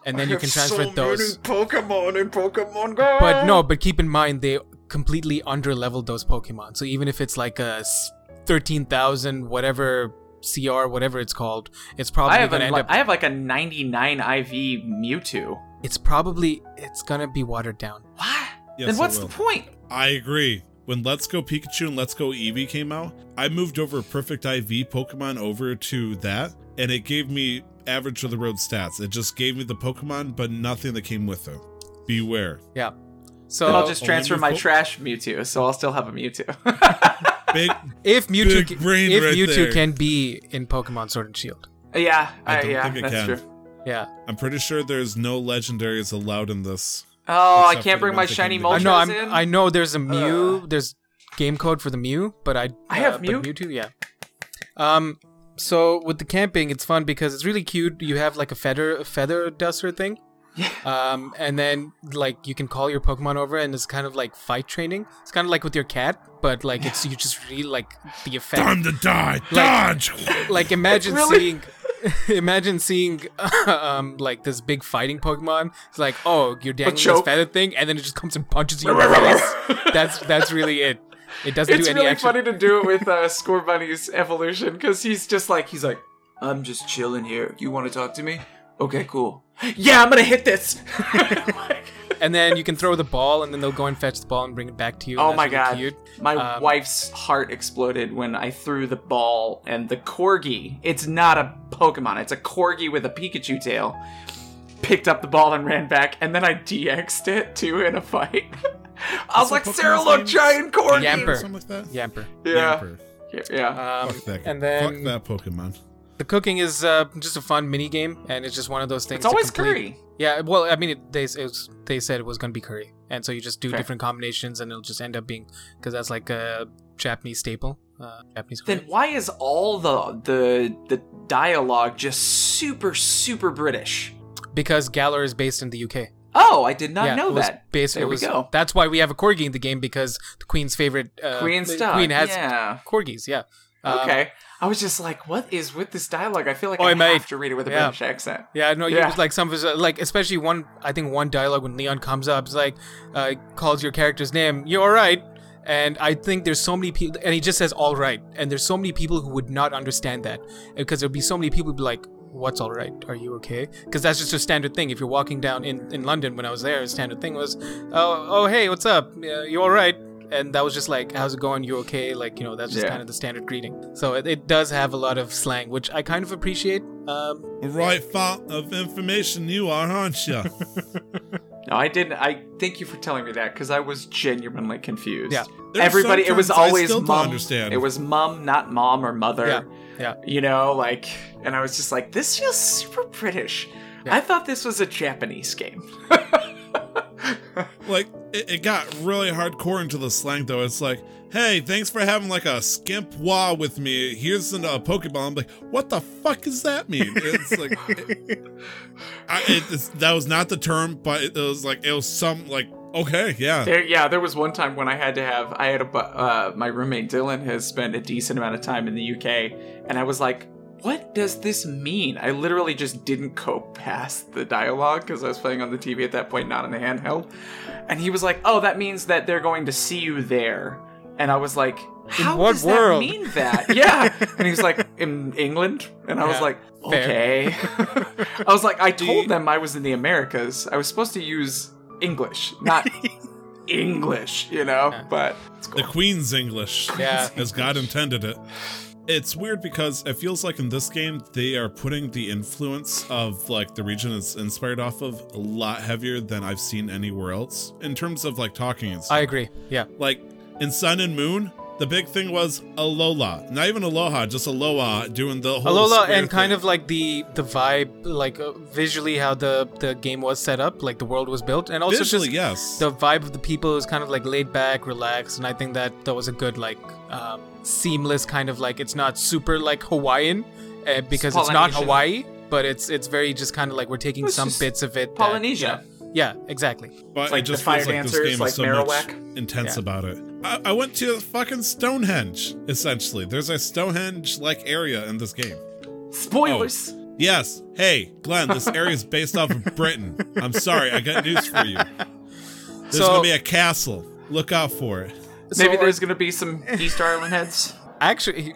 And then you can transfer those. Pokemon in Pokemon Go. But no, but keep in mind they completely under leveled those Pokemon. So even if it's like a 13,000 whatever CR, whatever it's called, it's probably I have, gonna a, end like, up. I have like a 99 IV Mewtwo. it's probably it's gonna be watered down. What? Yes, then what's the point? I agree. When Let's Go Pikachu and Let's Go Eevee came out, I moved over Perfect IV Pokemon over to that, and it gave me average of the road stats. It just gave me the Pokemon, but nothing that came with it. Beware. Yeah. So then I'll just transfer my po- trash Mewtwo, so I'll still have a Mewtwo. (laughs) Big (laughs) if Mewtwo Big brain if right Mewtwo there. can be in Pokemon Sword and Shield. Uh, yeah, I I don't yeah, think it that's can. true. Yeah. I'm pretty sure there's no legendaries allowed in this. Oh, I can't bring my shiny come I know. Moltres I'm. in. I know. There's a Mew. Ugh. There's game code for the Mew, but I. I have uh, Mew? But Mewtwo, yeah. Um. So with the camping, it's fun because it's really cute. You have like a feather, a feather duster thing. Yeah. Um, and then like you can call your Pokemon over, and it's kind of like fight training. It's kind of like with your cat, but like it's you just really like the effect. Time to die! Dodge! like imagine Really? seeing (laughs) imagine seeing (laughs) um like this big fighting pokemon it's like oh you're dangling this feather thing and then it just comes and punches you in the face (laughs) that's that's really it it doesn't it's do any action it's really action funny to do it with uh, Scorbunny's evolution because he's just like he's like, I'm just chilling here. You want to talk to me? Okay, cool. Yeah, I'm gonna hit this. (laughs) And then you can throw the ball and then they'll go and fetch the ball and bring it back to you oh my really god, cute. my Um, wife's heart exploded when I threw the ball and the corgi. It's not a Pokemon. It's a corgi with a Pikachu tail. Picked up the ball and ran back, and then I DX'd it too in a fight. (laughs) I was like, What's Sarah, look, giant corgi. Yamper. Something like that? yamper Yeah, Yamper. yeah. um, Fuck that. and then Fuck that Pokemon. The cooking is uh, just a fun mini game and it's just one of those things It's always complete. curry. Yeah, well, I mean, it, they it was, they said it was gonna be curry, and so you just do Fair. different combinations, and it'll just end up being because that's like a Japanese staple, uh, Japanese. curry. Then why is all the the the dialogue just super super British? because Galar is based in the UK. Oh, I did not yeah, know it was that. Based, There it we go. That's why we have a corgi in the game because the Queen's favorite uh, Queen stuff. Queen has yeah. corgis. Yeah. Um, Okay. I was just like, what is with this dialogue? I feel like Oh, I mate. have to read it with a Yeah. British accent. Yeah, no, Yeah. was like some of his, uh, like especially one. I think one dialogue when Leon comes up, it's like uh, calls your character's name. You're all right, and I think there's so many people, and he just says all right, and there's so many people who would not understand that because there'd be so many people who'd be like, "What's all right? Are you okay?" Because that's just a standard thing. If you're walking down in in London when I was there, a standard thing was, "Oh, oh, hey, what's up? Uh, you all right?" And that was just like, "How's it going? You okay?" Like you know, that's just Yeah. kind of the standard greeting. So it, it does have a lot of slang, which I kind of appreciate. Um, The right font of information you are, aren't you? (laughs) No, I didn't. I thank you for telling me that because I was genuinely confused. Yeah. There's Everybody, it was always still don't mom. understand. It was mum, not mom or mother. Yeah, yeah. You know, like, and I was just like, this feels super British. Yeah. I thought this was a Japanese game. (laughs) like it, it got really hardcore into the slang though. It's like, hey, thanks for having like a skimp wah with me. Here's a uh, Pokeball. I'm like, what the fuck does that mean? It's like, it, I, it, it's, that was not the term, but it, was like it was some like, okay, yeah. There, yeah, there was one time when I had to have I had a uh, my roommate Dylan has spent a decent amount of time in the UK, and I was like, "What does this mean?" I literally just didn't cope past the dialogue because I was playing on the TV at that point, not on the handheld. And he was like, "Oh, that means that they're going to see you there," and I was like. How what does world?" that mean that? Yeah. (laughs) and he was like, in England? And I was like, okay. (laughs) I was like, I you- told them I was in the Americas. I was supposed to use English, not (laughs) English, you know? Yeah. But it's cool. The Queen's English, Yeah. as God intended it. It's weird because it feels like in this game they are putting the influence of like the region it's inspired off of a lot heavier than I've seen anywhere else in terms of like talking and stuff. I agree. Yeah. like in Sun and Moon, the big thing was Alola. Not even Aloha, just Aloha doing the whole Alola and kind thing. of like the the vibe, like uh, visually how the the game was set up, like the world was built, and also visually, just yes. the vibe of the people was kind of like laid back, relaxed, and I think that that was a good like um, seamless kind of like it's not super like Hawaiian uh, because it's not Hawaii, but it's it's very just kind of like we're taking It's some bits of it. that- Polynesia. yeah, exactly. but like it just the fire feels like this game like is so much intense Yeah. about it. I, I went to fucking Stonehenge, essentially. There's a Stonehenge-like area in this game. Spoilers. Yes. Hey, Glenn, this (laughs) area is based off of Britain. I'm sorry, I got news for you. There's So- gonna be a castle. Look out for it. Maybe So- there's going to be some (laughs) Easter Island heads. actually,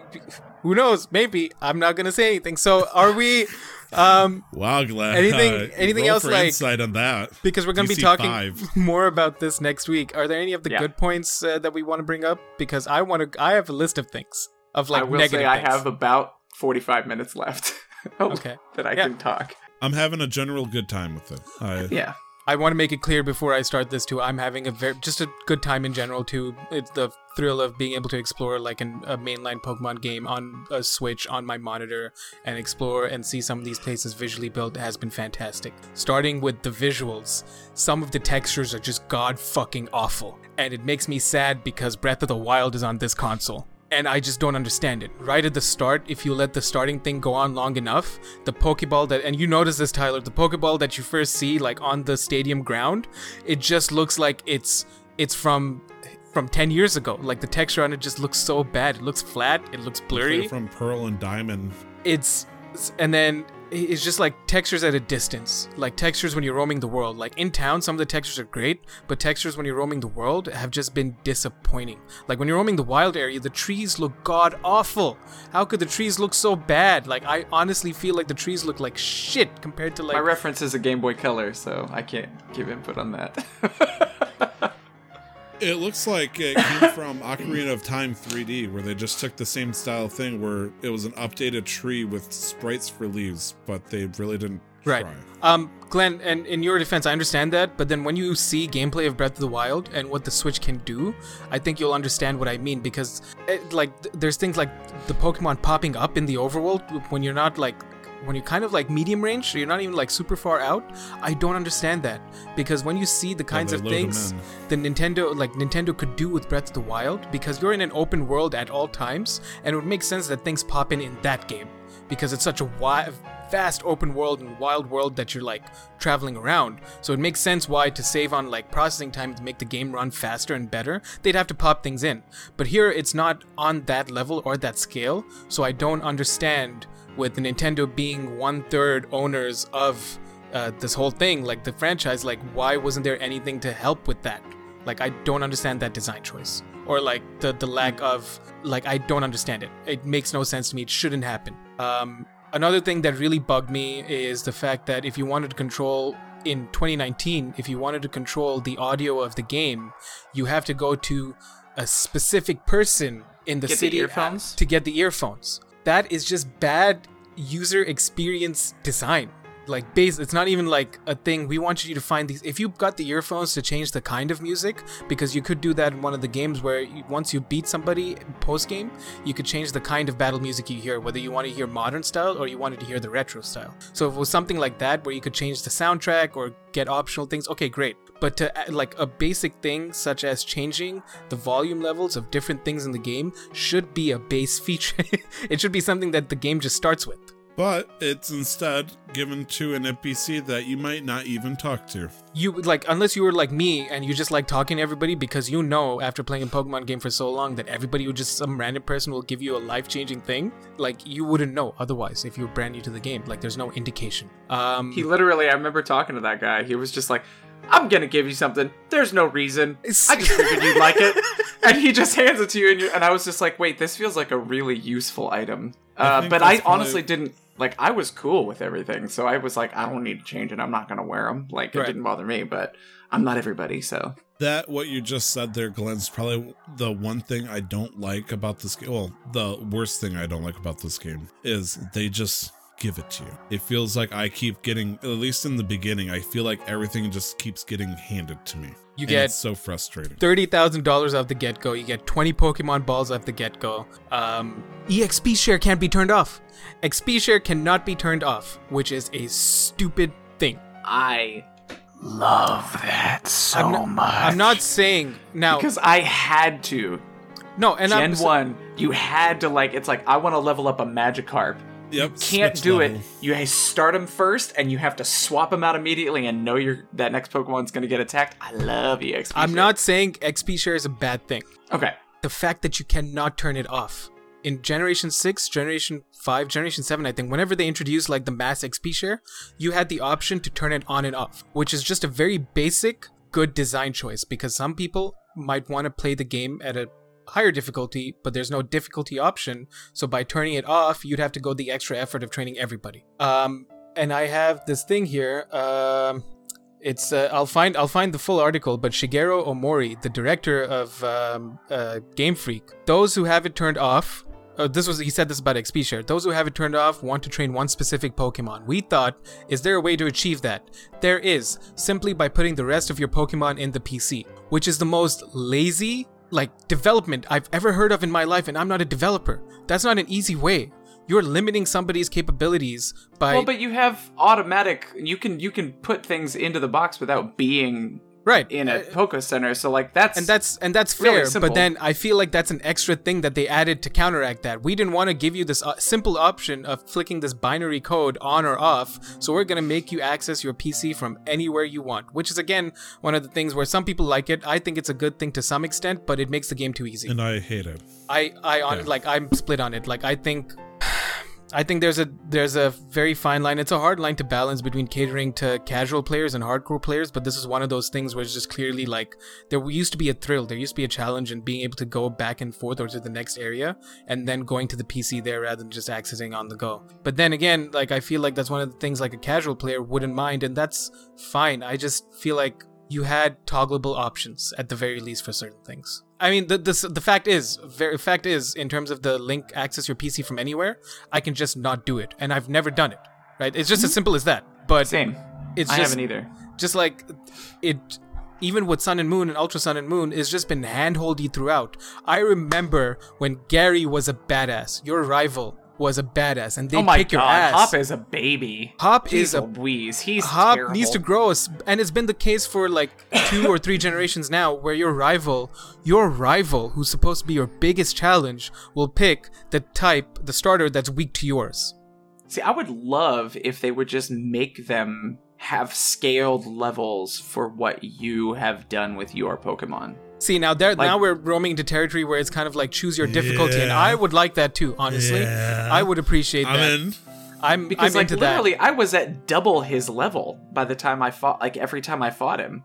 who knows? Maybe I'm not gonna say anything. So are we? Um, Wow, Glenn. Anything- (laughs) Uh, anything roll else, for like- insight on that? because we're going to be talking five. (laughs) more about this next week. Are there any of the Yeah. good points uh, that we want to bring up? Because I want to. I have a list of things of like I will negative say I things. have about 45 minutes left Okay. that I Yeah. can talk. I'm having a general good time with it. I, Yeah. I want to make it clear before I start this too. I'm having a very just a good time in general too. It's the thrill of being able to explore like an, a mainline Pokemon game on a Switch on my monitor and explore and see some of these places visually built has been fantastic. Starting with the visuals, some of the textures are just god fucking awful, and it makes me sad because Breath of the Wild is on this console and I just don't understand it. Right at the start, if you let the starting thing go on long enough, the Pokeball that, and you notice this, Tyler, the Pokeball that you first see, like on the stadium ground, it just looks like it's it's from from 10 years ago. Like the texture on it just looks so bad. It looks flat. It looks blurry. It's from Pearl and Diamond. It's and then it's just like textures at a distance. Like textures when you're roaming the world. Like in town some of the textures are great but textures when you're roaming the world have just been disappointing. Like when you're roaming the wild area the trees look god awful how could the trees look so bad? Like i honestly feel like the trees look like shit compared to like My reference is a Game Boy Color, so I can't give input on that. (laughs) It looks like it came (laughs) from Ocarina of Time 3D, where they just took the same style thing, where it was an updated tree with sprites for leaves, but they really didn't Right. try. Um, Glenn, and in your defense, I understand that, but then when you see gameplay of Breath of the Wild and what the Switch can do, I think you'll understand what I mean because, it, like, th- there's things like the Pokemon popping up in the overworld when you're not like. When you're kind of like medium range, so you're not even like super far out, I don't understand that. Because when you see the oh, kinds they of things in. the Nintendo like Nintendo could do with Breath of the Wild because you're in an open world at all times and it would make sense that things pop in in that game. Because it's such a wide vast open world and wild world that you're like traveling around. So it makes sense why to save on like processing time to make the game run faster and better they'd have to pop things in. But here it's not on that level or that scale so I don't understand with Nintendo being one third owners of uh, this whole thing, like the franchise, like why wasn't there anything to help with that? Like I don't understand that design choice, or like the the lack of like I don't understand it. It makes no sense to me. It shouldn't happen. Um, another thing that really bugged me is the fact that if you wanted to control in 2019, if you wanted to control the audio of the game, you have to go to a specific person in the Get the city earphones? to get the earphones. That is just bad user experience design. Like base, it's not even like a thing. We want you to find these. If you got the earphones to change the kind of music, because you could do that in one of the games where you, once you beat somebody post game, you could change the kind of battle music you hear, whether you want to hear modern style or you wanted to hear the retro style. So if it was something like that where you could change the soundtrack or get optional things, okay, great. But to like a basic thing such as changing the volume levels of different things in the game should be a base (laughs) feature. it should be something that the game just starts with. But it's instead given to an NPC that you might not even talk to. You like unless you were like me and you just like talking to everybody because you know after playing a Pokemon game for so long that everybody would just some random person will give you a life changing thing. Like you wouldn't know otherwise if you were brand new to the game. Like there's no indication. Um he literally, I remember talking to that guy. He was just like, "I'm gonna give you something. There's no reason. I just (laughs) figured you'd like it." And he just hands it to you, and, you and I was just like, "Wait, this feels like a really useful item." Uh, think but I that's probably- honestly didn't like. I was cool with everything, so I was like, "I don't need to change it. I'm not gonna wear them." Like it didn't bother me, but I'm not everybody, so That what you just said there, Glenn, is probably the one thing I don't like about this game. Well, the worst thing I don't like about this game is they just give it to you. It feels like I keep getting, at least in the beginning, I feel like everything just keeps getting handed to me. You And get it's so frustrating. thirty thousand dollars off the get go. You get twenty Pokemon balls off the get go. Um, EXP share can't be turned off. XP share cannot be turned off, which is a stupid thing. I love that so I'm not, much. I'm not saying now. because I had to. no, and Gen I'm, one, you had to like. It's like I want to level up a Magikarp. Yep. Can't do level. it. You start them first, and you have to swap them out immediately, and know your that next Pokemon's going to get attacked. I love you, XP. I'm shit. not saying XP share is a bad thing. okay. the fact that you cannot turn it off. In Generation 6, Generation 5, Generation 7, I think, whenever they introduced like the mass XP share, you had the option to turn it on and off, which is just a very basic, good design choice because some people might want to play the game at a higher difficulty, but there's no difficulty option. So by turning it off, you'd have to go the extra effort of training everybody. Um, and I have this thing here. Um, it's uh, I'll find I'll find the full article, but Shigeru Omori, the director of um, uh, Game Freak, those who have it turned off, uh, this was he said this about XP share. Those who have it turned off want to train one specific Pokemon. We thought, is there a way to achieve that? There is, simply by putting the rest of your Pokemon in the PC, which is the most lazy like development I've ever heard of in my life, and I'm not a developer. That's not an easy way. You're limiting somebody's capabilities by Well, but you have automatic. You can you can put things into the box without being right in a Uh, Poke Center. So like that's and that's and that's fair simple. but then i feel like that's an extra thing that they added to counteract that we didn't want to give you this uh, simple option of flicking this binary code on or off so we're going to make you access your pc from anywhere you want which is again one of the things where some people like it i think it's a good thing to some extent but it makes the game too easy And I hate it. I I on Yeah. like I'm split on it. Like I think I think there's a there's a very fine line. It's a hard line to balance between catering to casual players and hardcore players, but this is one of those things where it's just clearly like there used to be a thrill, there used to be a challenge in being able to go back and forth or to the next area and then going to the PC there rather than just accessing on the go. But then again, like I feel like that's one of the things like a casual player wouldn't mind and that's fine. I just feel like you had toggleable options at the very least for certain things. I mean, the the, the fact is, very fact is, in terms of the link access your PC from anywhere, I can just not do it, and I've never done it. Right? It's just as mm-hmm. simple as that. But same. it's I just haven't either. just like it even with Sun and Moon and Ultra Sun and Moon, it's just been handholdy throughout. I remember when Gary was a badass, your rival was a badass, and they oh my kick your ass. Hop is a baby. Hop He's is a wheeze. He's Hop terrible. needs to grow, and it's been the case for like two or three (laughs) generations now, where your rival, your rival, who's supposed to be your biggest challenge, will pick the type, the starter that's weak to yours. See, I would love if they would just make them have scaled levels for what you have done with your Pokemon. See now, there Like- now we're roaming into territory where it's kind of like choose your difficulty, and I would like that too. Honestly, Yeah. I would appreciate I'm that. in. I'm Because I'm like into that. literally, I was at double his level by the time I fought. Like every time I fought him.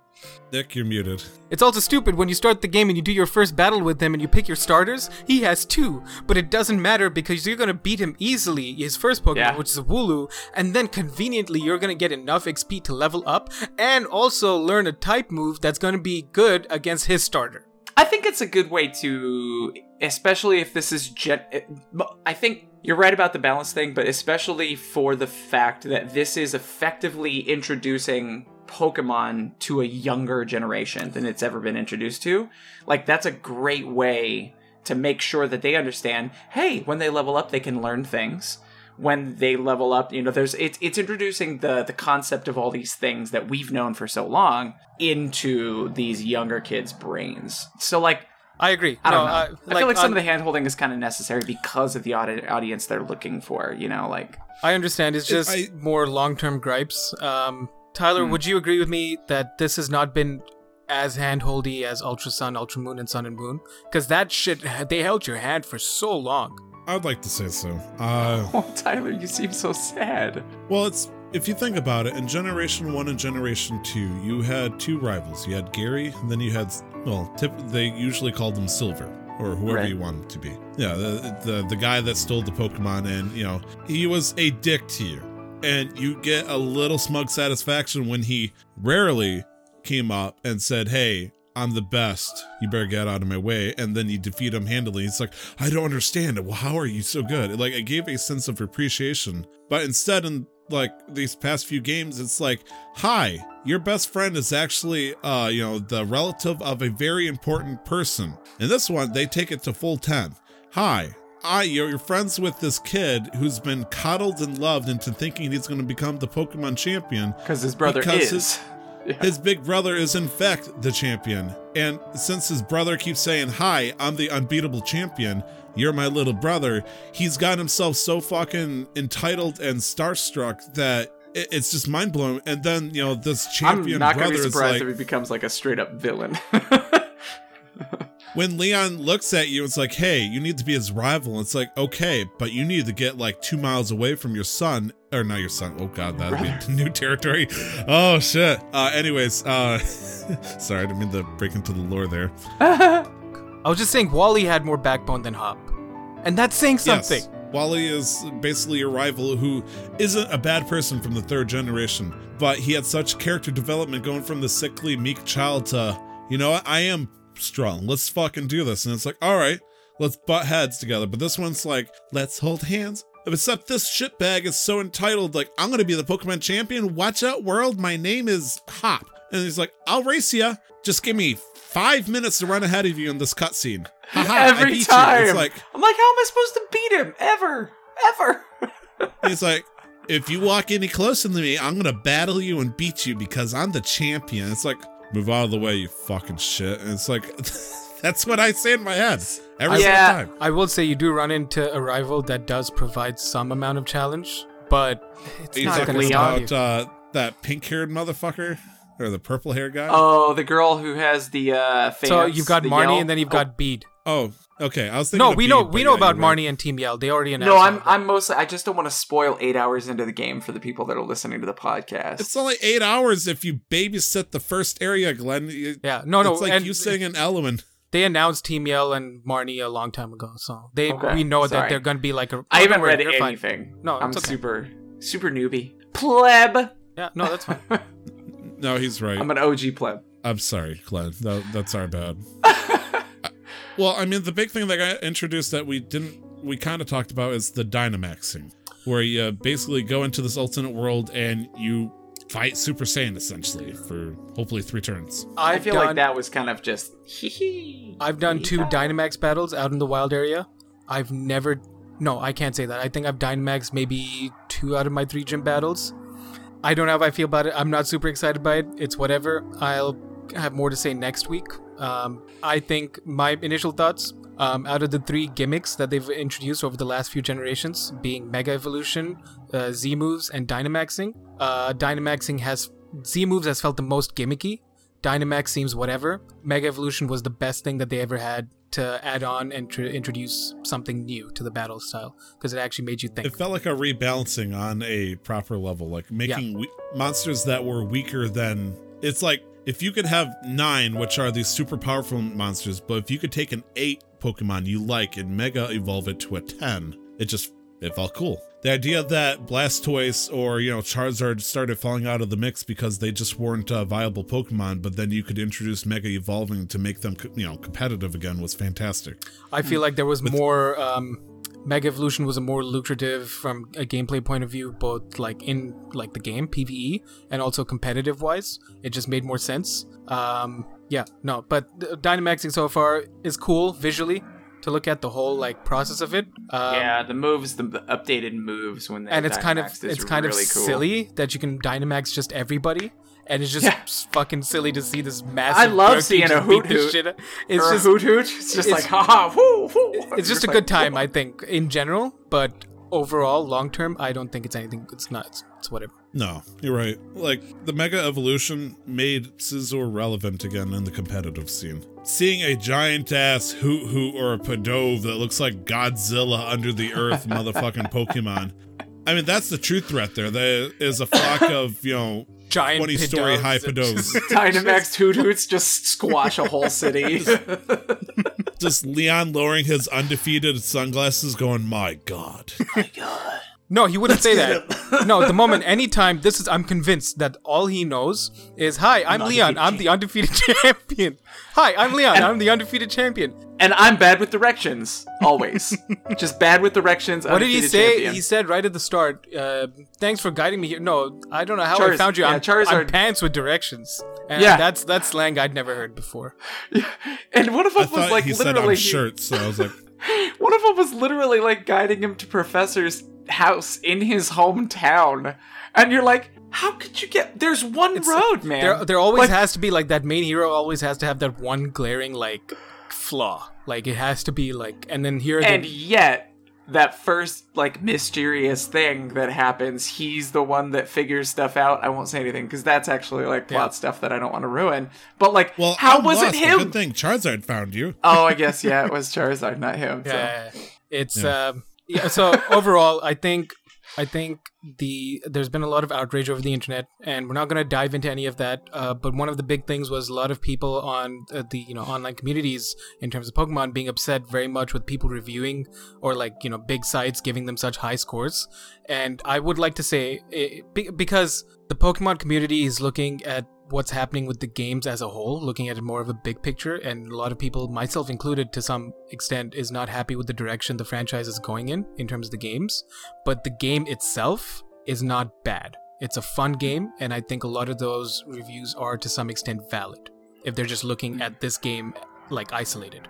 Nick, you're muted. It's also stupid when you start the game and you do your first battle with him and you pick your starters. He has two, but it doesn't matter because you're gonna beat him easily, his first Pokemon, Yeah. which is a Wooloo, and then conveniently you're gonna get enough XP to level up and also learn a type move that's gonna be good against his starter. I think it's a good way to, especially if this is gen. I think you're right about the balance thing, but especially for the fact that this is effectively introducing Pokemon to a younger generation than it's ever been introduced to. Like, that's a great way to make sure that they understand hey, when they level up, they can learn things. When they level up, you know, there's it's it's introducing the the concept of all these things that we've known for so long into these younger kids' brains. So like I agree. I don't No, know. uh, I feel like some on- of the handholding is kind of necessary because of the audi- audience they're looking for. You know, like I understand. It's just I- more long-term gripes. Um, Tyler, Hmm. would you agree with me that this has not been as handholdy as Ultra Sun, Ultra Moon, and Sun and Moon? Because that shit, they held your hand for so long. I would like to say so. (laughs) Uh, oh, Tyler, you seem so sad. well, it's if you think about it, in Generation One and Generation Two, you had two rivals. You had Gary, and then you had well, tip, they usually called him Silver or whoever Right. you want him to be. Yeah, the, the the guy that stole the Pokemon, and you know he was a dick to you, and you get a little smug satisfaction when he rarely came up and said, "Hey." I'm the best. You better get out of my way. And then you defeat him handily. It's like, I don't understand. Well, how are you so good? Like, it gave a sense of appreciation. But instead, in like these past few games, it's like, hi, your best friend is actually, uh, you know, the relative of a very important person. In this one, they take it to full 10. Hi, I, you're, friends with this kid who's been coddled and loved into thinking he's going to become the Pokemon champion. Because his brother Because is. (laughs) his- His big brother is, in fact, the champion. And since his brother keeps saying, Hi, I'm the unbeatable champion, you're my little brother, he's got himself so fucking entitled and starstruck that it- it's just mind blowing. And then, you know, this champion. I'm not gonna brother be is surprised like, if he becomes like a straight up villain. when Leon looks at you, it's like, hey, you need to be his rival. It's like, okay, but you need to get like two miles away from your son, or not your son. Oh god, that'd be (laughs) new territory. Oh shit. Uh, anyways, uh, (laughs) sorry, I didn't mean to break into the lore there. (laughs) I was just saying Wally had more backbone than Hop. And that's saying something. Yes, Wally is basically a rival who isn't a bad person from the third generation, but he had such character development going from the sickly, meek child to, you know what, I am strong. Let's fucking do this. And it's like, all right, let's butt heads together. But this one's like, let's hold hands. Except this shitbag is so entitled, like, I'm gonna be the Pokemon champion. Watch out, world. My name is Hop. And he's like, I'll race you. Just give me five minutes to run ahead of you in this cutscene. Haha, I Every beat you." time. It's like I'm like, how am I supposed to beat him? Ever. Ever. (laughs) he's like, if you walk any closer to me, I'm gonna battle you and beat you because I'm the champion. It's like, move out of the way, you fucking shit. And it's like, (laughs) that's what I say in my head every Yeah. single time. I will say you do run into a rival that does provide some amount of challenge, but it's Are you not going to stop you. about uh, that pink-haired motherfucker or the purple hair guy? Oh, the girl who has the uh fans, So you've got Marnie yell. and then you've Oh, got Bede. Oh, okay. I was thinking. No, we Bede, know but we yeah, know about you're right. Marnie and Team Yell. They already announced. No, I'm that. I'm mostly I just don't want to spoil eight hours into the game for the people that are listening to the podcast. It's only eight hours if you babysit the first area, Glenn. Yeah, no, no. it's like and you sitting an Element. they announced Team Yell and Marnie a long time ago, so they Okay, we know that they're going to be like a. I oh, haven't worry, read you're fine. anything. No, I'm okay. super super newbie. Pleb. Yeah, no, that's fine. (laughs) No, he's right. I'm an OG pleb. I'm sorry, Glenn. That, that's our bad. (laughs) well, I mean, the big thing that got introduced that we didn't, we kind of talked about is the Dynamaxing, where you basically go into this alternate world and you fight Super Saiyan essentially for hopefully three turns. I feel done, like that was kind of just hee hee. I've done two Dynamax battles out in the wild area. I've never. No, I can't say that. I think I've Dynamax maybe two out of my three gym battles. I don't know how I feel about it. I'm not super excited by it. It's whatever. I'll have more to say next week. Um, I think my initial thoughts um, out of the three gimmicks that they've introduced over the last few generations, being Mega Evolution, uh, Z moves, and Dynamaxing, uh, Dynamaxing has Z moves has felt the most gimmicky. Dynamax seems whatever. Mega Evolution was the best thing that they ever had to add on and tr- introduce something new to the battle style because it actually made you think. It felt like a rebalancing on a proper level, like making we- monsters that were weaker than. It's like if you could have nine, which are these super powerful monsters, but if you could take an eight Pokemon you like and Mega evolve it to a ten, it just it felt cool. The idea that Blastoise or you know Charizard started falling out of the mix because they just weren't uh, viable Pokemon, but then you could introduce Mega evolving to make them you know competitive again was fantastic. I feel like there was more. Um, Mega Evolution was a more lucrative from a gameplay point of view, both like in like the game PVE and also competitive wise. It just made more sense. Um, yeah, no, but uh, Dynamaxing so far is cool visually to look at the whole like process of it. Um, yeah, the moves, the, updated moves when they and it's kind of it's kind really of cool. silly that you can Dynamax just everybody. And it's just Yeah. fucking silly to see this massive. I love seeing a Hoothoot. shit It's or just hoothoot. It's just it's- like haha whoo whoo. it's just a good time, I think, in general. But overall, long term, I don't think it's anything. It's not. It's, it's whatever. No, you're right. Like, the Mega Evolution made Scizor relevant again in the competitive scene. Seeing a giant ass Hoothoot or a Pidove that looks like Godzilla under the earth (laughs) motherfucking Pokemon. I mean, that's the true threat there. There is a flock of, you know, Giant 20 story high and- Pidoves. (laughs) Dynamax (laughs) hoothoots just squash a whole city. (laughs) Just Leon lowering his undefeated sunglasses, going, My God. My God. No, he wouldn't say that. no, the moment, anytime, this is, I'm convinced that all he knows is, Hi, I'm Leon. I'm the undefeated champion. Hi, I'm Leon. I'm the undefeated champion. And I'm bad with directions, always. (laughs) just bad with directions. What did he say? champion. He said right at the start, uh, Thanks for guiding me here. No, I don't know how I found you. yeah, I'm, I'm Charizard- pants with directions. And Yeah. that's that's slang I'd never heard before. Yeah. (laughs) and one of I them was like he said literally on shirts, so I was like, (laughs) One of them was literally like guiding him to Professor's house in his hometown, and you're like, how could you get? There's one road, man. There, there always Like- has to be like that main hero always has to have that one glaring like flaw. Like it has to be like, and then here and the, yet that first like mysterious thing that happens he's the one that figures stuff out i won't say anything because that's actually like plot Yeah. stuff that i don't want to ruin but like Well, how I'm was lost, it but him Good thing Charizard found you. (laughs) oh i guess yeah it was (laughs) charizard not him so. yeah, it's Yeah. um yeah. So overall, I think I think the there's been a lot of outrage over the internet, and we're not going to dive into any of that. Uh, but one of the big things was a lot of people on uh, the you know online communities in terms of Pokemon being upset very much with people reviewing or like you know big sites giving them such high scores. And I would like to say eh, be- because the Pokemon community is looking at what's happening with the games as a whole, looking at it more of a big picture, and a lot of people, myself included to some extent, is not happy with the direction the franchise is going in in terms of the games. But the game itself is not bad. It's a fun game, and I think a lot of those reviews are to some extent valid if they're just looking at this game like isolated.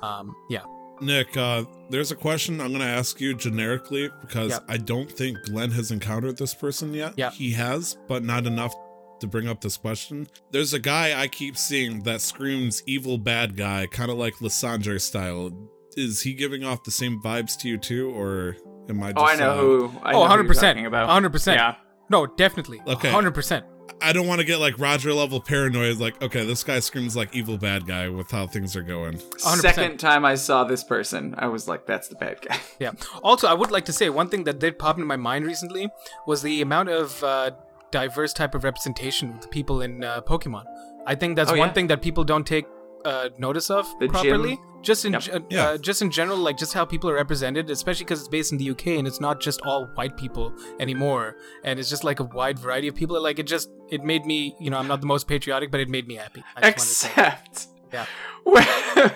Um, yeah. Nick, uh, there's a question I'm going to ask you generically because Yep. I don't think Glenn has encountered this person yet. Yep. He has, but not enough to bring up this question. There's a guy I keep seeing that screams evil bad guy, kind of like Lysandre style. Is he giving off the same vibes to you too, or am I just. Oh, I know uh, who. I oh, know who 100%. you're talking about. 100%. Yeah. No, definitely. Okay. 100%. I don't want to get like Roger level paranoid. Like, okay, this guy screams like evil bad guy with how things are going. 100%. Second time I saw this person, I was like, "That's the bad guy." Yeah. Also, I would like to say one thing that did pop into my mind recently was the amount of uh, diverse type of representation with people in uh, Pokemon. I think that's Oh, one yeah. thing that people don't take uh, notice of The properly. gym. Just in Yep. ge- Yeah. uh, just in general, like just how people are represented, especially because it's based in the UK and it's not just all white people anymore, and it's just like a wide variety of people. Like it just it made me, you know, I'm not the most patriotic, but it made me happy. I just to Except, Yeah. when (laughs)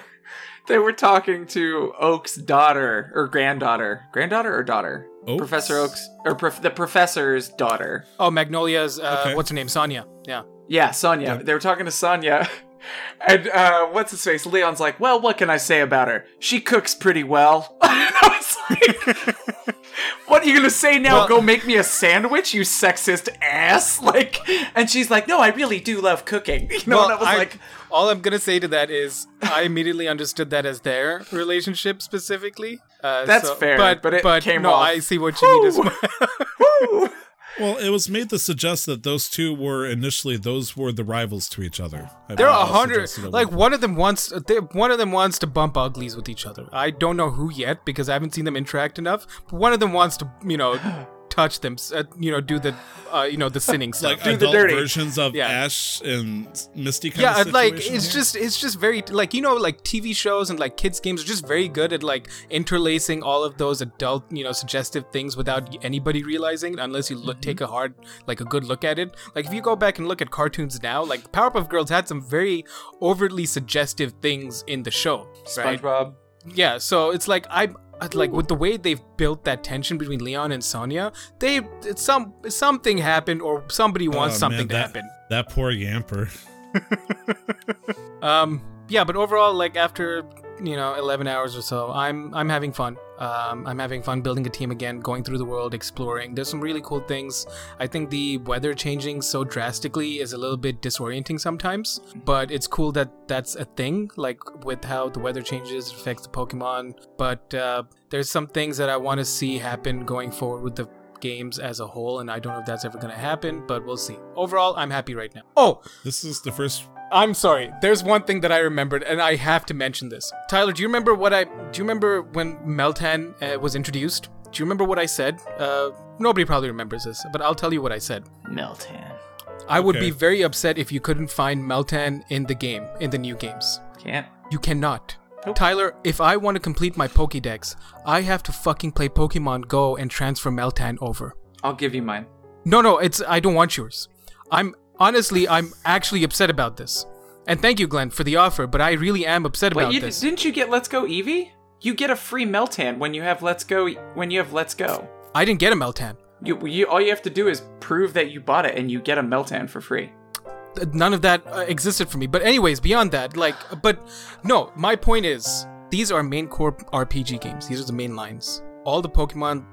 they were talking to Oak's daughter or granddaughter, granddaughter or daughter, Oaks? Professor Oak's or prof- the professor's daughter. Oh, Magnolia's uh, Okay. what's her name? Sonia. Yeah. Yeah, Sonia. Yeah. They were talking to Sonia. (laughs) And uh, what's his face? Leon's like, well, what can I say about her? She cooks pretty well. (laughs) I was like, (laughs) what are you gonna say now? Well- Go make me a sandwich, you sexist ass! (laughs) Like, and she's like, no, I really do love cooking. You know, and I was I- like, all I'm gonna say to that is I immediately understood that as their relationship specifically. Uh, That's fair, but it came no, off- I see what you mean as well. Well, it was made to suggest that those two were initially those were the rivals to each other. I They're a hundred. Like one one of them wants, they, one of them wants to bump uglies with each other. I don't know who yet because I haven't seen them interact enough. But one of them wants to, you know, touch them. Uh, you know, do the, uh, you know, the sinning (laughs) stuff. like Do the dirty. versions of Yeah. Ash and Misty. Kind yeah, of like it's here? just it's just very like you know like TV shows and like kids games are just very good at like interlacing all of those adult you know suggestive things without anybody realizing it unless you look take a hard like a good look at it. Like if you go back and look at cartoons now, like Powerpuff Girls had some very overtly suggestive things in the show, right? SpongeBob. Yeah, so it's like I like with the way they've built that tension between Leon and Sonia, they it's some something happened or somebody wants Oh, something man, to happen. that poor Yamper. (laughs) Um, yeah, but overall, like after you know 11 hours or so, I'm I'm having fun. Um, I'm having fun building a team again, going through the world, exploring. There's some really cool things. I think the weather changing so drastically is a little bit disorienting sometimes, but it's cool that that's a thing. Like with how the weather changes affects the Pokemon. But uh, there's some things that I want to see happen going forward with the games as a whole, and I don't know if that's ever going to happen, but we'll see. Overall, I'm happy right now. Oh, This is the first. I'm sorry. There's one thing that I remembered, and I have to mention this. Tyler, do you remember what I? Do you remember when Meltan uh, was introduced? Do you remember what I said? Uh, nobody probably remembers this, but I'll tell you what I said. Meltan. I would Okay. be very upset if you couldn't find Meltan in the game, in the new games. Can't. You cannot. Nope. Tyler, if I want to complete my Pokédex, I have to fucking play Pokemon Go and transfer Meltan over. I'll give you mine. No, no, it's I don't want yours. I'm honestly, I'm actually upset about this. And thank you, Glenn, for the offer, but I really am upset Wait, about you, this. didn't you get Let's Go Eevee? You get a free Meltan when you have Let's Go. When you have Let's Go, I didn't get a Meltan. you, you all you have to do is prove that you bought it, and you get a Meltan for free. None of that uh, existed for me. But anyways, beyond that, like, but no, my point is, these are main core RPG games. These are the main lines. All the Pokemon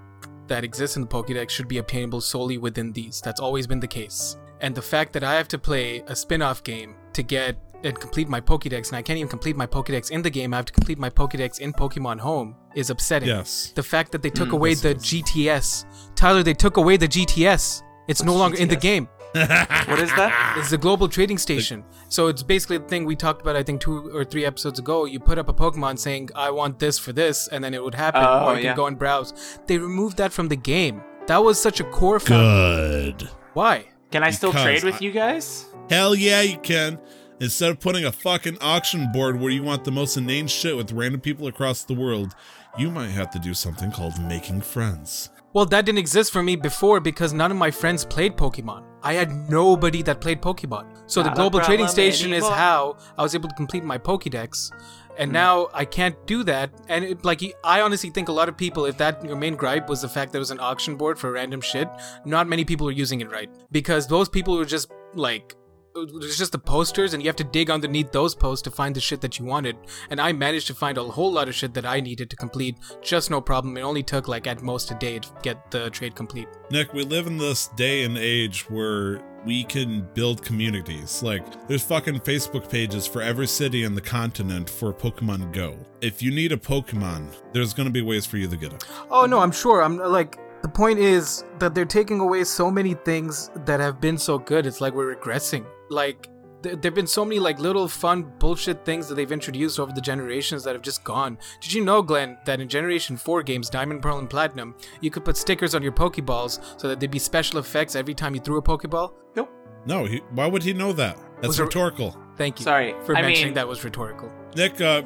that exist in the Pokédex should be obtainable solely within these. That's always been the case. And the fact that I have to play a spin-off game to get and complete my Pokédex, and I can't even complete my Pokédex in the game, I have to complete my Pokédex in Pokemon Home, is upsetting. Yes. The fact that they took Mm, away the is- GTS. Tyler, they took away the GTS. It's no What's longer in the game. (laughs) What is that? It's the global trading station. So it's basically the thing we talked about, I think, two or three episodes ago. You put up a Pokemon saying, I want this for this, and then it would happen, Oh, or you yeah. can go and browse. They removed that from the game. That was such a core found- Good. Why? Can I still trade with I- you guys? Hell yeah, you can. Instead of putting a fucking auction board where you want the most inane shit with random people across the world, you might have to do something called making friends. Well, that didn't exist for me before because none of my friends played Pokemon. I had nobody that played Pokemon. So the Not a global trading problem station is how I was able to complete my Pokédex. Hmm. And now I can't do that. And it, like, I honestly think a lot of people, if that your main gripe was the fact there was an auction board for random shit, not many people are using it right. Because those people were just like, it's just the posters, and you have to dig underneath those posts to find the shit that you wanted. And I managed to find a whole lot of shit that I needed to complete, just no problem. It only took like at most a day to get the trade complete. Nick, we live in this day and age where we can build communities. Like, there's fucking Facebook pages for every city in the continent for Pokemon Go. If you need a Pokemon, there's gonna be ways for you to get it. Oh no, I'm sure. I'm like the point is that they're taking away so many things that have been so good. It's like we're regressing. Like th- there've been so many like little fun bullshit things that they've introduced over the generations that have just gone. Did you know, Glenn, that in Generation 4 games, Diamond, Pearl, and Platinum, you could put stickers on your Pokeballs so that there'd be special effects every time you threw a Pokeball? Nope. No, he, why would he know that? That's Was there- rhetorical. Thank you. Sorry, for I mentioning mean- that was rhetorical. Nick, uh,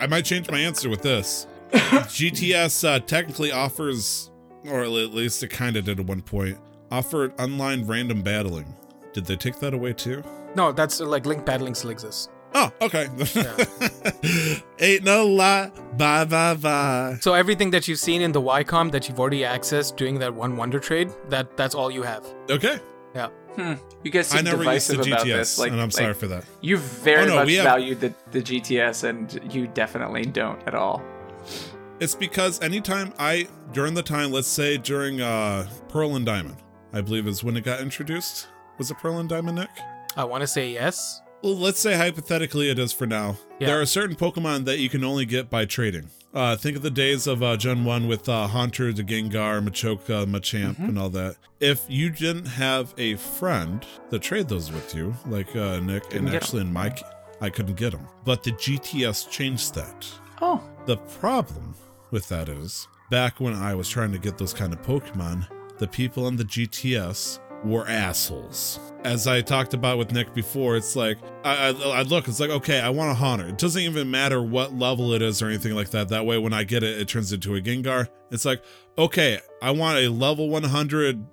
I might change my answer with this. (laughs) GTS uh, technically offers, or at least it kind of did at one point, offered online random battling. Did they take that away too? No, that's uh, like link battling still exists. Oh, okay. (laughs) Ain't no lie. Bye, bye, bye. So everything that you've seen in the Y-Comm that you've already accessed during that one wonder trade, that that's all you have. Okay. Yeah. Hmm. You guys I seem never used the divisive about this. Like, and I'm like, sorry for that. You very Oh, no, much have- value the, the GTS, and you definitely don't at all. It's because anytime I, during the time, let's say during uh, Pearl and Diamond, I believe is when it got introduced. Was it Pearl and Diamond, Nick? I want to say yes. Well, let's say hypothetically it is for now. Yeah. There are certain Pokemon that you can only get by trading. Uh, think of the days of uh, Gen 1 with uh, Haunter, the Gengar, Machoke, Machamp, Mhm. and all that. If you didn't have a friend to trade those with you, like uh, Nick, Couldn't and get 'em. actually in Mike, I couldn't get them. But the GTS changed that. Oh. The problem with that is, back when I was trying to get those kind of Pokemon, the people on the GTS were assholes. As I talked about with Nick before, it's like I, I, I look, it's like okay, I want a Haunter. It doesn't even matter what level it is or anything like that. That way, when I get it, it turns into a Gengar. It's like okay, I want a level 100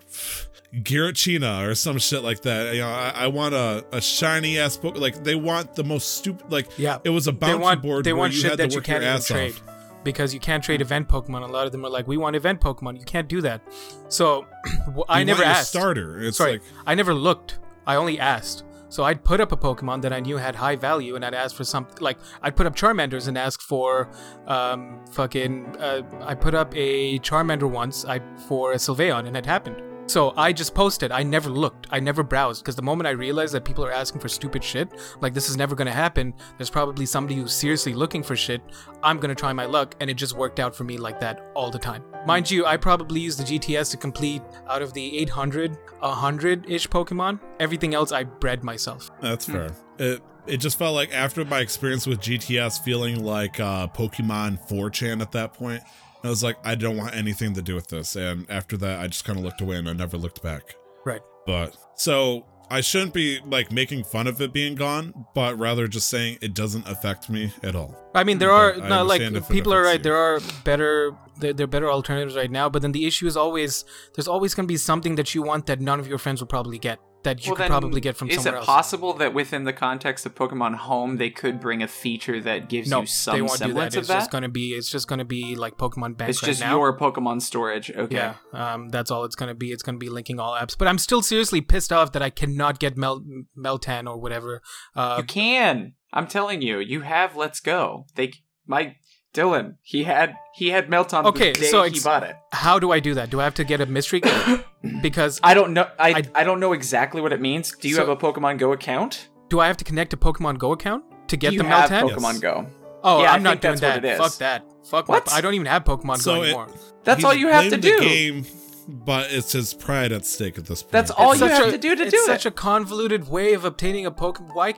Giratina or some shit like that. You know, I, I want a, a shiny ass book. Like they want the most stupid. Like Yeah. it was a They bounty want board they want you shit had that to you can't even ass trade off. Because you can't trade event Pokemon. A lot of them are like, we want event Pokemon. You can't do that. So (clears throat) I You never asked. starter. It's Sorry, like I never looked. I only asked. So I'd put up a Pokemon that I knew had high value, and I'd ask for something like I'd put up Charmanders and ask for, um, fucking. Uh, I put up a Charmander once. I for a Sylveon, and it happened. So I just posted. I never looked. I never browsed because the moment I realized that people are asking for stupid shit, like this is never gonna happen. There's probably somebody who's seriously looking for shit. I'm gonna try my luck, and it just worked out for me like that all the time. Mind you, I probably used the GTS to complete out of the 800, 100 ish Pokemon. Everything else I bred myself. That's fair. It it just felt like after my experience with GTS feeling like uh Pokemon 4chan at that point, I was like, I don't want anything to do with this. And after that I just kind of looked away and I never looked back. Right. But so I shouldn't be like making fun of it being gone, but rather just saying it doesn't affect me at all. I mean, there But are no like understand if it people are right. you. There are better there, there are better alternatives right now. But then the issue is always there's always going to be something that you want that none of your friends will probably get that you Well, could probably get from is somewhere it else. possible that within the context of Pokemon Home, they could bring a feature that gives no, you some they won't do that. It's of just going to be it's just going to be like Pokemon Bank It's right just now. your Pokemon storage. Okay. Yeah, um, that's all it's gonna be. It's gonna be linking all apps. But I'm still seriously pissed off that I cannot get Mel Meltan or whatever. Uh, You can. I'm telling you, you have Let's Go. They my Dylan, he had he had Meltan Okay, the day so he bought it. how do I do that? Do I have to get a mystery? kit? (coughs) because I don't know I, I- I don't know exactly what it means. Do you So- have a Pokemon Go account? do I have to connect a Pokemon Go account to get Do you the have Meltan? Pokemon Yes. Go? Oh, Yeah, I I'm not think doing that's what that. it is. Fuck that. Fuck What? My, I don't even have Pokemon So Go it- anymore. That's all you have to blamed do. The game, but it's his pride at stake at this point. That's all It's you have a- to do to do it. it's such a convoluted way of obtaining a Pokemon. Why?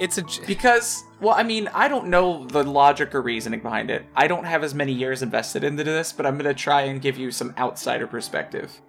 It's a. j- Because, well, I mean, I don't know the logic or reasoning behind it. I don't have as many years invested into this, but I'm going to try and give you some outsider perspective.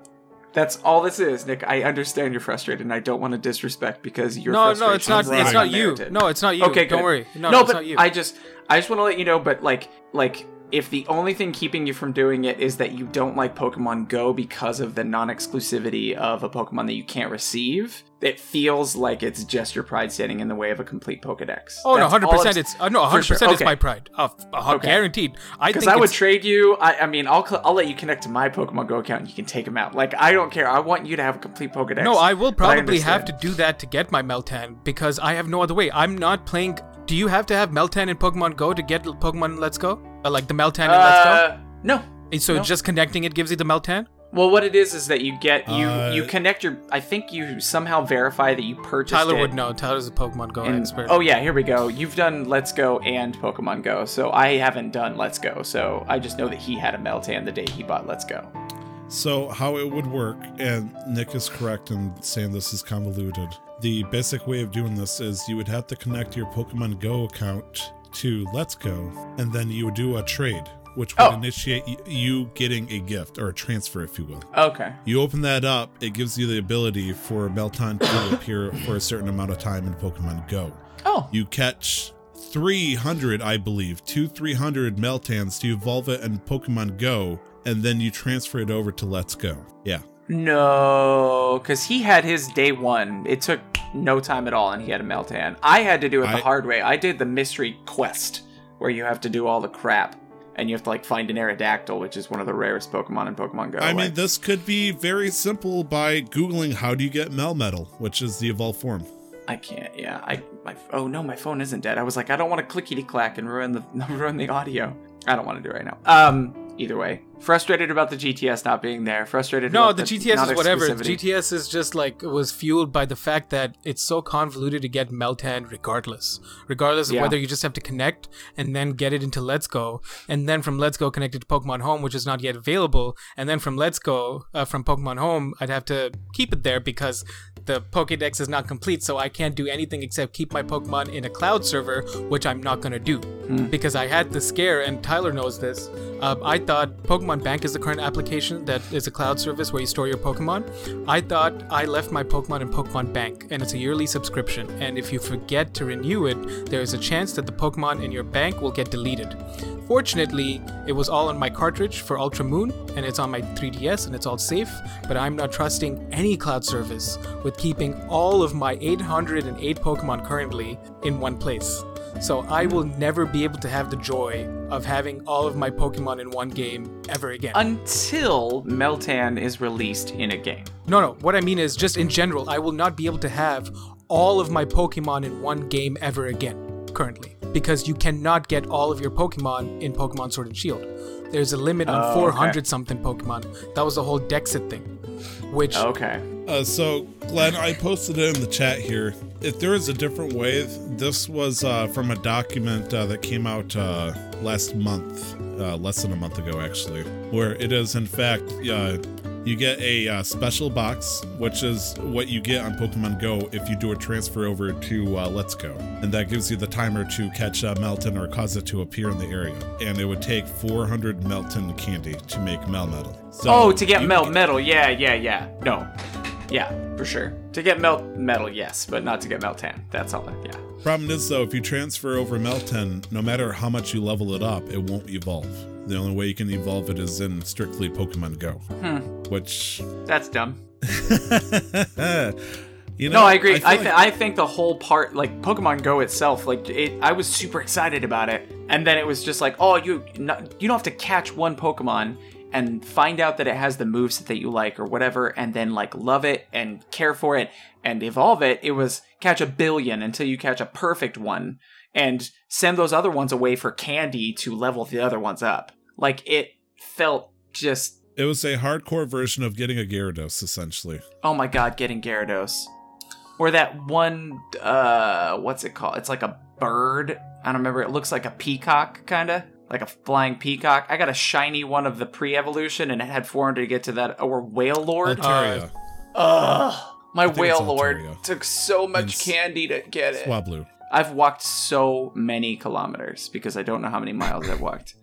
That's all this is, Nick. I understand you're frustrated, and I don't want to disrespect because you're. No, no, it's not. frustrated. It's not you. No, it's not you. Okay, don't good. worry. No, no, it's but not you. I just, I just want to let you know. But like, like, if the only thing keeping you from doing it is that you don't like Pokemon Go because of the non-exclusivity of a Pokemon that you can't receive, it feels like it's just your pride standing in the way of a complete Pokedex. Oh no, 100% I'm- It's uh, no, For hundred sure. percent. It's my pride. Uh, uh, Okay. Guaranteed. I Because think I would trade you. I, I mean, I'll cl- I'll let you connect to my Pokemon Go account and you can take them out. Like I don't care. I want you to have a complete Pokedex. No, I will but I probably have to do that to get my Meltan because I have no other way. I'm not playing. Do you have to have Meltan in Pokemon Go to get Pokemon Let's Go? Uh, like the Meltan in Let's Go? Uh, no. And So no. just connecting it gives you the Meltan? Well, what it is is that you get you Uh, you connect your. I think you somehow verify that you purchased Tyler it. would know. Tyler's a Pokemon Go and- expert. oh yeah, here we go. You've done Let's Go and Pokemon Go, so I haven't done Let's Go. So I just know that he had a Meltan the day he bought Let's Go. So, how it would work, and Nick is correct in saying this is convoluted. The basic way of doing this is you would have to connect your Pokemon Go account to Let's Go, and then you would do a trade, which would Oh. initiate you getting a gift or a transfer, if you will. Okay. You open that up, it gives you the ability for Meltan to (coughs) appear for a certain amount of time in Pokemon Go. Oh. You catch 300, I believe, two 300 Meltans to evolve it in Pokemon Go, and then you transfer it over to Let's Go. Yeah. No, because he had his day one. It took no time at all, and he had a Meltan. I had to do it the I- hard way. I did the mystery quest, where you have to do all the crap, and you have to like find an Aerodactyl, which is one of the rarest Pokemon in Pokemon Go. I mean, this could be very simple by Googling how do you get Melmetal, which is the evolved form. I can't. Yeah, I my oh no, my phone isn't dead. I was like, I don't want to clickety clack and ruin the (laughs) ruin the audio. I don't want to do it right now. Um, either way, frustrated about the GTS not being there. Frustrated. No, about the GTS is whatever. The. GTS is just like it was fueled by the fact that it's so convoluted to get Meltan regardless. Regardless of Yeah. whether you just have to connect and then get it into Let's Go, and then from Let's Go connected to Pokemon Home, which is not yet available, and then from Let's Go uh, from Pokemon Home, I'd have to keep it there because the Pokédex is not complete, so I can't do anything except keep my Pokemon in a cloud server, which I'm not gonna do because I had the scare, and Tyler knows this. Um, I thought Pokemon Bank is the current application that is a cloud service where you store your Pokemon. I thought I left my Pokemon in Pokemon Bank, and it's a yearly subscription. And if you forget to renew it, there is a chance that the Pokemon in your bank will get deleted. Fortunately, it was all on my cartridge for Ultra Moon, and it's on my 3DS, and it's all safe. But I'm not trusting any cloud service with keeping all of my 808 Pokemon currently in one place. So I will never be able to have the joy of having all of my Pokemon in one game ever again. until Meltan is released in a game. no, no. What I mean is just in general, I will not be able to have all of my Pokemon in one game ever again currently because you cannot get all of your Pokemon in Pokemon Sword and Shield. There's a limit on Oh, okay. 400 something Pokemon. That was the whole Dexit thing, which Okay. Uh, so, Glenn, I posted it in the chat here. If there is a different way, this was uh, from a document uh, that came out uh, last month, uh, less than a month ago, actually, where it is, in fact, uh, you get a uh, special box, which is what you get on Pokemon Go if you do a transfer over to uh, Let's Go. And that gives you the timer to catch uh, Meltan or cause it to appear in the area. And it would take 400 Meltan candy to make Melmetal. So oh, to get Melmetal. Yeah, yeah, yeah. No. Yeah, for sure. To get Melt Metal, yes, but not to get Meltan. That's all. Yeah. Problem is, though, if you transfer over Meltan, no matter how much you level it up, it won't evolve. The only way you can evolve it is in strictly Pokemon Go, Hmm. which, That's dumb. (laughs) you know, No, I agree. feel I, like- I think the whole part, like Pokemon Go itself, like it, I was super excited about it, and then it was just like, oh, you you don't have to catch one Pokemon and find out that it has the moves that you like or whatever, and then like love it and care for it and evolve it. It was catch a billion until you catch a perfect one, and send those other ones away for candy to level the other ones up. Like it felt just, it was a hardcore version of getting a Gyarados, essentially. oh my god, getting Gyarados. Or that one, uh, what's it called? It's like a bird. I don't remember. It looks like a peacock, kind of like a flying peacock. I got a shiny one of the pre-evolution, and it had 400 to get to that. Or Wailord. Altaria, Ugh, my Wailord took so much s- candy to get it. Swablu. I've walked so many kilometers because I don't know how many miles I've walked.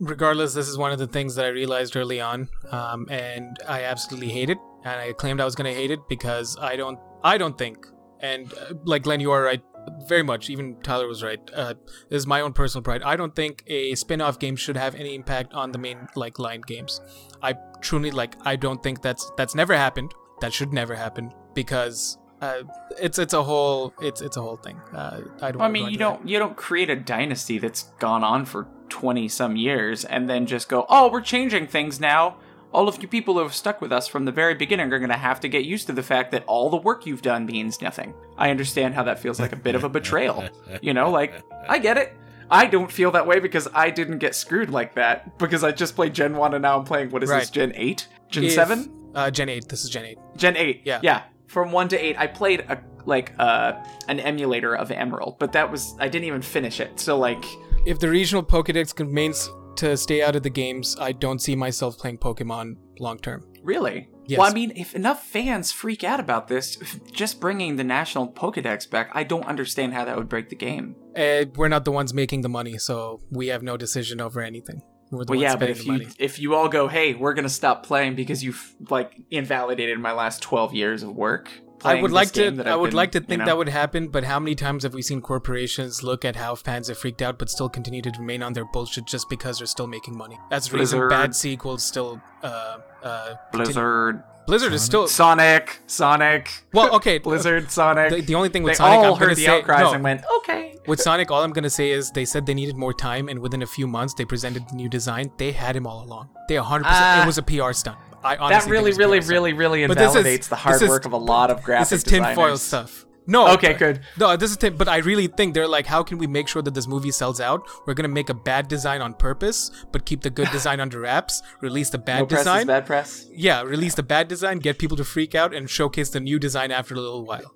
regardless, this is one of the things that I realized early on, um, and I absolutely hate it. and I claimed I was gonna hate it because I don't I don't think and uh, like Glenn, you are right very much. Even Tyler was right. Uh, this is my own personal pride. I don't think a spin-off game should have any impact on the main like line games. I truly like. I don't think that's that's never happened. That should never happen because uh, it's it's a whole it's it's a whole thing. Uh, I don't. Well, I mean, you don't you don't create a dynasty that's gone on for twenty some years and then just go, oh, we're changing things now. All of you people who have stuck with us from the very beginning are going to have to get used to the fact that all the work you've done means nothing. I understand how that feels like a bit of a betrayal. (laughs) You know, like I get it. I don't feel that way because I didn't get screwed like that because I just played Gen One and now I'm playing what is this Gen Eight, Gen If- Seven? Uh, Gen eight. This is Gen eight. Gen 8. Yeah. Yeah. From 1 to 8 I played a like uh an emulator of Emerald, but that was I didn't even finish it. So like If the regional Pokedex remains to stay out of the games, I don't see myself playing Pokemon long term. really? Yes. Well, I mean, if enough fans freak out about this, (laughs) just bringing the national Pokédex back, I don't understand how that would break the game. Uh, we're not the ones making the money, so we have no decision over anything. We're the Well, ones yeah, but if you money. if you all go, hey, we're gonna stop playing because you've like invalidated my last twelve years of work. I playing would this like to. game that I I've would been, like to you think know- that would happen, but how many times have we seen corporations look at how fans have freaked out, but still continue to remain on their bullshit just because they're still making money? That's the reason bad sequels still. Uh, uh, continue- Blizzard, Blizzard is still. Sonic, Sonic. Well, okay. (laughs) Blizzard, Sonic. The, the only thing with they Sonic, all I'm heard gonna the say outcries no. and went, okay. With Sonic, all I'm gonna say is they said they needed more time, and within a few months they presented the new design. They had him all along. They 100. percent Ah. It was a PR stunt. I honestly That really, was really, really, really But this is- the hard is- work of a lot of graphic This is tinfoil designers. stuff. No. Okay, good. No, this is tin. But I really think they're like, how can we make sure that this movie sells out? We're gonna make a bad design on purpose, but keep the good (laughs) design under wraps. Release the bad No press design. is bad press. Yeah, release the bad design, get people to freak out, and showcase the new design after a little while.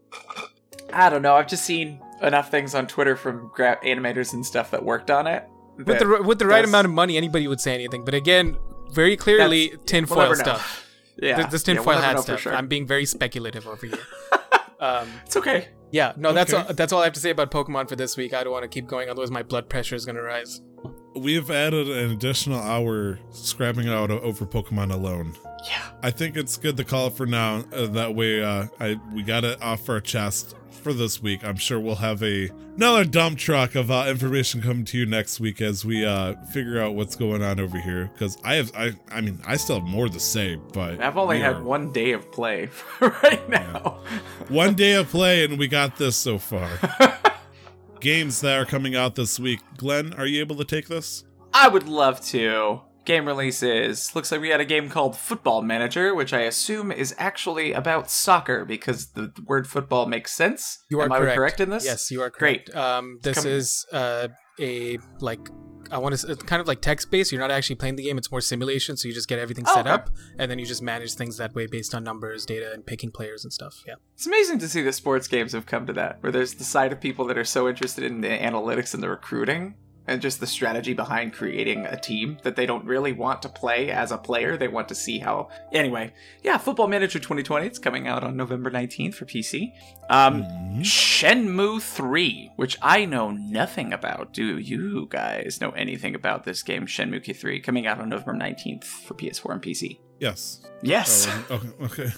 I don't know. I've just seen enough things on Twitter from gra- animators and stuff that worked on it. With the with the right that's- amount of money, anybody would say anything. But again, very clearly That's- tinfoil we'll stuff. (laughs) yeah, Th- this yeah, tinfoil we'll hat stuff. sure. I'm being very speculative over here. (laughs) um, It's okay. yeah, no, that's Okay. all, that's all I have to say about Pokemon for this week. I don't want to keep going, otherwise my blood pressure is gonna rise. We've added an additional hour scrapping out over Pokemon alone. Yeah. I think it's good to call it for now. Uh, that way, uh, I we got it off our chest for this week. I'm sure we'll have a another dump truck of uh, information coming to you next week as we uh, figure out what's going on over here. Because I have, I, I mean, I still have more to say, but I've only had are- one day of play (laughs) right now. one day of play, and we got this so far. (laughs) Games that are coming out this week. Glenn, are you able to take this? I would love to. Game releases. Looks like we had a game called Football Manager, which I assume is actually about soccer because the word football makes sense. You are Am I correct. correct in this? Yes, you are Great. correct. Um, this Come- is uh, a like I want to it's kind of like text based. You're not actually playing the game; it's more simulation. So you just get everything Oh, set okay. up, and then you just manage things that way based on numbers, data, and picking players and stuff. Yeah. It's amazing to see the sports games have come to that, where there's the side of people that are so interested in the analytics and the recruiting and just the strategy behind creating a team that they don't really want to play as a player. They want to see how. Anyway, yeah, Football Manager 2020. It's coming out on November 19th for PC. Um, Mhm. Shenmue 3, which I know nothing about. Do you guys know anything about this game, Shenmue 3, coming out on November 19th for PS4 and PC? Yes. Yes. Oh, okay. okay.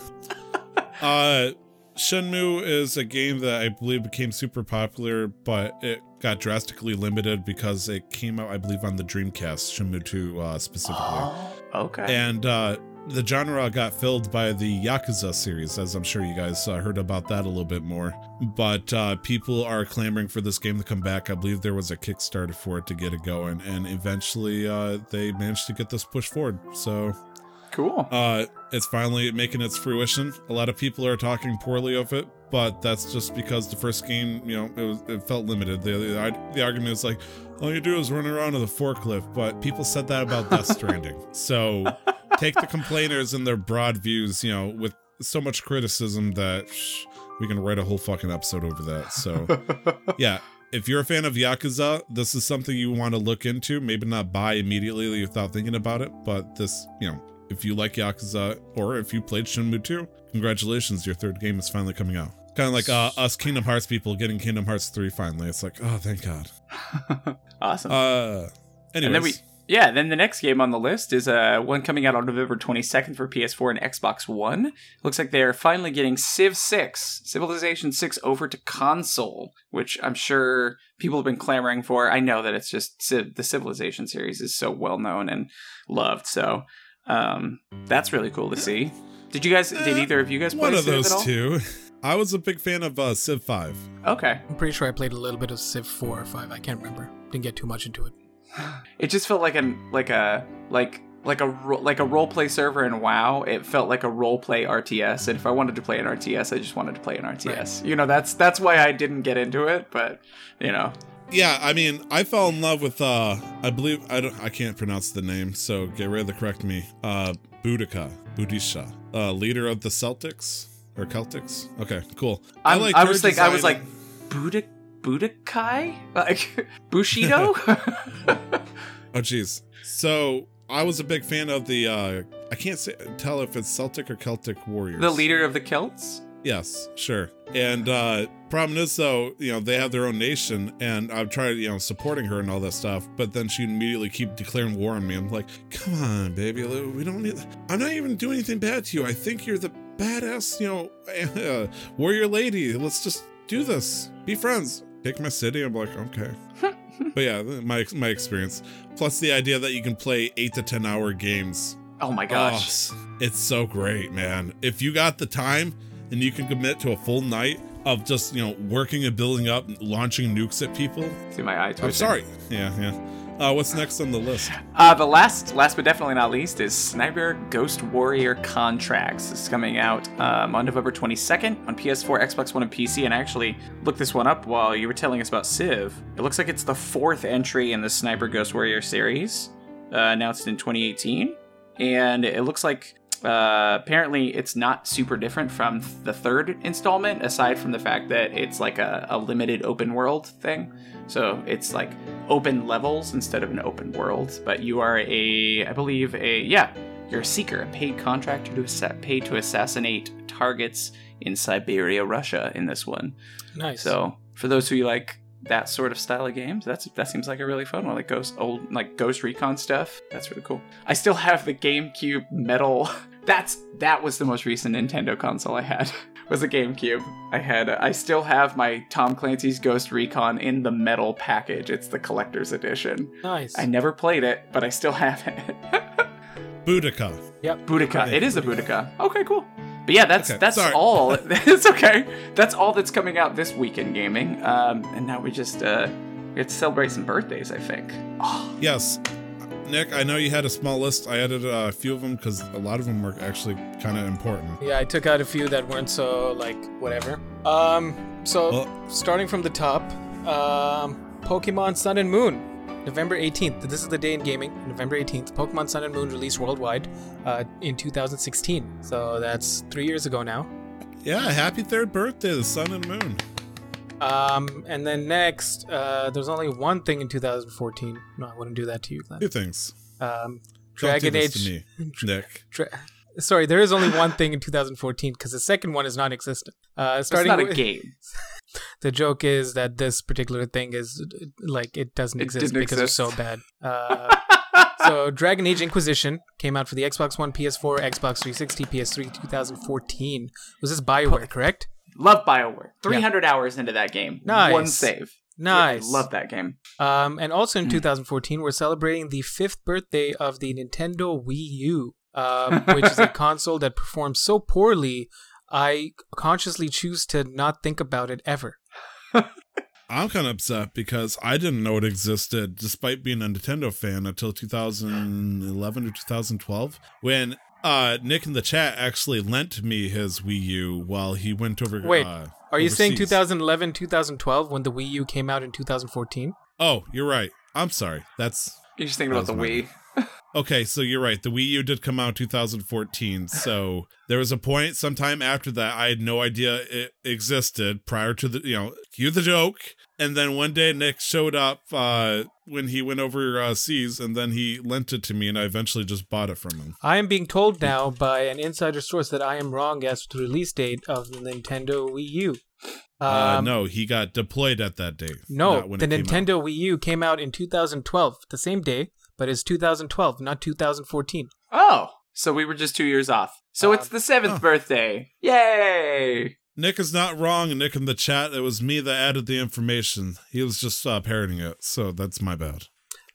(laughs) uh, Shenmue is a game that I believe became super popular, but it got drastically limited because it came out, I believe, on the Dreamcast, Shenmue 2 uh, specifically. Oh, okay. And uh, the genre got filled by the Yakuza series, as I'm sure you guys uh, heard about that a little bit more. But uh, people are clamoring for this game to come back. I believe there was a Kickstarter for it to get it going, and eventually uh, they managed to get this pushed forward. So cool. uh, it's finally making its fruition. A lot of people are talking poorly of it, but that's just because the first game, you know, it, was, it felt limited. The, the the argument is like, all you do is run around with a forklift, but people said that about Death (laughs) Stranding. So take the complainers and their broad views, you know, with so much criticism that shh, we can write a whole fucking episode over that. So (laughs) yeah. If you're a fan of Yakuza, this is something you want to look into. Maybe not buy immediately without thinking about it, but this, you know, if you like Yakuza or if you played Shenmue 2, congratulations, your third game is finally coming out. Kind of like uh, us Kingdom Hearts people getting Kingdom Hearts 3 finally. It's like, oh, thank God. (laughs) awesome. Uh, anyways, and then we Yeah, then the next game on the list is uh, one coming out on November 22nd for PS4 and Xbox One. Looks like they're finally getting Civ 6, Civilization 6 over to console, which I'm sure people have been clamoring for. I know that it's just Civ, the Civilization series is so well known and loved, so um, that's really cool to see. Did you guys, did Eh, either of you guys play One of Civ those at all? two. I was a big fan of uh, Civ 5. Okay. I'm pretty sure I played a little bit of Civ 4 or 5. I can't remember. Didn't get too much into it. (sighs) It just felt like an like a like like a ro- like a role play server in WoW. It felt like a role play RTS, and if I wanted to play an RTS, I just wanted to play an RTS. You know, that's that's why I didn't get into it. But you know, Yeah, I mean, I fell in love with uh I believe I don't I can't pronounce the name, so get ready to correct me. Uh Boudica, Boudicca, uh leader of the Celtics or Celtics. Okay, cool. I'm, I, her was like I was like Buda Budokai like (laughs) Bushido. (laughs) (laughs) Oh jeez. So I was a big fan of the uh I can't say tell if it's Celtic or Celtic warriors. the leader of the Celts. Yes, sure. And uh problem is though, you know, they have their own nation and I've tried, you know, supporting her and all that stuff, but then she immediately keep declaring war on me. I'm like, come on, baby, we don't need I'm not even doing anything bad to you. I think you're the badass, you know, uh, (laughs) warrior lady. Let's just do this. Be friends. Take my city. I'm like, okay. (laughs) but yeah, my my experience. Plus the idea that you can play eight to ten hour games Oh my gosh. Oh, it's so great, man. If you got the time and you can commit to a full night of just, you know, working and building up, and launching nukes at people. See my eye twitching. I'm sorry. Yeah, yeah. Uh, what's next on the list? Uh, the last, last but definitely not least, is Sniper Ghost Warrior Contracts. Is coming out um, on November 22nd on PS4, Xbox One, and PC. And I actually looked this one up while you were telling us about Civ. It looks like it's the fourth entry in the Sniper Ghost Warrior series, uh, announced in 2018. And it looks like uh, apparently it's not super different from the third installment, aside from the fact that it's like a, a limited open world thing. So it's like open levels instead of an open world. But you are a, I believe, a yeah, you're a seeker, a paid contractor to assa- paid to assassinate targets in Siberia, Russia. In this one, Nice. so for those who like that sort of style of games, that's that seems like a really fun one. Like Ghost old like Ghost Recon stuff. That's really cool. I still have the GameCube metal. (laughs) That's that was the most recent Nintendo console I had. (laughs) Was a GameCube. I had. I still have my Tom Clancy's Ghost Recon in the metal package. It's the collector's edition. nice. I never played it, but I still have it. (laughs) Boudica. Yep. Boudica. It is a Boudica. Okay, cool. But yeah, that's Okay, that's sorry. all. (laughs) it's okay. That's all that's coming out this week in gaming. Um, and now we just uh, we have to celebrate some birthdays. I think. Oh, (gasps) Yes. Nick, I know you had a small list. I added a few of them because a lot of them were actually kind of important. Yeah, I took out a few that weren't so like whatever. Um, so Well- starting from the top, um, Pokemon Sun and Moon, November 18th. This is the day in gaming. November 18th. Pokemon Sun and Moon released worldwide uh, in 2016. So that's three years ago now. Yeah, happy third birthday, the sun and moon. Um, and then next, uh, there's only one thing in 2014. No, I wouldn't do that to you, Glenn. Two things. Um, Don't Dragon do this Age. to me, (laughs) Nick. Dra- Sorry, there is only one thing in 2014 because the second one is non-existent. Uh, it's starting not a game. (laughs) the joke is that this particular thing is like it doesn't It exist because exist. it's so bad. (laughs) Uh, so Dragon Age Inquisition came out for the Xbox One, PS4, Xbox 360, PS3, 2014. Was this Bioware, correct? Love Bioware. 300 hours into that game. Nice. One save. Nice. Love that game. Um, and also in Mm. 2014, we're celebrating the fifth birthday of the Nintendo Wii U, um, (laughs) which is a console that performs so poorly. I consciously choose to not think about it ever. (laughs) I'm kind of upset because I didn't know it existed, despite being a Nintendo fan, until 2011 or 2012, when uh, Nick in the chat actually lent me his Wii U while he went over. Wait, uh, Are you saying 2011, 2012 when the Wii U came out in 2014? Oh, you're right. I'm sorry. That's You're just thinking about the was my Wii. Okay. So you're right. The Wii U did come out in 2014. So there was a point sometime after that I had no idea it existed prior to the you know cue the joke. And then one day Nick showed up uh, when he went over uh, seas, and then he lent it to me, and I eventually just bought it from him. I am being told now by an insider source that I am wrong as to the release date of the Nintendo Wii U. uh, Um, no, he got deployed at that date. No, the out. Nintendo Wii U came out in 2012, the same day, but it's 2012, not 2014. Oh, so we were just two years off. So Uh, it's the seventh huh. birthday. Yay! Nick is not wrong. Nick in the chat, it was me that added the information. He was just uh, parroting it, so that's my bad.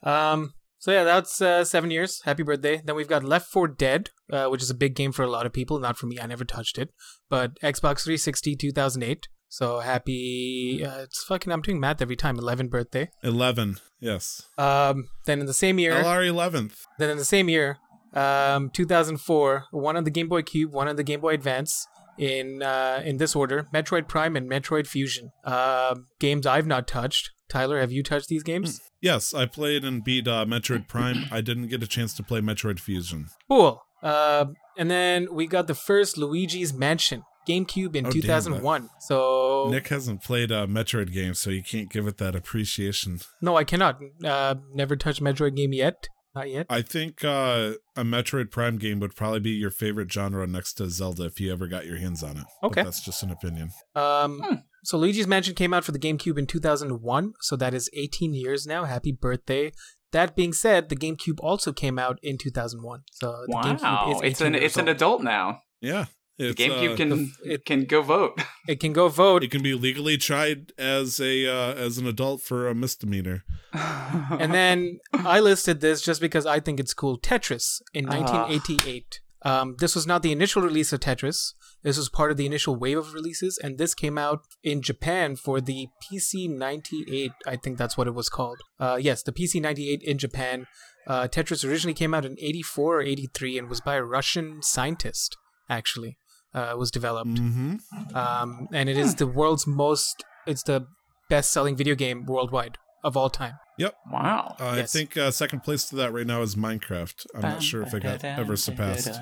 Um, so yeah, that's uh, seven years. Happy birthday. Then we've got Left 4 Dead, uh, which is a big game for a lot of people. Not for me. I never touched it. But Xbox 360 2008. So happy. Uh, it's fucking. I'm doing math every time. 11 birthday. 11, yes. Um, then in the same year. LR 11th. Then in the same year, um, 2004, one on the Game Boy Cube, one on the Game Boy Advance. In uh, in this order, Metroid Prime and Metroid Fusion. Uh, games I've not touched. Tyler, have you touched these games? Yes, I played and beat uh, Metroid Prime. I didn't get a chance to play Metroid Fusion. Cool. Uh, and then we got the first Luigi's Mansion GameCube in Oh, damn, 2001. So Nick hasn't played a Metroid game, so you can't give it that appreciation. no, I cannot. Uh, never touched Metroid game yet. Not yet. I think uh, a Metroid Prime game would probably be your favorite genre next to Zelda if you ever got your hands on it. But Okay. that's just an opinion. Um, Hmm. so Luigi's Mansion came out for the GameCube in 2001. So that is 18 years now. Happy birthday. That being said, the GameCube also came out in 2001. So the GameCube is it's an years it's an adult now. Yeah. The GameCube uh, can it- (laughs) can go vote. It can go vote. it can be legally tried as a uh, as an adult for a misdemeanor. And then I listed this just because I think it's cool. Tetris in Ah. 1988. Um, this was not the initial release of Tetris. This was part of the initial wave of releases, and this came out in Japan for the PC 98. I think that's what it was called. Uh, yes, the PC 98 in Japan. Uh, Tetris originally came out in 84 or 83 and was by a Russian scientist, actually. Uh, was developed Mm-hmm. um, and it is the world's most it's the best selling video game worldwide of all time Yep. wow. Uh, Yes. I think uh, second place to that right now is Minecraft. I'm not sure if it got ever surpassed.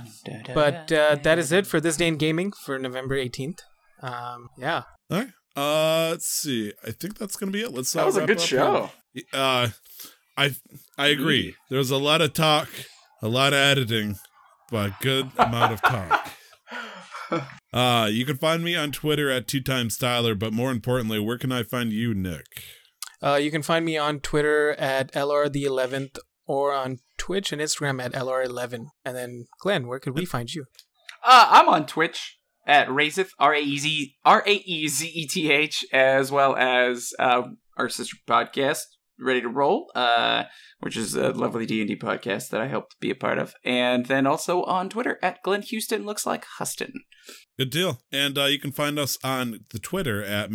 but uh, that is it for this day in gaming for november 18th um, yeah All right. Uh, let's see. I think that's gonna be it. Let's. That uh, was a good show. here. Uh, I I agree. There was a lot of talk, a lot of editing, but good amount of talk. (laughs) Uh, you can find me on Twitter at two times Tyler, but more importantly, where can I find you, Nick? uh, you can find me on twitter at lr the 11th or on twitch and instagram at lr11 and then glenn where could we find you? Uh, I'm on Twitch at Razeth R A E Z R A E Z E T H, as well as uh, our sister podcast, Ready to Roll, uh, which is a lovely D and D podcast that I to be a part of, and then also on Twitter at Glenn Houston looks like Huston. Good deal. And uh, you can find us on the Twitter at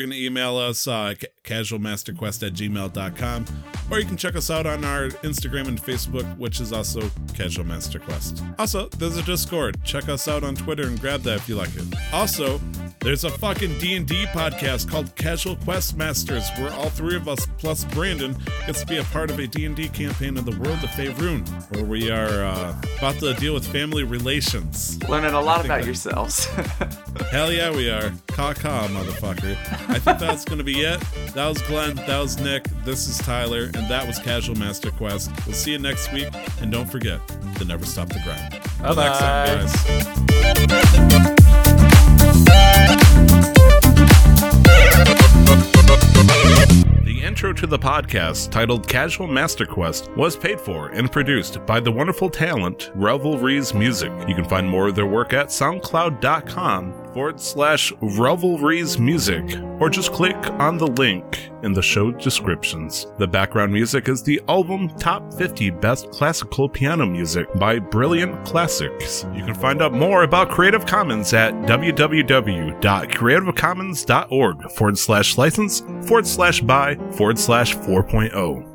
you can email us uh, ca- casualmasterquest at gmail.com, or you can check us out on our Instagram and Facebook, which is also Casual Master Quest. Also, there's a Discord. Check us out on Twitter and grab that if you like it. Also, there's a fucking D&D podcast called Casual Quest Masters, where all three of us, plus Brandon, gets to be a part of a D&D campaign in the world of Faerun, where we are uh, about to deal with family relations. Learning a lot about that- yourselves. (laughs) Hell yeah, we are. Caw caw, motherfucker. I think that's going to be it. That was Glenn. That was Nick. This is Tyler. And that was Casual Master Quest. We'll see you next week. And don't forget to never stop the grind. Until next time, Bye-bye. guys. The intro to the podcast, titled Casual Master Quest, was paid for and produced by the wonderful talent Revelries Music. You can find more of their work at soundcloud.com forward slash Revelries Music, or just click on the link in the show descriptions. The background music is the album Top 50 Best Classical Piano Music by Brilliant Classics. You can find out more about Creative Commons at www.creativecommons.org forward slash license forward slash by forward slash 4.0.